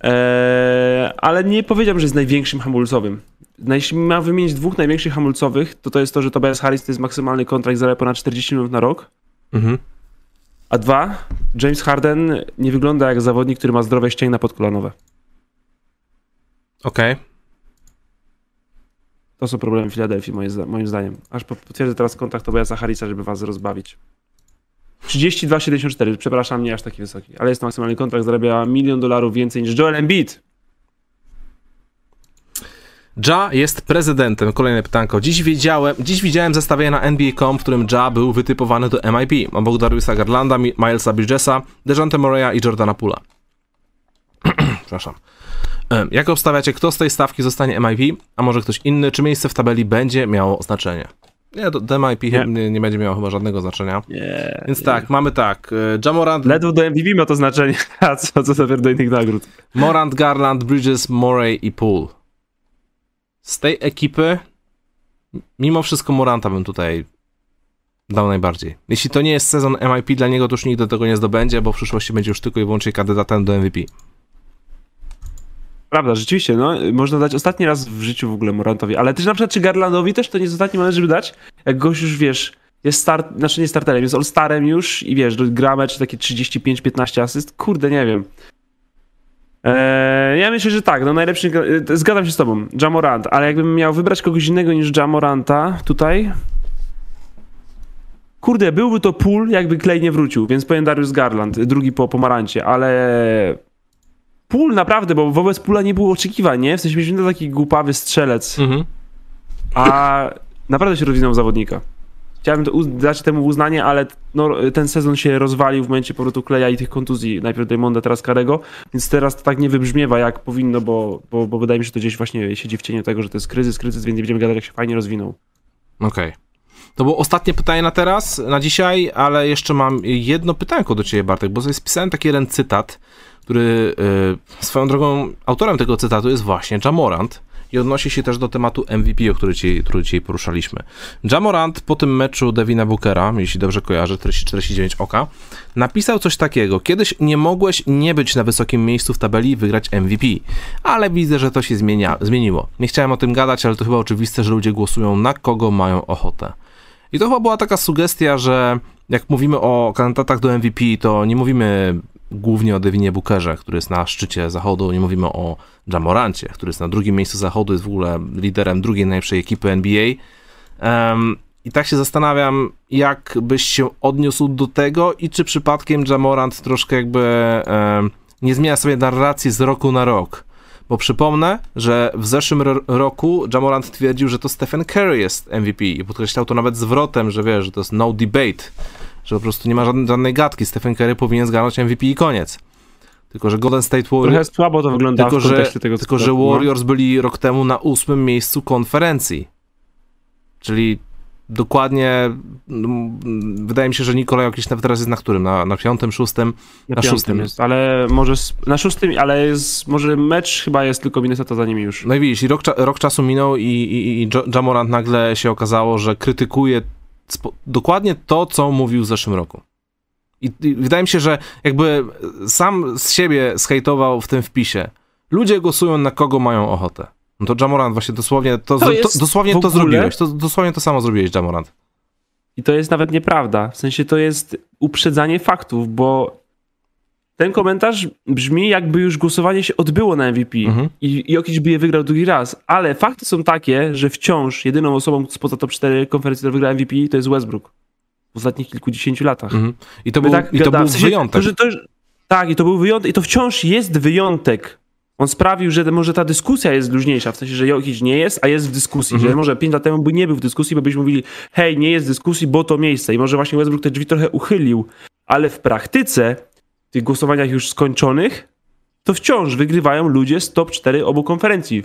eee, ale nie powiedziałbym, że jest największym hamulcowym. Jeśli mam wymienić dwóch największych hamulcowych, to to jest to, że Tobias Harris to jest maksymalny kontrakt zarabia ponad 40 milionów na rok, Mhm. a dwa, James Harden nie wygląda jak zawodnik, który ma zdrowe ścięgna podkolanowe. Okej. To są problemy Filadelfii, moim, zda- moim zdaniem. Aż po- potwierdzę teraz kontrakt Tobiasa Harrisa, żeby was rozbawić. 32,74, przepraszam, nie aż taki wysoki, ale jest to maksymalny kontrakt, zarabia milion dolarów więcej niż Joel Embiid. Ja jest prezydentem. Kolejne pytanko. Dziś wiedziałem, dziś widziałem zestawienie na NBA.com, w którym Ja był wytypowany do MIP. Obok Dariusa Garlanda, Mi- Milesa Bridgesa, Dejante Moreya i Jordana Pula. [CLEARS THROAT] Przepraszam. Jak obstawiacie, kto z tej stawki zostanie MIP, a może ktoś inny? Czy miejsce w tabeli będzie miało znaczenie? Nie, to MIP Nie. nie. nie będzie miało chyba żadnego znaczenia. Nie. Więc tak, mamy tak. e, Jamorant, Ledwo do MVP ma to znaczenie, [LAUGHS] a co, co dopiero do innych nagród. Morant, Garland, Bridges, Morey i Poole. Z tej ekipy, mimo wszystko Moranta bym tutaj dał najbardziej. Jeśli to nie jest sezon MIP dla niego, to już nigdy tego nie zdobędzie, bo w przyszłości będzie już tylko i wyłącznie kandydatem do MVP. Prawda, rzeczywiście, no, można dać ostatni raz w życiu w ogóle Morantowi, ale też na przykład czy Garlandowi też to nie jest ostatni moment, żeby dać, jak gość już, wiesz, jest start, znaczy nie starterem, jest all-starem już i wiesz, gra mecz takie 35-15 asyst, kurde, nie wiem. Eee, ja myślę, że tak, no najlepszy, e, zgadzam się z tobą, Jamorant, ale jakbym miał wybrać kogoś innego niż Jamoranta tutaj, kurde, byłby to pool, jakby Clay nie wrócił, więc powiem Darius Garland, drugi po pomarancie, ale Pool naprawdę, bo wobec Pula nie było oczekiwań, nie? W sensie mieliśmy taki głupawy strzelec, Mhm. a naprawdę się rozwinął zawodnika. Chciałem to dać temu uznanie, ale no, ten sezon się rozwalił w momencie powrotu Kleja i tych kontuzji, najpierw Daymonda, teraz Karego, więc teraz to tak nie wybrzmiewa jak powinno, bo, bo, bo wydaje mi się, że to gdzieś właśnie siedzi w cieniu tego, że to jest kryzys, kryzys, więc nie będziemy gadać, jak się fajnie rozwinął. Okej. To było ostatnie pytanie na teraz, na dzisiaj, ale jeszcze mam jedno pytanko do ciebie, Bartek, bo sobie spisałem taki jeden cytat, który y, swoją drogą, autorem tego cytatu jest właśnie Jamorant i odnosi się też do tematu MVP, o który dzisiaj, który dzisiaj poruszaliśmy. Jamorant po tym meczu Devina Bookera, jeśli dobrze kojarzę, 49 oka, napisał coś takiego. Kiedyś nie mogłeś nie być na wysokim miejscu w tabeli i wygrać MVP, ale widzę, że to się zmienia, zmieniło. Nie chciałem o tym gadać, ale to chyba oczywiste, że ludzie głosują na kogo mają ochotę. I to chyba była taka sugestia, że jak mówimy o kandydatach do MVP, to nie mówimy głównie o Devinie Bookerze, który jest na szczycie zachodu, nie mówimy o Jamorancie, który jest na drugim miejscu zachodu, jest w ogóle liderem drugiej najlepszej ekipy NBA. Em, I tak się zastanawiam, jak byś się odniósł do tego i czy przypadkiem Jamorant troszkę jakby em, nie zmienia sobie narracji z roku na rok. Bo przypomnę, że w zeszłym ro- roku Jamorant twierdził, że to Stephen Curry jest MVP i podkreślał to nawet zwrotem, że wiesz, że to jest no debate, że po prostu nie ma żadnej, żadnej gadki, Stephen Curry powinien zgarnąć MVP i koniec. Tylko, że Golden State Trochę Warriors, słabo to wygląda tylko, w że, tego, tylko, że no. Warriors byli rok temu na ósmym miejscu konferencji. Czyli dokładnie, wydaje mi się, że Nikolaj Jokic nawet teraz jest na którym? Na, na piątym, szóstym? Na, Na piątym szóstym. jest, ale może na szóstym, ale jest, może mecz chyba jest tylko Minnesota za nimi już. No i widzisz, i rok, rok czasu minął i, i, i Jamorant nagle się okazało, że krytykuje dokładnie to, co mówił w zeszłym roku. I, I wydaje mi się, że jakby sam z siebie zhejtował w tym wpisie. Ludzie głosują na kogo mają ochotę. No to Jamorant właśnie dosłownie to, To to, dosłownie to ogóle- zrobiłeś. To, dosłownie to samo zrobiłeś, Jamorant. I to jest nawet nieprawda. W sensie to jest uprzedzanie faktów, bo ten komentarz brzmi, jakby już głosowanie się odbyło na MVP Mhm. i Jokic by je wygrał drugi raz, ale fakty są takie, że wciąż jedyną osobą spoza top 4 konferencji, która wygrała MVP to jest Westbrook w ostatnich kilkudziesięciu latach. Mhm. I to był, tak i to był w sensie, wyjątek. To, to, tak, i to był wyjątek, i to wciąż jest wyjątek. On sprawił, że może ta dyskusja jest luźniejsza, w sensie, że Jokic nie jest, a jest w dyskusji, Mhm. że może 5 lat temu by nie był w dyskusji, bo byśmy mówili, hej, nie jest w dyskusji, bo to miejsce. I może właśnie Westbrook te drzwi trochę uchylił, ale w praktyce, tych głosowaniach już skończonych, to wciąż wygrywają ludzie z top 4 obu konferencji.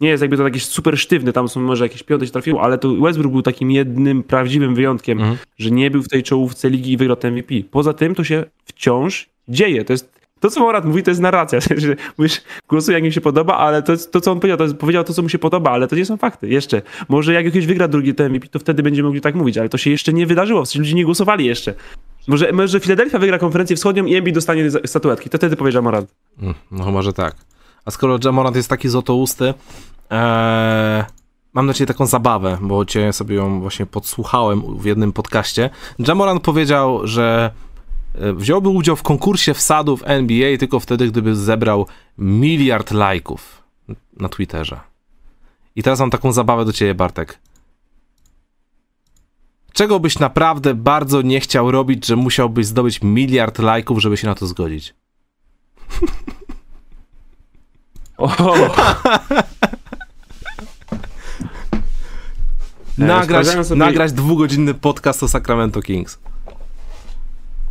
Nie jest jakby to jakieś super sztywne, tam są może jakieś piąte się trafiło, ale to Westbrook był takim jednym prawdziwym wyjątkiem, Mhm. że nie był w tej czołówce ligi i wygrał ten MVP. Poza tym to się wciąż dzieje. To jest to, co Morat mówi, to jest narracja. [LAUGHS] Mówisz, głosuj jak mi się podoba, ale to, to co on powiedział, to jest, powiedział to, co mu się podoba, ale to nie są fakty. Jeszcze. Może jak jakiś wygra drugi ten MVP, to wtedy będziemy mogli tak mówić, ale to się jeszcze nie wydarzyło. W sensie ludzie nie głosowali jeszcze. Może, może Filadelfia wygra konferencję wschodnią i Embiid dostanie statuetki. To wtedy powiedział Morat. Mm, No chyba, że tak. A skoro Jamorant jest taki złotousty, ee, mam na ciebie taką zabawę, bo cię sobie ją właśnie podsłuchałem w jednym podcaście. Jamorant powiedział, że e, wziąłby udział w konkursie wsadów NBA tylko wtedy, gdyby zebrał miliard lajków na Twitterze. I teraz mam taką zabawę do ciebie, Bartek. Czego byś naprawdę bardzo nie chciał robić, że musiałbyś zdobyć miliard lajków, żeby się na to zgodzić? O, [LAUGHS] nagrać, sprawdzałem sobie- nagrać dwugodzinny podcast o Sacramento Kings.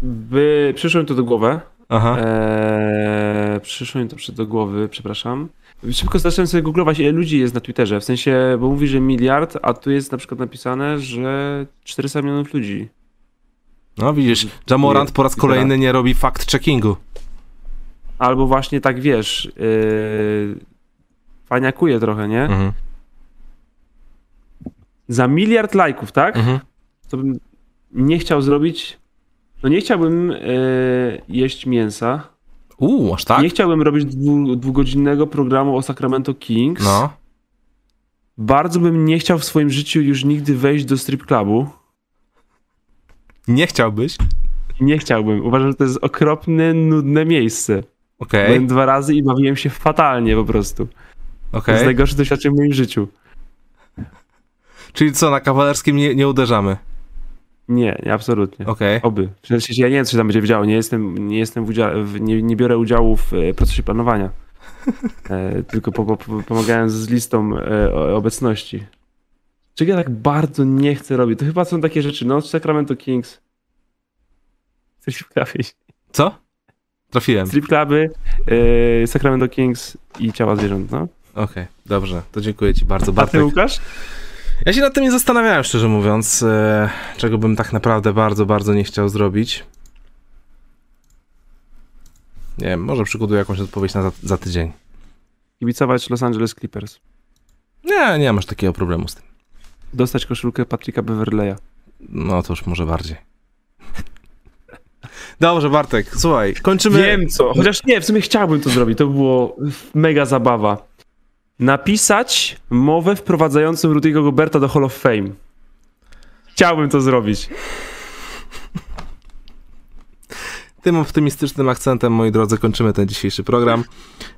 by, przyszło mi to do głowy. Aha. Eee, przyszło mi to przy- do głowy, przepraszam. Szybko zacząłem sobie googlować, ile ludzi jest na Twitterze. W sensie, bo mówi, że miliard, a tu jest na przykład napisane, że 400 milionów ludzi. No widzisz, Jamorant po raz kolejny nie robi fact-checkingu. Albo właśnie tak wiesz, yy, faniakuje trochę, nie? Mhm. Za miliard lajków, tak? Mhm. To bym nie chciał zrobić. No nie chciałbym yy, jeść mięsa. Uuu, aż tak? Nie chciałbym robić dwu, dwugodzinnego programu o Sacramento Kings. No. Bardzo bym nie chciał w swoim życiu już nigdy wejść do strip clubu. Nie chciałbyś? Nie chciałbym. Uważam, że to jest okropne, nudne miejsce. Okej, Byłem dwa razy i bawiłem się fatalnie po prostu. To jest najgorsze doświadczenie w moim życiu. Czyli co, na kawalerskim nie, nie uderzamy? Nie, nie absolutnie. Okej. Oby. W sensie, ja nie wiem, czy tam będzie działo. Nie jestem, nie jestem w udzia- w, nie, nie biorę udziału w e, procesie planowania. E, tylko po, po, pomagałem z listą e, obecności. Czego ja tak bardzo nie chcę robić? To chyba są takie rzeczy. No, Sacramento Kings. Strip cluby, Co? Trafiłem. strip cluby e, Sacramento Kings i ciała zwierząt, no. Okej, dobrze. To dziękuję ci bardzo, A ty, Bartek. Łukasz? Ja się nad tym nie zastanawiałem, szczerze mówiąc, e, czego bym tak naprawdę bardzo, bardzo nie chciał zrobić. Nie wiem, może przygotuję jakąś odpowiedź na za, za tydzień. Kibicować Los Angeles Clippers. Nie, nie masz takiego problemu z tym. Dostać koszulkę Patricka Beverleya. No to już może bardziej. Dobrze, Bartek, słuchaj, kończymy. Wiem co, chociaż nie, w sumie chciałbym to zrobić, to by było mega zabawa. Napisać mowę wprowadzającą Rudy'ego Goberta do Hall of Fame. Chciałbym to zrobić. Tym optymistycznym akcentem, moi drodzy, kończymy ten dzisiejszy program.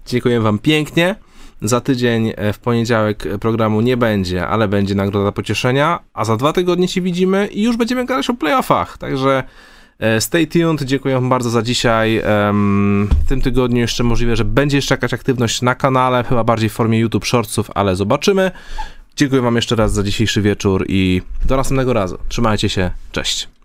Dziękuję Wam pięknie. Za tydzień e, w poniedziałek programu nie będzie, ale będzie nagroda pocieszenia, a za dwa tygodnie się widzimy i już będziemy gadać o playoffach. Także stay tuned. Dziękuję Wam bardzo za dzisiaj. W tym tygodniu jeszcze możliwe, że będzie jeszcze jakaś aktywność na kanale, chyba bardziej w formie YouTube Shortsów, ale zobaczymy. Dziękuję Wam jeszcze raz za dzisiejszy wieczór i do następnego razu. Trzymajcie się. Cześć.